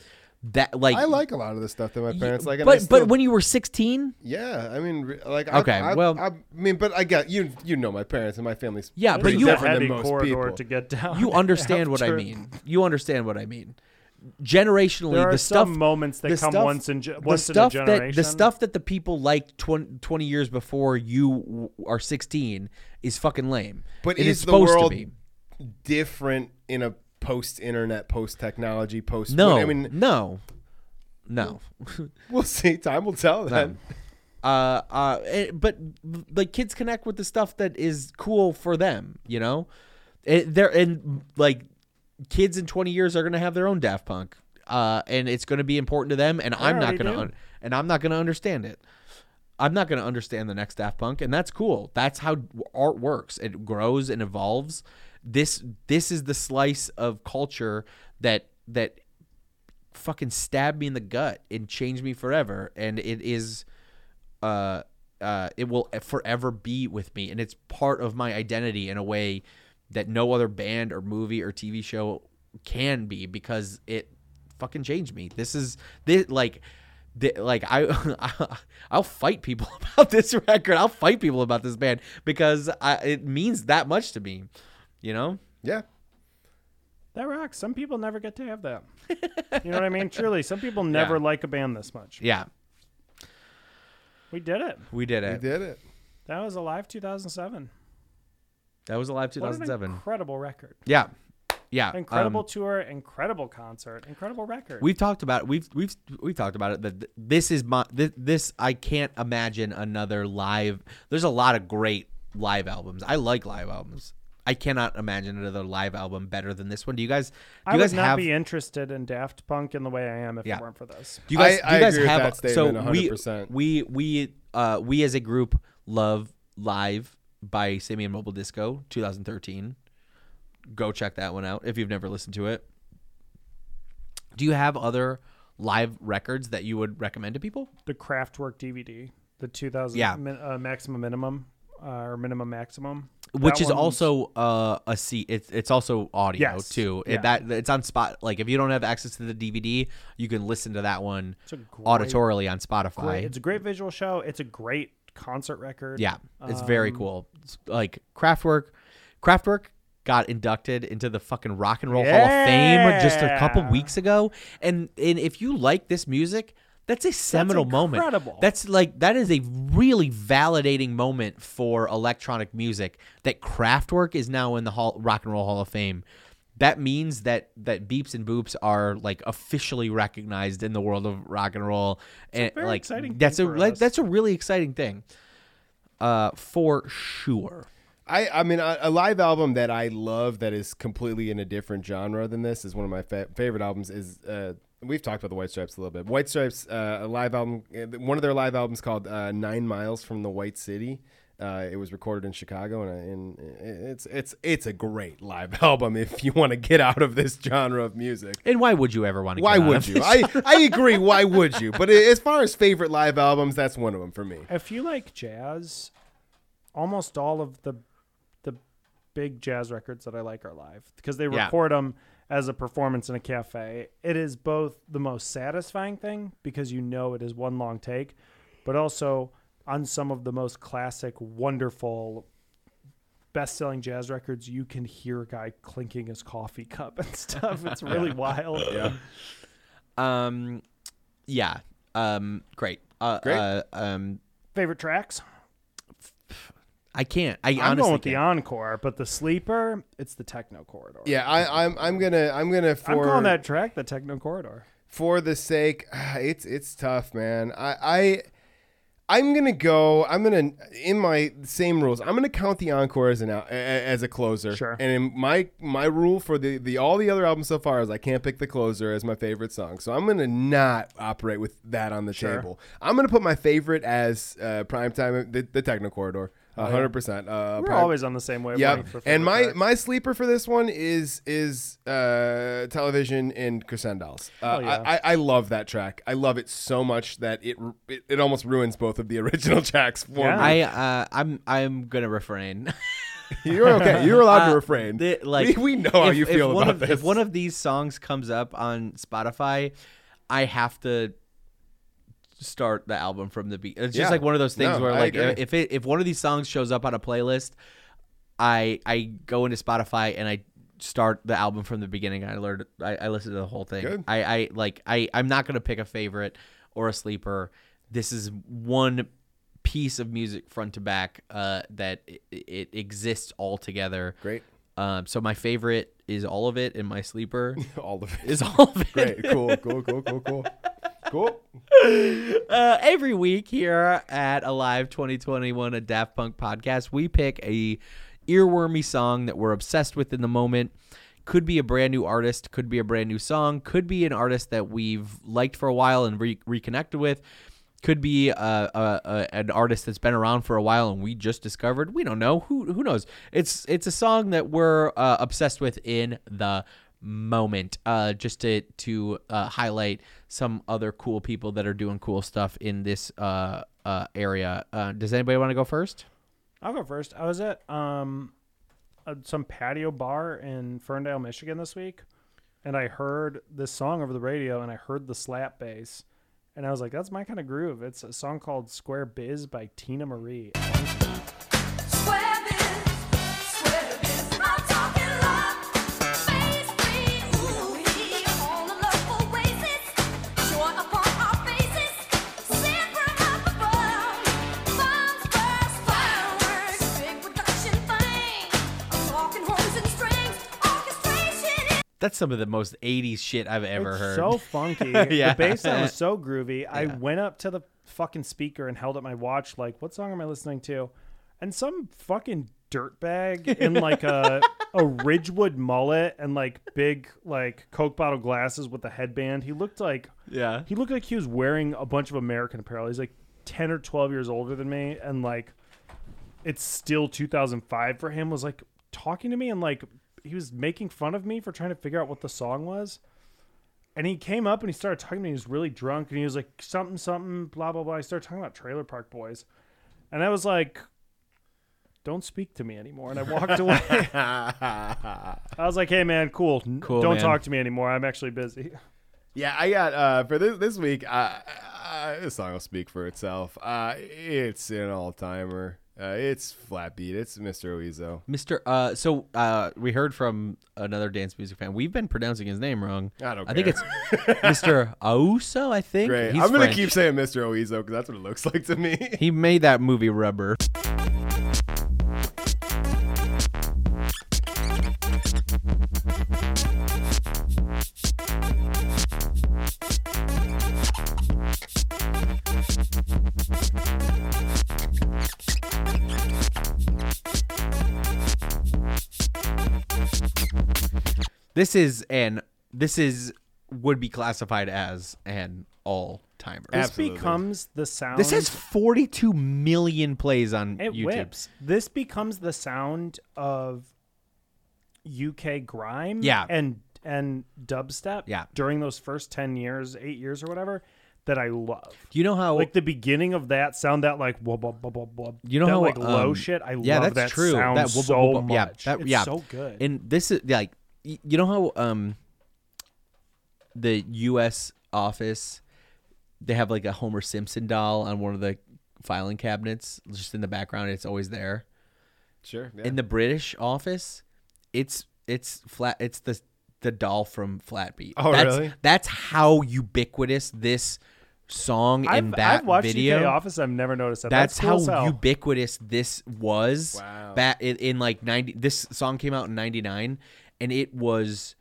That like I like a lot of the stuff that my parents like. but still- but when you were 16, Yeah, I mean, like, I, Okay, I, well- I, mean, but I got you. You know, my parents and my family's Yeah, but is you- a different than most corridor people. to get down. you understand what I mean. You understand what I mean. Generationally, There are the some stuff moments that the come stuff- once in ge- the once in a stuff that generation. the stuff that the people like 20, 20 years before you are 16 is fucking lame. But It is is the supposed world to be. different in a post-internet, post-technology, post? No, I mean, no, no. we'll see. Time will tell. Then. uh, uh, eh, but like kids connect with the stuff that is cool for them, you know. It, they're and like kids in twenty years are gonna have their own Daft Punk, uh, and it's gonna be important to them, and I'm not gonna, un- and I'm not gonna understand it. I'm not gonna understand the next Daft Punk, and that's cool. That's how art works. It grows and evolves. This this is the slice of culture that that fucking stabbed me in the gut and changed me forever and it is uh uh it will forever be with me and it's part of my identity in a way that no other band or movie or TV show can be because it fucking changed me this is this like the, like I, I'll fight people about this record. I'll fight people about this band because I, it means that much to me. You know? Yeah. that rocks. Some people never get to have that. you know what I mean? Truly, some people never Yeah. like a band this much. Yeah, We did it. we did it. We did it. That was Alive 2007. That was alive What an 2007. incredible record. Yeah, yeah. Incredible um, tour, incredible concert, incredible record. We've talked about we've we've we've talked about it that this is my this, this I can't imagine another live. There's a lot of great live albums. I like live albums. I cannot imagine another live album better than this one. Do you guys? Do I you would guys not have? be interested in Daft Punk in the way I am if Yeah. it weren't for this. do you guys? I- do you I guys agree with have? that statement so we 100%. we we uh we as a group love live by Simian Mobile Disco 2013. Go check that one out if you've never listened to it. Do you have other live records that you would recommend to people? The Kraftwerk DVD, the 2000 Yeah. min, uh, maximum minimum uh, or minimum maximum, which That is also uh, a C. It's it's also audio Yes. too. Yeah. It, that it's on spot. Like if you don't have access to the DVD, you can listen to that one great- auditorily on Spotify. great. It's a great visual show. It's a great concert record. yeah, it's very Um, cool. It's like Kraftwerk. Kraftwerk got inducted into the fucking Rock and Roll Hall of Fame just a couple weeks ago. And and if you like this music, that's a seminal moment. That's like that is a really validating moment for electronic music that Kraftwerk is now in the Hall, Rock and Roll Hall of Fame. That means that that beeps and boops are like officially recognized in the world of rock and roll, and very like exciting thing that's a for us. that's a really exciting thing, uh, for sure. I, I mean, a, a live album that I love that is completely in a different genre than this is one of my fa- favorite albums. Is uh, we've talked about the White Stripes a little bit. White Stripes, uh, a live album, uh, one of their live albums called uh, Nine Miles from the White City. Uh, it was recorded in Chicago, and, and it's it's it's a great live album if you want to get out of this genre of music. And why would you ever want to? Why get out would of you? this I, genre? I agree. Why would you? But as far as favorite live albums, that's one of them for me. If you like jazz, almost all of the the big jazz records that I like are live because they Yeah. record them as a performance in a cafe. It is both the most satisfying thing because you know it is one long take, but also on some of the most classic, wonderful, best-selling jazz records, you can hear a guy clinking his coffee cup and stuff. It's really wild. Yeah. Um, yeah. Um, great. Uh, Great. Uh, um, Favorite tracks? I can't. I I'm honestly going with the can't. encore, but the sleeper, it's the techno corridor. Yeah, I, I'm I'm gonna I'm gonna for I'm calling that track the techno corridor. for the sake it's it's tough man i i i'm gonna go i'm gonna in my same rules i'm gonna count the encore as an as a closer Sure. and in my my rule for the the all the other albums so far is i can't pick the closer as my favorite song so i'm gonna not operate with that on the Sure. table i'm gonna put my favorite as uh prime time the, the techno corridor Yeah. 100% uh We're prime- always on the same wavelength. yeah, for and my tracks. my sleeper for this one is is uh, television in Crescendolls. Uh, Oh, yeah. I, I I love that track. I love it so much that it it, it almost ruins both of the original tracks for Yeah. I uh, I'm I'm gonna refrain. You're okay. You're allowed to Uh, refrain. the- like we, we know how if- you if feel one about of, this. If one of these songs comes up on Spotify, I have to start the album from the beat. It's just Yeah. like one of those things No, where I like agree. if it if one of these songs shows up on a playlist, I I go into Spotify and I start the album from the beginning. I learned I, I listen to the whole thing. Good. I I like I I'm not gonna pick a favorite or a sleeper. This is one piece of music front to back uh, that it, it exists all together. Great. Um, so my favorite is all of it, and my sleeper all of it is all of it. Great. Cool. Cool. Cool. Cool. Cool. Cool. Uh, every week here at Alive 2021, a Daft Punk podcast, we pick a earwormy song that we're obsessed with in the moment. Could be a brand new artist, could be a brand new song, could be an artist that we've liked for a while and re- reconnected with. Could be uh, uh, uh, an artist that's been around for a while and we just discovered. We don't know. Who who knows? It's it's a song that we're uh, obsessed with in the moment. Uh, just to to uh, highlight some other cool people that are doing cool stuff in this uh, uh, area. Uh, does anybody want to go first? I'll go first. I was at um, some patio bar in Ferndale, Michigan this week, and I heard this song over the radio, and I heard the slap bass, and I was like, "That's my kind of groove." It's a song called "Square Biz" by Teena Marie. That's some of the most 80s shit I've ever It's heard. So funky. yeah. The bass line was so groovy. I went up to the fucking speaker and held up my watch, like, what song am I listening to? And some fucking dirtbag in like a a Ridgewood mullet and like big like Coke bottle glasses with a headband. He looked like Yeah. He looked like he was wearing a bunch of American apparel. He's like ten or twelve years older than me, and like it's still 2005 for him. Was like talking to me and like he was making fun of me for trying to figure out what the song was. And he came up and he started talking to me. He was really drunk and he was like something something blah blah blah. He started talking about Trailer Park Boys, and I was like, "Don't speak to me anymore." And I walked away. I was like, "Hey man, cool. Cool, Don't man. talk to me anymore. I'm actually busy." Yeah, I got uh, for this this week. Uh, Uh, this song will speak for itself. Uh, it's an all timer. Uh, it's flat beat. It's Mr. Oizo. Mr. Uh, so uh, we heard from another dance music fan. We've been pronouncing his name wrong. I don't I think it's Mr. Auso. I think. Great. He's I'm gonna French. keep saying Mr. Oizo because that's what it looks like to me. He made that movie Rubber. This is an this is would be classified as an all timer. This becomes the sound. This has 42 million plays on It YouTube. whips. This becomes the sound of UK grime. Yeah. And and dubstep. Yeah. During those first ten years, eight years or whatever, that I love. Do you know how Like the beginning of that sound, that like wub wub wub wub wub. you know that how like low um, shit. I yeah, love that's that true. sound that wub, wub, so wub, wub, yeah, much. that- it's yeah. That's so good. And this is like you know how um the U.S. office they have like a Homer Simpson doll on one of the filing cabinets just in the background. It's always there. Sure. Yeah. In the British office, it's it's flat. It's the the doll from Flatbeat. Oh, that's, really? That's how ubiquitous this song in I've, that I've watched video. UK Office. I've never noticed that. That's, cool how as ubiquitous this was. Wow. Back in, in like ninety, this song came out in ninety nine, and it was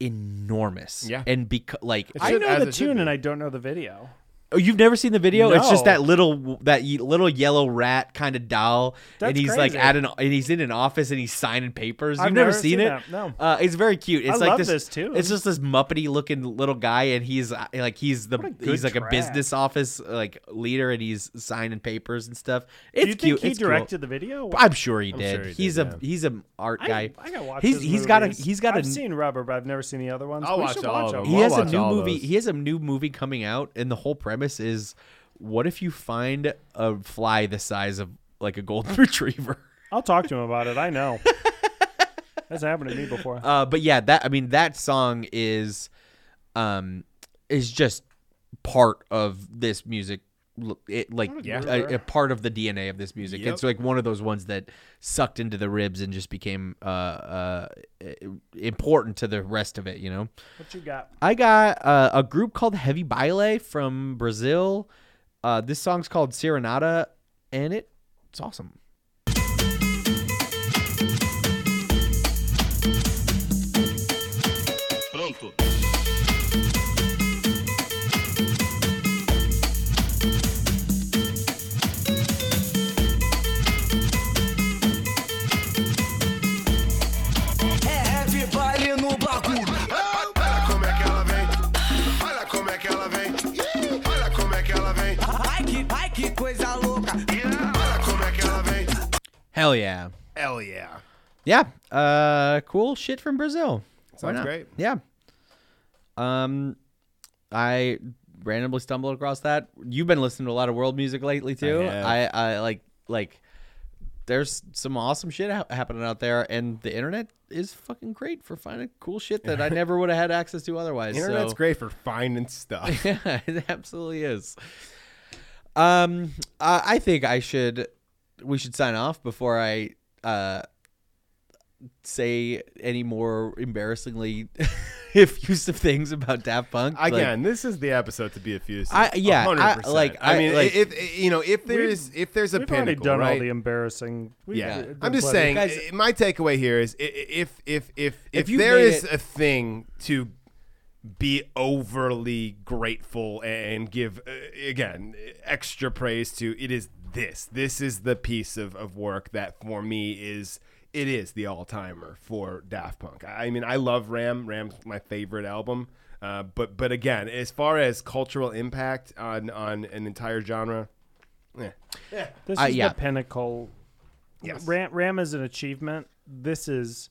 enormous. Yeah. and because like It I know the tune and I don't know the video. Oh, you've never seen the video? It's just that little that little yellow rat kind of doll, and That's he's like at an and he's in an office and he's signing papers. I've You've never, never seen, seen it? that, no. Uh, it's very cute. It's I like love this, this tune. It's just this muppety looking little guy, and he's uh, like he's the What a good he's like a business office like leader, and he's signing papers and stuff. It's Do you cute. think he it's cool. directed the video? I'm sure he did. sure he he's did, a yeah. he's a art guy. I gotta watch he's his he's got a he's got a I've seen Rubber, but I've never seen the other ones. I'll watch all watch of them. them. he has a new movie. He has a new movie coming out, and the whole premise is, what if you find a fly the size of like a golden retriever? I'll talk to him about it. I know. That's happened to me before. Uh, but yeah, that I mean that song is, um, is just part of this music. L- It like Yeah. a, a part of the DNA of this music. Yep. It's like one of those ones that sucked into the ribs and just became uh, uh, important to the rest of it. You know. What you got? I got uh, a group called Heavy Baile from Brazil. Uh, this song's called Serenata, and it it's awesome. Hell yeah, Hell yeah. yeah. Uh, cool shit from Brazil. Sounds great. Yeah. Um, I randomly stumbled across that. You've been listening to a lot of world music lately too. have. I, I like like. There's some awesome shit ha- happening out there, and the internet is fucking great for finding cool shit that I never would have had access to otherwise. Internet's so. great for finding stuff. Yeah, it absolutely is. Um, uh, I think I should. We should sign off before I uh say any more embarrassingly effusive things about Daft Punk. Like, Again, this is the episode to be effusive. I- yeah, I- 100%. like, I I- mean, like- if you know, if there's if there's a We've already pinnacle, done all right? the embarrassing. We've yeah, done I'm just plenty. saying. Guys- my takeaway here is i- i- if if if if, If you there made is it- a thing to be overly grateful and give uh, again extra praise to, it is this. This is the piece of of work that for me is. It is the all timer for Daft Punk. I mean, I love Ram. Ram's my favorite album. Uh, but but again, as far as cultural impact on on an entire genre, eh. This Uh, is yeah. the pinnacle. Yes. Ram, Ram is an achievement. This is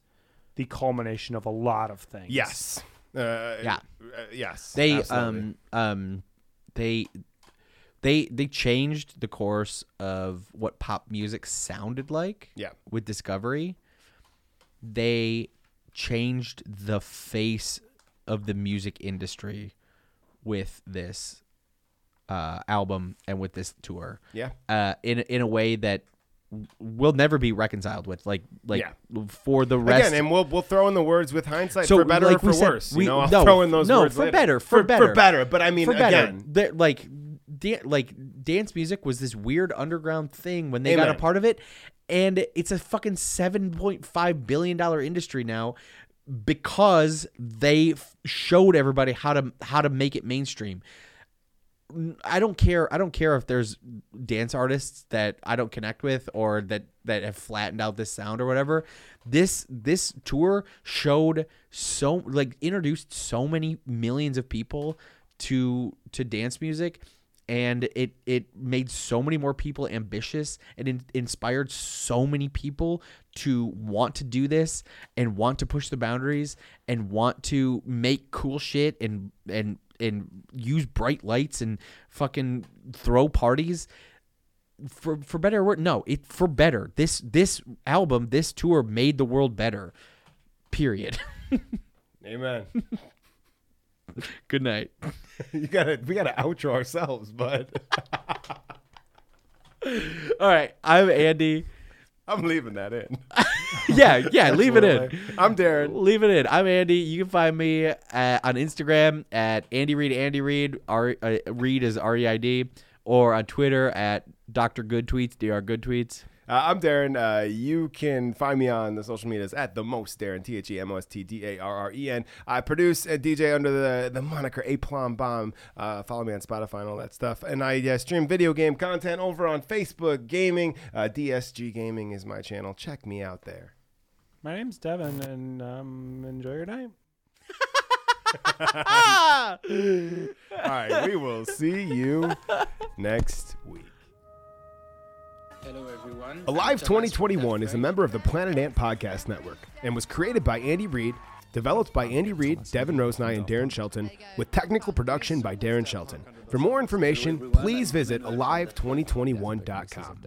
the culmination of a lot of things. yes, uh, Yeah. uh, yes. they absolutely. um um they they they changed the course of what pop music sounded like Yeah. with discovery they changed the face of the music industry with this uh, album and with this tour. Yeah. Uh, in in a way that will never be reconciled with. Like like Yeah. for the rest. Again, and we'll we'll throw in the words with hindsight So, for better like or for said, worse. we- you know, I'll no, throw in those no, words for later. better, for better, for better. But I mean, for again, like, dan- like dance music was this weird underground thing when they got a part of it, and it's a fucking seven point five billion dollar industry now because they f- showed everybody how to how to make it mainstream. I don't care. I don't care if there's dance artists that I don't connect with or that that have flattened out this sound or whatever. This this tour showed so like introduced so many millions of people to to dance music and it it made so many more people ambitious and in, inspired so many people to want to do this and want to push the boundaries and want to make cool shit and and and use bright lights and fucking throw parties. For for better or worse no it for better. This this album this tour made the world better. Period. Amen. good night. You gotta we gotta outro ourselves, but all right i'm andy. I'm leaving that in. yeah yeah leave it in. I'm Darren. leave it in. I'm andy. You can find me at, on instagram at andy Reid andy Reid R, uh, Reid is r-e-i-d or on twitter at dr good tweets dr good tweets Uh, I'm Darren. Uh, you can find me on the social medias at the most Darren T H E M O S T D A R R E N. I produce and DJ under the the moniker A Plum Bomb. Uh, follow me on Spotify and all that stuff. And I uh, stream video game content over on Facebook Gaming. Uh, DSG Gaming is my channel. Check me out there. My name's Devin, and um, enjoy your night. All right, we will see you next week. Hello, everyone. Alive I'm Thomas from 2021 is a member of the Planet Ant Podcast Network and was created by Andy Reid, developed by Andy Reid, Devin Rosenai, and Darren Shelton, with technical production by Darren Shelton. For more information, please visit alive2021.com. Punk.